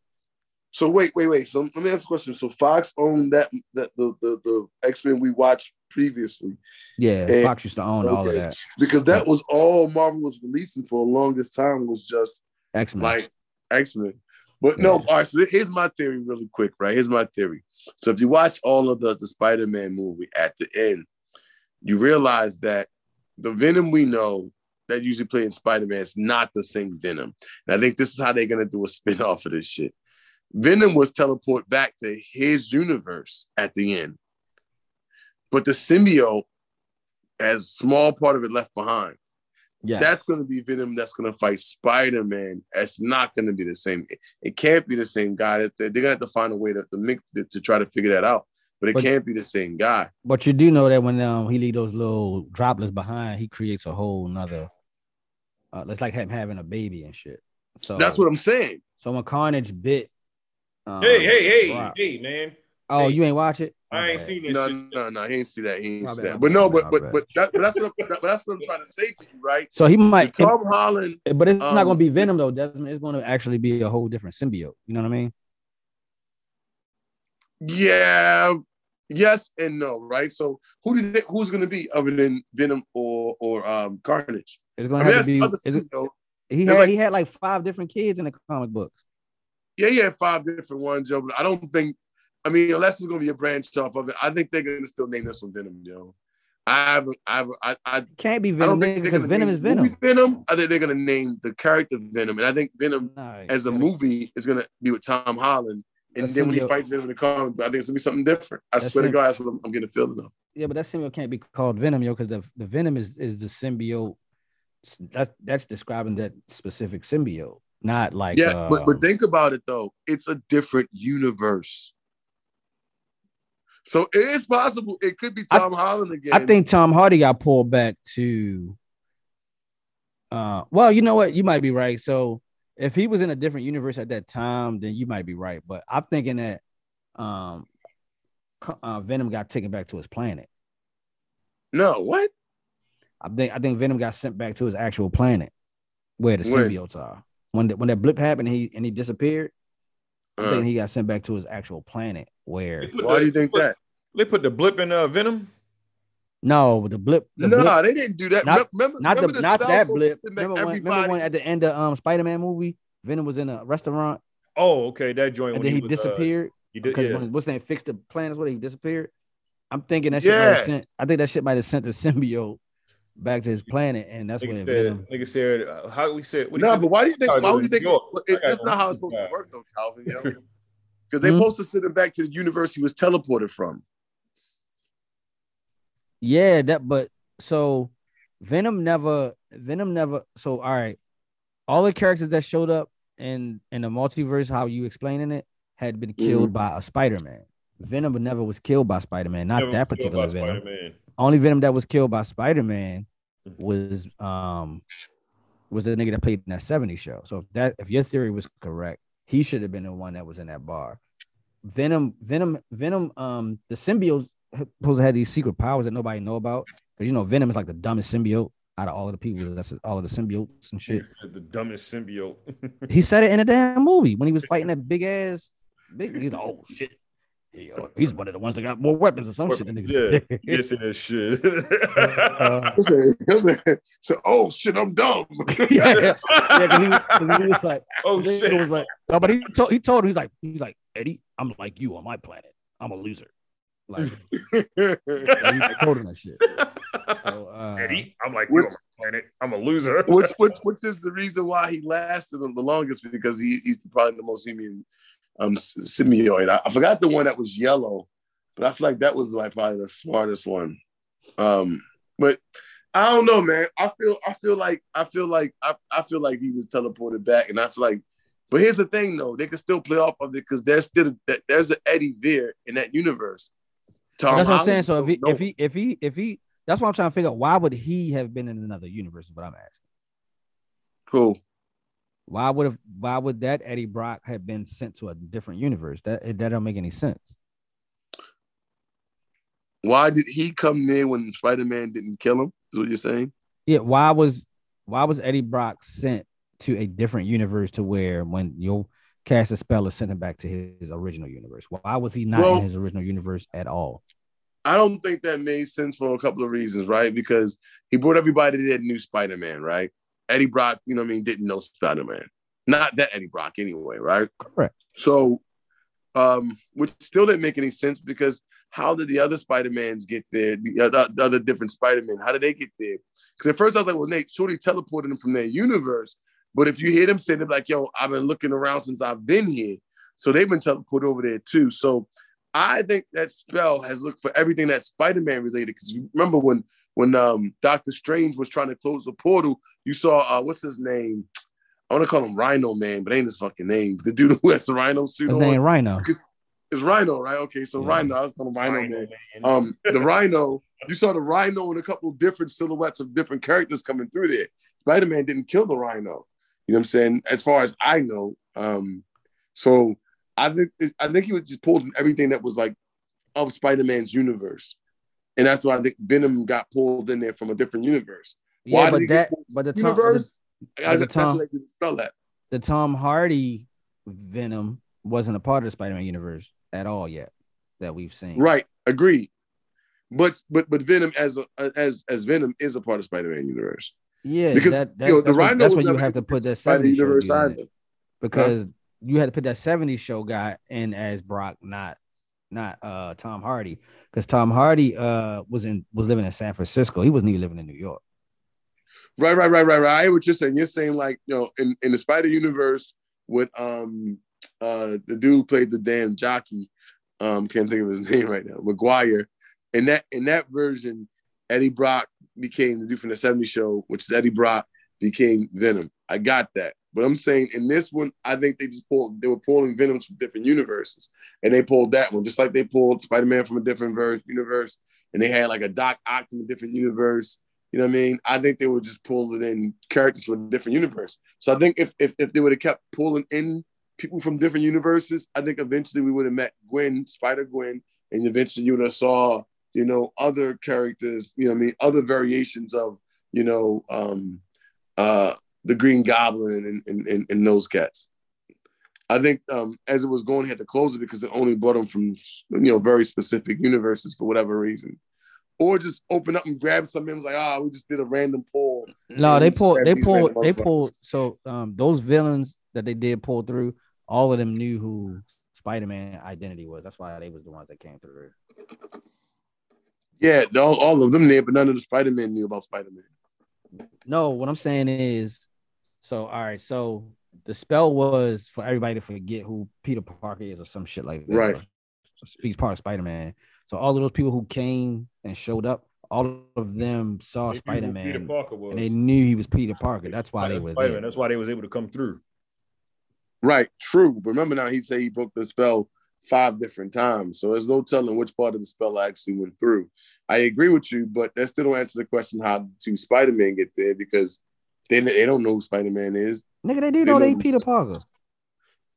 S5: So wait, wait, wait. So let me ask a question. So Fox owned that that the the, the X Men we watched previously
S4: Yeah,
S5: Eh,
S4: Fox used to own all of that
S5: because that was all Marvel was releasing for the longest time was just
S4: X Men.
S5: like X Men. But no, all right. So here's my theory, really quick. Right, here's my theory. So if you watch all of the the Spider Man movie at the end, you realize that the Venom we know that usually play in Spider Man is not the same Venom. And I think this is how they're gonna do a spin off of this shit. Venom was teleported back to his universe at the end, but the symbiote has a small part of it left behind.
S4: Yeah,
S5: That's going to be Venom. That's going to fight Spider Man. That's not going to be the same. It, it can't be the same guy. They- They're going to have to find a way to, to mix to try to figure that out. But it
S4: But-
S5: can't be the same guy.
S4: but you do know that when um he leave those little droplets behind, he creates a whole nother. Uh, it's like him having a baby and shit. So
S5: That's what I'm saying.
S4: So when Carnage bit. Um,
S3: hey, hey, hey,
S4: Brock-
S3: hey, man.
S4: Oh,
S3: hey.
S4: you ain't watch it?
S3: I ain't
S4: bad.
S3: seen this
S5: No,
S3: shit.
S5: no, no. He ain't see that. He ain't see that. But no, but but but, that, but that's what I'm, but that's what I'm trying to say to you, right?
S4: So he might,
S5: Tom Holland.
S4: but it's not
S5: um,
S4: going to be Venom though. Desmond, it's going to actually be a whole different symbiote. You know what I mean?
S5: Yeah, yes and no, right? So who do you think who's going to be other than Venom or or um, Carnage?
S4: It's gonna
S5: mean,
S4: have to be. it's- he had
S5: like-
S4: he had like five different kids in the comic books.
S5: Yeah, he had five different ones, yo. But I don't think. I mean, unless it's gonna be a branch off of it, I think they're gonna still name this one Venom, yo. I have, I I, I,
S4: Can't be Venom.
S5: I don't think
S4: because Venom is Venom.
S5: Venom. I think they're gonna name the character Venom, and I think Venom as a movie is gonna be with Tom Holland. And
S4: That's
S5: then when he
S4: symbiote.
S5: fights Venom in the comic, I think it's gonna be something different. I
S4: That's
S5: swear to God, that's what I'm, I'm getting a feeling of.
S4: Yeah, but that symbiote can't be called Venom, yo, because the, the Venom is is the symbiote. That's that's describing that specific symbiote, not like
S5: Yeah, but but um, think about it though. It's a different universe. So it is possible it could be
S4: I-
S5: Tom Holland again.
S4: I think Tom Hardy got pulled back to. Uh, well, you know what? You might be right. So if he was in a different universe at that time, then you might be right. But I'm thinking that, um, uh, Venom got taken back to his planet.
S5: no what?
S4: I think I think Venom got sent back to his actual planet, where the
S5: When?
S4: symbiotes are. When the, when that blip happened, he and he disappeared. I
S5: Uh,
S4: think he got sent back to his actual planet. Where
S5: why
S3: the-
S5: do you think
S3: put-
S5: that?
S3: They put the blip in uh, Venom.
S4: no, the blip. The
S5: No,
S4: blip
S5: they didn't do that.
S4: Not-
S5: remember,
S4: not
S5: remember
S4: the not that blip. Remember when, remember
S5: everybody-
S4: when at the end of um Spider-Man movie, Venom was in a restaurant
S3: Oh, okay, that joint.
S4: and
S3: when
S4: then he,
S3: was, uh,
S4: disappeared
S3: he did,
S4: because
S3: yeah.
S4: when what's that fixed the plan is what he disappeared. I'm thinking that shit might
S5: Yeah.
S4: have sent. I think that shit might have sent the symbiote back to his planet, and that's when
S3: Nigga
S4: Venom.
S3: said, nigga said, uh, how we said, what he
S5: No,
S3: said?
S5: but why do you think? Why
S3: go
S5: would you think?
S3: New
S5: It,
S3: I
S5: that's not how it's supposed to work, though, Kelvin. You know, because they're
S4: Hmm?
S5: supposed to send him back to the universe he was teleported from.
S4: Yeah, that. But so Venom never. Venom never. So all right, all the characters that showed up in in the multiverse, how you explaining it, had been killed by a Spider-Man. Venom never was killed by Spider-Man. Not
S3: Never
S4: that particular Venom.
S3: Spider-Man.
S4: Only Venom that was killed by Spider-Man
S3: Mhm.
S4: was um was the nigga that played in that 70s show. So if that if your theory was correct, he should have been the one that was in that bar. Venom, Venom, Venom, um, the symbiotes supposed to have these secret powers that nobody know about. Because you know, Venom is like the dumbest symbiote out of all of the people. That's all of the symbiotes and shit.
S3: The dumbest symbiote.
S4: He said it in a damn movie when he was fighting that big ass big. He's like, oh shit. He, he's one of the ones that got more weapons or some shit. The nigga
S3: yeah,
S4: said.
S3: yes, it is shit.
S4: Uh,
S5: He'll say, he'll so, oh shit, I'm dumb.
S4: yeah, yeah, yeah, 'cause he, 'cause he was like,
S3: oh
S4: Nigga
S3: shit!
S4: was like, no, but he told he told him he's like he's like Eddie, I'm like you on my planet. I'm a loser. Like like, he told him that shit. So uh,
S3: Eddie, I'm like you on
S5: Which-
S3: my planet. I'm a loser.
S5: which, which, which is the reason why he lasted the longest because he, he's probably the most human um s- symbiote. I, I forgot the one that was yellow, but I feel like that was like probably the smartest one. Um, but I don't know, man. I feel I feel like I feel like I, I feel like he was teleported back, and I feel like. But here's the thing, though, they can still play off of it because there's still there's an Eddie there in that universe. Tom
S4: that's what I'm saying. So if he if he if he if he that's what I'm trying to figure out. Why would he have been in another universe? Is what I'm asking.
S5: cool.
S4: Why would have why would that Eddie Brock have been sent to a different universe? That that don't make any sense.
S5: Why did he come there when Spider Man didn't kill him? Is what you're saying?
S4: Yeah, why was why was Eddie Brock sent to a different universe to where when you'll cast a spell is sent him back to his original universe? Why was he not
S5: Well-
S4: in his original universe at all?
S5: I don't think that made sense for a couple of reasons, right? Because he brought everybody that knew Spider Man, right? Eddie Brock, you know what I mean, didn't know Spider Man. Not that Eddie Brock anyway, right?
S4: Correct.
S5: So, um, which still didn't make any sense because how did the other Spider Mans get there? The other, the other different Spider Men, how did they get there? Because at first I was like, well, Nate, surely teleported them from their universe. But if you hear them say, they're like, yo, I've been looking around since I've been here. So they've been teleported over there too. So I think that spell has looked for everything that's Spider Man related. Because remember when when um, Doctor Strange was trying to close the portal, you saw uh, what's his name? I want to call him Rhino Man, but ain't his fucking name. The dude who has the Rhino suit
S4: His
S5: on.
S4: name Rhino.
S5: Because it's Rhino, right? Okay, so
S4: Yeah.
S5: Rhino, I was calling him Rhino,
S3: Rhino,
S5: Man.
S3: man.
S5: Um, the Rhino, you saw the Rhino and a couple different silhouettes of different characters coming through there. Spider Man didn't kill the Rhino. You know what I'm saying? As far as I know, um, so I think I think he was just pulled in everything that was like of Spider Man's universe, and that's why I think Venom got pulled in there from a different universe.
S4: Yeah,
S5: Why did
S4: but
S5: he
S4: that
S5: pulled
S4: but the Tom,
S5: universe?
S4: the,
S5: I,
S4: the
S5: that's
S4: Tom-
S5: what spell that.
S4: the Tom Hardy Venom wasn't a part of the Spider-Man universe at all yet. that we've seen.
S5: Right, agreed. But but but Venom as a as as Venom is a part of Spider-Man universe.
S4: Yeah,
S5: Because,
S4: that, that,
S5: you know, the
S4: that's, what, that's what you have to put that
S5: Spider
S4: 70s
S5: universe either.
S4: because you had to put that 70s show guy in as Brock, not not uh Tom Hardy, because Tom Hardy uh was in was living in San Francisco. He wasn't even living in New York.
S5: Right, right, right, right, right. I what you're saying. You're saying like, you know, in, in the Spider Universe with um uh the dude who played the damn jockey, um, can't think of his name right now, Maguire. In that in that version, Eddie Brock became the dude from the 70 show, which is Eddie Brock became Venom. I got that. But I'm saying in this one, I think they just pulled they were pulling Venoms from different universes. And they pulled that one, just like they pulled Spider-Man from a different verse universe, and they had like a Doc Ock from a different universe. You know what I mean? I think they would just pull in characters from a different universe. So I think if if, if they would have kept pulling in people from different universes, I think eventually we would have met Gwen, Spider Gwen, and eventually you would have saw, you know, other characters, you know I mean, other variations of, you know, um uh the Green Goblin and and, and, and those cats. I think um as it was going, he had to close it because it only brought them from you know very specific universes for whatever reason. Or just open up and grab something. It was like, ah, we just did a random pull.
S4: No, they pulled they pulled they pulled so um those villains that they did pull through, all of them knew who Spider-Man identity was. That's why they was the ones that came through.
S5: Yeah, all, all of them there, but none of the Spider Man knew about Spider Man.
S4: No, what I'm saying is, so all right, so the spell was for everybody to forget who Peter Parker is or some shit like that.
S5: Right.
S4: He's part of Spider Man. So all of those people who came and showed up, all of them saw
S3: They knew
S4: Spider
S3: Peter
S4: Man
S3: Parker was.
S4: and they knew he was Peter Parker. That's why they were
S3: Spider-Man.
S4: there.
S3: That's why they was able to come through.
S5: Right, true. But remember now, he said he broke the spell five different times. So there's no telling which part of the spell actually went through. I agree with you, but that still don't answer the question how did two Spider Man get there because they, they don't know who Spider Man is.
S4: Nigga, they do
S5: They
S4: know they
S5: know-
S4: Peter Parker.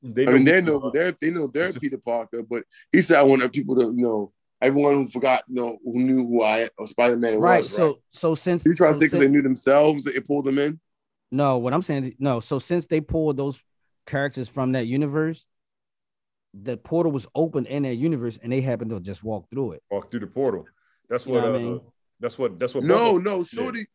S3: They
S5: I mean, they
S3: who-
S5: know they're they know they're Peter Parker, but he said I wanted people to you know everyone who forgot, you know, who knew who I or Spider Man
S4: Right.
S5: was.
S4: So
S5: right?
S4: so since
S5: you trying to say because they knew themselves that it pulled them in?
S4: No, what I'm saying no. So since they pulled those characters from that universe, the portal was open in that universe, and they happened to just walk through it.
S3: walk through the portal. That's
S4: You
S3: what.
S4: know what
S3: uh,
S4: I mean?
S3: That's what. That's what.
S5: No,
S3: Bubba-
S5: no, Shorty.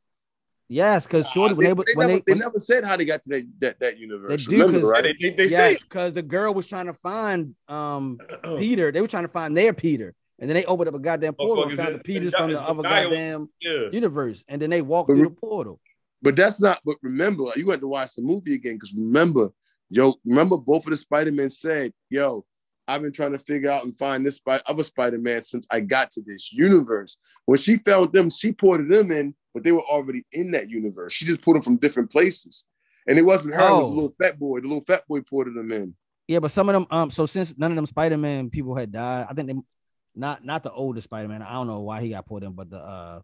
S4: Yes, because Shorty when
S5: they,
S4: they, when
S5: never,
S4: they,
S5: they
S4: when-
S5: never said how they got to that that, that universe.
S4: They do,
S5: Remember,
S4: 'cause-
S5: right?
S3: They, they, they say.
S4: yes, because the girl was trying to find um. Peter. They were trying to find their Peter, and then they opened up a goddamn portal and
S3: Motherfuckers
S4: found the Peters from the other goddamn
S3: yeah.
S4: universe, and then they walked
S5: But
S4: through the portal.
S5: But that's not. But remember, like, you had to watch the movie again because remember, yo, remember both of the Spider Men said, "Yo, I've been trying to figure out and find this Spy- other Spider Man since I got to this universe." When she found them, she ported them in, but they were already in that universe. She just pulled them from different places, and it wasn't her. It was
S4: Oh.
S5: a little fat boy. The little fat boy ported them in.
S4: Yeah, but some of them, um, so since none of them Spider Man people had died, I think they not not the older Spider Man. I don't know why he got pulled in, but the uh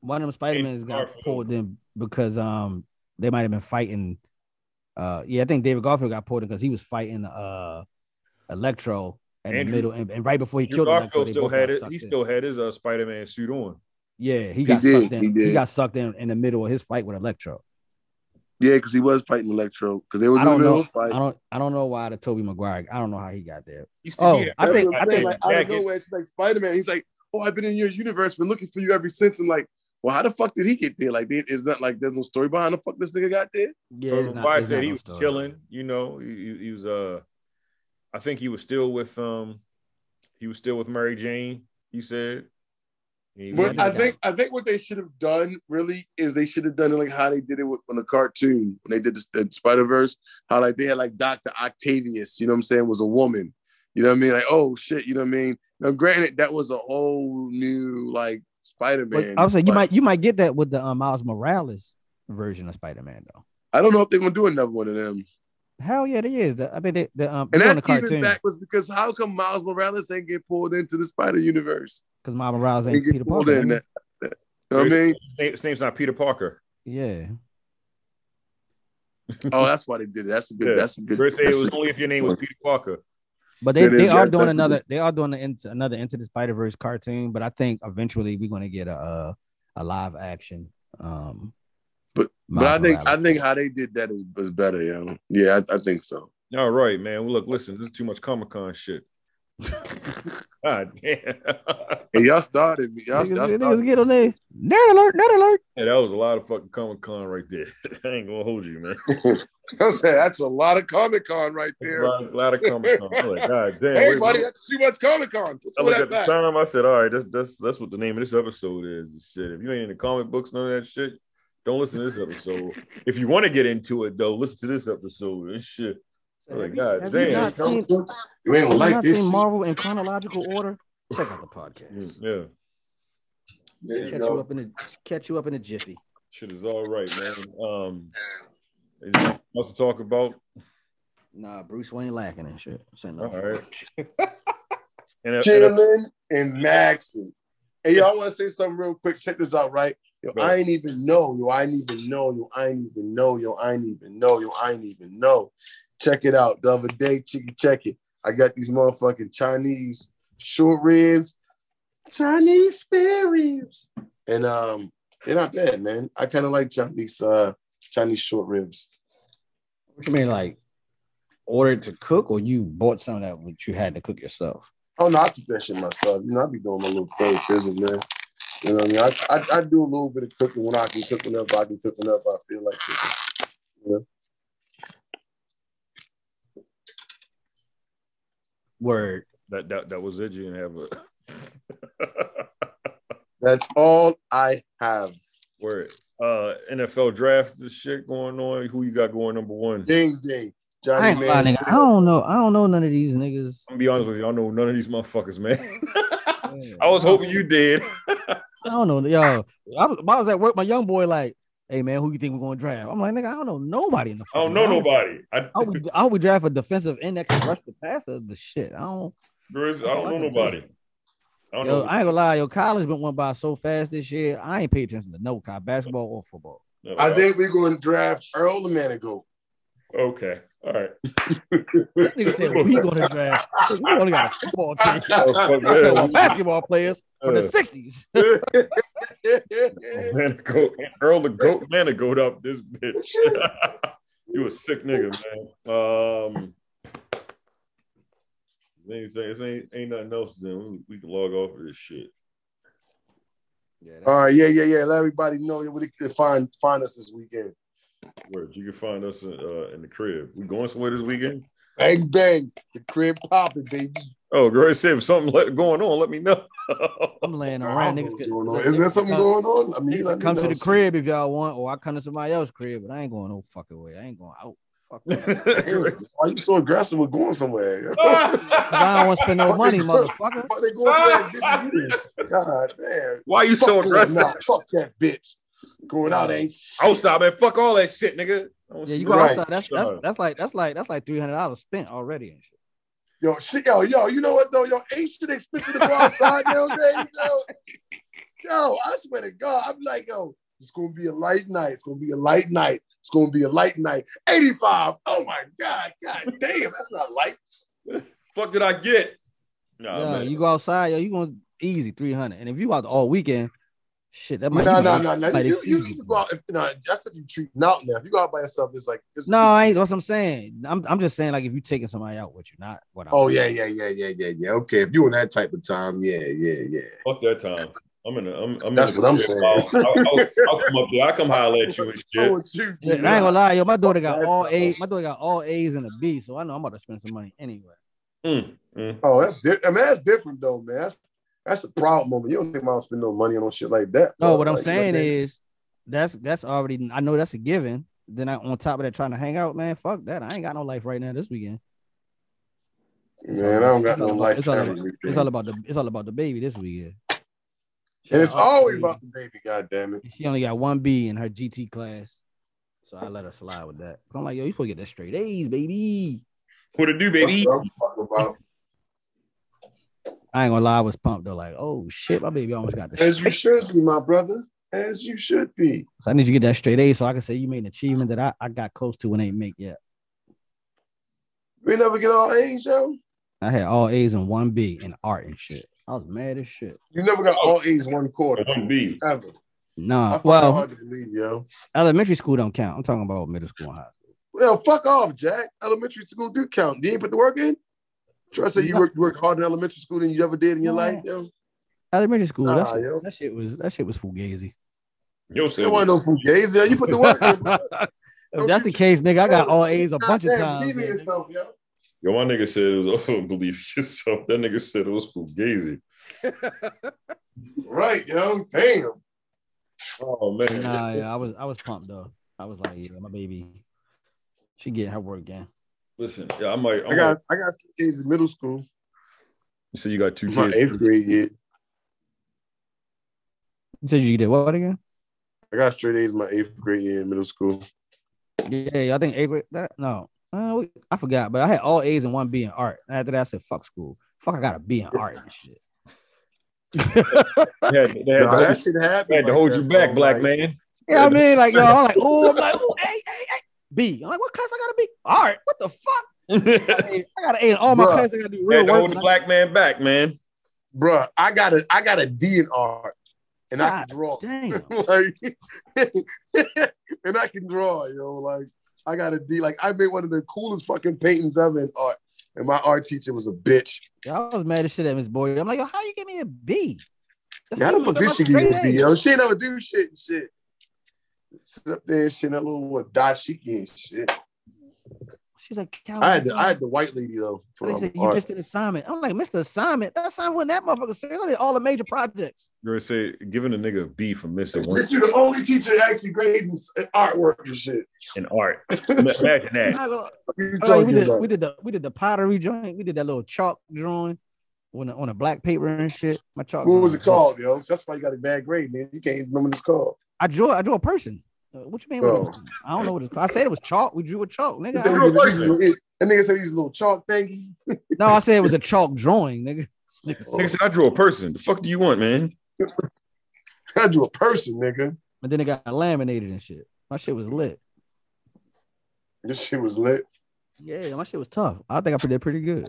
S4: one of them Spider Mans got
S3: Garfield.
S4: pulled in because um they might have been fighting. Uh, yeah, I think David Garfield got pulled in because he was fighting uh Electro in
S3: Andrew-
S4: the middle, and, and right before he
S3: Andrew
S4: killed Electro,
S3: Garfield
S4: they
S3: still had it. He
S4: in.
S3: still had his uh, Spider-Man suit on.
S4: Yeah, he got
S5: did,
S4: sucked in.
S5: he
S4: He, got sucked in in the middle of his fight with Electro.
S5: Yeah, because he was fighting Electro because they was
S4: I
S5: in
S4: don't know.
S5: fight.
S4: I don't. I don't know why the Tobey Maguire. I don't know how he got there.
S3: He still,
S4: Oh,
S3: he
S4: I
S5: That's
S4: think-
S5: what
S4: I think
S5: like out of nowhere, it's like Spider Man. He's like, "Oh, I've been in your universe, been looking for you ever since." And like, well, how the fuck did he get there? Like, there- is that like there's no story behind the fuck this nigga got there?
S4: Yeah,
S3: So
S4: it's not,
S3: Maguire
S4: it's
S3: said
S4: not
S3: he
S4: no
S3: was
S4: story.
S3: chilling. You know, he, he- he was. Uh, I think he was still with um, he was still with Mary Jane. He said. He
S5: But I think I think what they should have done really is they should have done it like how they did it with, on the cartoon when they did the, the Spider Verse. How like they had like Doctor Octavius, you know what I'm saying, was a woman. You know what I mean? Like, oh shit, you know what I mean? Now, granted, that was a whole new like Spider Man.
S4: I was saying you might you might get that with the um, Miles Morales version of Spider Man though.
S5: I don't know if they're gonna do another one of them.
S4: Hell yeah, they is. The, I think they, the um
S5: And that's
S4: the
S5: even backwards because how come Miles Morales ain't get pulled into the Spider Universe?
S4: because Miles Morales
S5: He
S4: ain't Peter
S5: pulled
S4: Parker.
S5: in that. that- You know what I mean?
S3: His, name's not Peter Parker.
S4: Yeah,
S5: Oh, that's why they did it. That's a good.
S3: Yeah.
S5: That's a good.
S3: Bird said it was
S5: a-
S3: only if your name was Peter Parker.
S4: but they, they
S5: is,
S4: are
S5: yeah,
S4: doing
S5: definitely.
S4: another they are doing the into, another Into the Spider Verse cartoon. But I think eventually we're gonna get a a, a live action. Um,
S5: But but I think
S4: Morales.
S5: I think how they did that is, is better, yo. Yeah, I, I think so.
S3: All right, man. Well, look, listen, this is too much Comic Con shit. God damn.
S5: And y'all started me. Y'all,
S4: Niggas,
S5: y'all
S4: niggas get on there. Nerd alert, nerd alert.
S3: Yeah, that was a lot of fucking Comic Con right there. I ain't gonna hold you, man.
S5: I said that's a lot of Comic Con right
S3: A
S5: there.
S3: lot, a lot of Comic Con. I'm like, God damn.
S5: Hey, buddy, that's too much Comic Con. Put
S3: I
S5: some
S3: looked
S5: that
S3: at the
S5: back.
S3: time. I said, all right, that's that's that's what the name of this episode is. and Shit. If you ain't into comic books, none of that shit, don't listen to this episode. if you want to get into it though, listen to this episode This shit. Oh my God
S4: Have
S3: damn.
S4: you not seen,
S5: You ain't gonna
S4: you
S5: like
S4: not
S5: this.
S4: seen
S5: shit.
S4: Marvel in chronological order? Check out the podcast.
S3: Mm, Yeah,
S5: There you
S4: Catch
S5: go.
S4: you up in a catch you up in a jiffy.
S3: shit is all right, man. Um, is there anything else to talk about?
S4: Nah, Bruce Wayne lacking and shit. Say no.
S3: All right. And, and,
S5: chilling and maxing. Hey, yo, I want to say something real quick. Check this out, right? Yo,
S3: Go.
S5: I ain't even know. Yo, I ain't even know. Yo, I ain't even know. Yo, I ain't even know. Yo, I ain't even know. Check it out. The other day, check check it. I got these motherfucking Chinese short ribs, Chinese spare ribs, and um, they're not bad, man. I kind of like Chinese uh Chinese short ribs.
S4: What you mean, like ordered to cook, or you bought some of that which you had to cook yourself?
S5: Oh no, I keep that shit myself. You know, I be doing my little third business, man. You know what I mean? I, I, I do a little bit of cooking when I can cook enough. I can cook enough. I feel like cooking.
S4: Word.
S3: that, that that was it. You didn't have a
S5: That's all I have.
S3: word. Uh, NFL draft. This shit going on. Who you got going number one?
S5: Ding ding.
S4: I
S5: Johnny
S4: ain't lie,
S5: Man.
S4: nigga. I don't know. I don't know none of these niggas.
S3: I'm gonna be honest with you. I know none of these motherfuckers, man. I was hoping you did.
S4: I don't know, yo. I was, I was at work. My young boy like, "Hey man, who you think we're gonna draft?" I'm like, "Nigga, I don't know nobody in the."
S3: I don't
S4: fucking
S3: know
S4: draft.
S3: nobody. I,
S4: I would, I would draft a defensive end that can rush the passer, The shit, I don't.
S3: Grizz, I don't know
S4: can
S3: nobody. I don't
S4: Yo,
S3: know.
S4: I ain't gonna lie, yo. College been went by so fast this year. I ain't paid attention to no kind basketball or football.
S3: No,
S5: I think we're going to draft Earl the Manigault.
S3: Okay. All right.
S4: This nigga said we gonna draft. We only got a football team.
S3: Oh, fuck
S4: talking about basketball players from the
S3: Uh,
S4: '60s.
S3: Man, goat, Earl the goat man to goat up this bitch. you a sick nigga, man. Um anything, ain't, ain't nothing else, then we, we can log off of this shit.
S5: All right, yeah, yeah, yeah. Let everybody know where they can find find us this weekend.
S3: Where you can find us in, uh, in the crib. We going somewhere this weekend?
S5: Bang bang, the crib popping, baby.
S3: Oh, girl, said if something let, going on, let me know.
S4: I'm laying around.
S5: don't
S4: Niggas, get-
S5: going on. Is there something
S4: come-
S5: going on? I mean,
S4: niggas
S5: let me
S4: come to
S5: know.
S4: the crib if y'all want, or I come to somebody else's crib, but I ain't going no fucking way. I ain't going out. Fuck that.
S5: Why you so aggressive with going somewhere?
S4: I don't want to spend no money,
S5: they-
S4: motherfucker.
S5: Fuck, they going somewhere and dissing you. God damn.
S3: Why you so
S5: Fuck going
S3: aggressive?
S5: out. Fuck that bitch. Going out ain't shit.
S3: Outside, man. Fuck all that shit, nigga. I don't
S4: Yeah,
S3: see
S4: you go
S5: Right.
S4: outside. That's that's that's like that's like that's like three hundred dollars spent already and shit.
S5: Yo, shit, yo, yo, you know what though? Yo, ain't shit expensive to go outside nowadays, yo. Yo, I swear to God, I'm like, yo, it's gonna be a light night. It's gonna be a light night. It's gonna be a light night. 85. Oh my God, God damn, that's not light.
S3: Fuck did I get? Nah,
S4: yeah,
S3: man.
S4: you go outside, yo, you going easy three hundred. And if you out all weekend, shit, that might
S5: No,
S4: you
S5: no, no, no. You, you,
S4: you.
S5: you can go out if no, that's if you treat out now. If you go out by yourself, it's like it's,
S4: No,
S5: it's-
S4: I ain't. That's what I'm saying. I'm, I'm just saying like if you're taking somebody out with you, not what. I'm
S5: Oh yeah, yeah, yeah, yeah, yeah, yeah. Okay, if you're in that type of time, yeah, yeah, yeah.
S3: Fuck that time. I'm in. A, I'm, I'm
S5: That's
S3: in the
S5: what I'm saying.
S3: I'll, I'll, I'll, I'll come up there. I come holler at you and shit.
S5: you,
S4: Yeah, I ain't gonna lie, yo. My daughter got all. A's. My daughter got all A's and a B, so I know I'm about to spend some money anyway.
S3: Mm, mm.
S5: Oh, that's di- I mean, that's different though, man. That's that's a proud moment. You don't think about spend no money on no shit like that.
S4: No,
S5: bro.
S4: what I'm
S5: Like,
S4: saying
S5: what I'm
S4: is that's that's already. I know that's a given. Then I, on top of that, trying to hang out, man. Fuck that. I ain't got no life right now this weekend.
S5: man, I don't got
S4: It's all
S5: no
S4: about-
S5: life.
S4: it's all about- It's all about the. It's all about the baby this weekend. She
S5: and it's always
S4: A's.
S5: about the baby. God damn it.
S4: She only got one B in her GT class, so I let her slide with that. I'm like, yo, you supposed to get that straight A's, baby.
S3: What it do, baby?
S5: That's what I'm talking about.
S4: I ain't gonna lie, I was pumped though. Like, oh shit, my baby almost got the.
S5: As you should be, my brother. As you should be.
S4: So I need you to get that straight A, so I can say you made an achievement that I, I got close to and ain't make yet.
S5: We never get all A's, yo.
S4: I had all A's and one B in art and shit. I was mad as shit.
S5: You never got all A's one quarter
S3: One B.
S5: ever. I
S4: Nah, well,
S5: hard to believe, yo.
S4: elementary school don't count. I'm talking about middle school and high school.
S5: Well, fuck off, Jack. Elementary school do count. Did You ain't put the work in. Try to say you worked worked harder in elementary school than you ever did in your
S4: Yeah.
S5: life, yo.
S4: Elementary school. that, shit,
S5: yo.
S4: that shit was that shit was fugazi.
S3: Yo said
S5: There wasn't no fugazi. You put the work in.
S4: If that's the case, nigga, I got all A's a bunch of
S5: damn,
S4: times.
S5: Believe in yourself, yo.
S3: Yo, my nigga said it was oh, believe yourself. That nigga said it was fugazi.
S5: Right, yo. Damn.
S3: Oh man.
S4: Nah, yeah, I was I was pumped though. I was like, yeah, my baby, she get her work again.
S3: Listen, yeah, I might. I,
S5: I got I got straight A's in middle school.
S3: You said you got two
S5: My
S3: kids.
S5: eighth grade year.
S4: You said you did what again?
S5: I got straight A's my eighth grade year in middle school.
S4: Yeah, I think eighth grade. That, no, uh, we- I forgot, but I had all A's and one B in art. After that, I said, "Fuck school, fuck, I got a B in art and shit."
S3: They had, they had,
S5: Nah,
S3: to,
S5: that
S3: hold,
S5: shit happened.
S3: had to
S5: like
S3: hold
S5: that,
S3: you back,
S5: bro.
S3: black
S5: Like,
S3: man.
S4: yeah, I mean, like, yo, I'm like, oh, I'm like, oh, A, A, A, B. I'm like, what class I got a B? Art. What the fuck?
S3: had
S4: I got an A in all my
S5: Bruh.
S4: classes. I got to do real
S3: to
S4: work.
S3: hold the black man back, man.
S5: Bruh, I got a I got a D in art, and I can draw.
S4: Damn.
S5: like, and I can draw, yo. Like, I got a D. Like, I made one of the coolest fucking paintings ever in art, and my art teacher was a bitch.
S4: Yeah, I was mad as shit at Miss Boyd. I'm like, yo, how you give me a B? That's
S5: How the fuck
S4: even
S5: this shit give you a B,
S4: A.
S5: yo? She ain't never do shit and shit. Sit up there and shit, that little what dashiki and shit.
S4: She's like,
S5: I had the, I had the white lady though. For,
S4: They
S5: um,
S4: said you
S5: art.
S4: missed an assignment. I'm like, Mr. Assignment. That assignment wasn't that motherfucker serious. I did all the major projects.
S3: You're gonna say giving a nigga a B for missing one
S5: Bitch, you the only teacher actually grading artwork and shit.
S3: in art. Imagine that.
S4: I go-
S5: What you
S4: Oh,
S5: talking
S4: we did
S5: about?
S4: we did the we did the pottery joint. We did that little chalk drawing on a, on a black paper and shit. My chalk.
S5: What was it called, yo? So that's why you got a bad grade, man. You can't even remember what it's called.
S4: I drew I drew a person. Uh, what you mean? what it
S5: Oh.
S4: was? I don't know what it's called. I said it was chalk. We drew a chalk,
S5: He
S4: nigga.
S5: said
S4: I-
S5: we could use a little- That nigga said he's a little chalk thingy.
S4: no, I said it was a chalk drawing, nigga. Nigga said-
S3: said, I drew a person. The fuck do you want, man?
S5: I drew a person, nigga.
S4: And then it got laminated and shit. My shit was lit.
S5: This shit was lit.
S4: Yeah, my shit was tough. I think I did pretty good.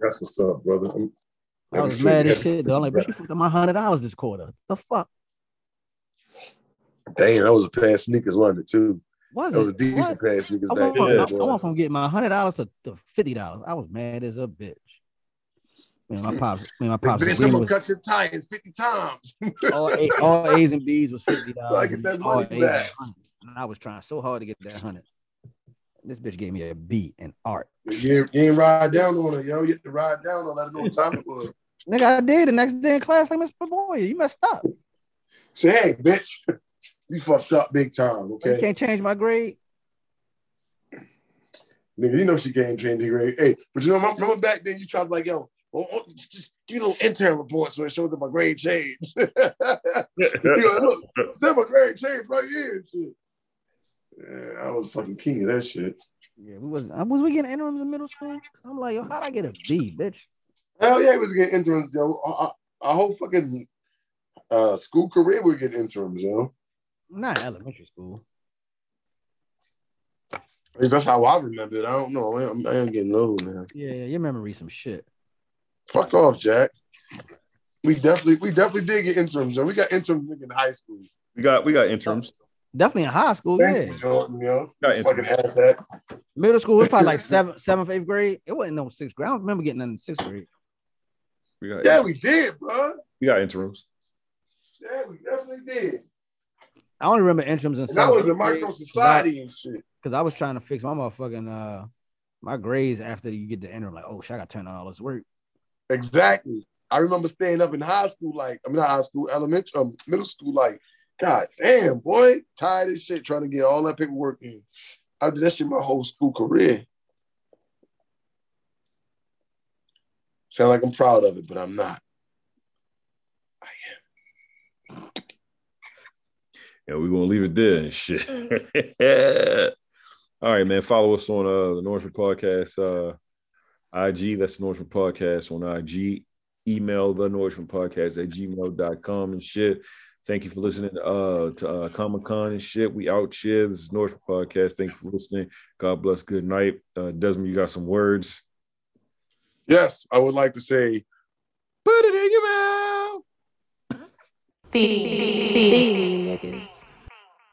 S5: That's what's up, brother. I'm-
S4: I was mad as shit though. I'm like, but you fucked up my hundred dollars this quarter. The fuck
S5: Damn, that was a pair of sneakers, wasn't it, too?
S4: was
S5: That was a decent
S4: What?
S5: pair of sneakers
S4: I
S5: back then.
S4: I, went from getting my hundred dollars to, fifty dollars. I was mad as a bitch. Man, my pops, man, my pops.
S5: Bitch, I'm gonna cut your tires 50 times.
S4: all, A, all A's and B's was fifty dollars.
S5: So I get that money back.
S4: And I was trying so hard to get that hundred. This bitch gave me a B in art.
S5: you, you ain't ride down on her, yo. You have to ride down on her, let her know what time it was.
S4: Nigga, I did the next day in class. Like, Mr. Boy, you messed up.
S5: Say, hey, bitch, you fucked up big time, Okay.
S4: You
S5: okay?
S4: can't change my grade.
S5: Nigga, you know she can't change the grade. Hey, but you know, remember back then you tried to like, yo, well, oh, just just give me a little intern report so it shows that my grade changed. you know, look, say my grade changed right here and shit. Yeah, I was fucking king of that shit.
S4: Yeah, we was I was we getting interims in middle school? I'm like, yo, how'd I get a B, bitch?
S5: Hell yeah, he was getting interims, yo. Our, our whole fucking uh, school career, we get interims, yo.
S4: Not elementary school.
S5: At least that's how I remember it. I don't know. I am, getting old now.
S4: Yeah, your memory some shit.
S5: Fuck off, Jack. We definitely, we definitely did get interims, yo. We got interims in high school.
S3: We got we got interims.
S4: Definitely in high school,
S5: Thank
S4: yeah.
S5: you, Jordan, yo. Fucking ass that.
S4: Middle school was probably like seventh, seventh, eighth grade. It wasn't no sixth grade. I don't remember getting in the sixth grade.
S3: We got
S5: Yeah, we did, bro.
S3: we got interims.
S5: Yeah, we definitely did.
S4: I only remember interims and
S5: And that was in
S4: seventh
S5: micro
S4: grade
S5: society and shit.
S4: because I was trying to fix my motherfucking uh my grades after you get the interim. Like, oh shit, I got to turn on all this work.
S5: Exactly. I remember staying up in high school, like I mean not high school, elementary, um, middle school, like, God damn, boy, tired as shit trying to get all that paperwork in. I did that shit my whole school career. Sound like I'm proud of it, but I'm not.
S3: Yeah, we're gonna leave it there and shit. All right, man. Follow us on uh the Nourishment Podcast uh IG. That's the Nourishment Podcast on IG. Email the Nourishment Podcast at gmail.com and shit. Thank you for listening uh to uh Comic Con and shit. We out here. This is Nourishment Podcast. Thank you for listening. God bless. Good night. Uh Desmond, you got some words.
S5: Yes, I would like to say, put it in your mouth.
S1: Feed me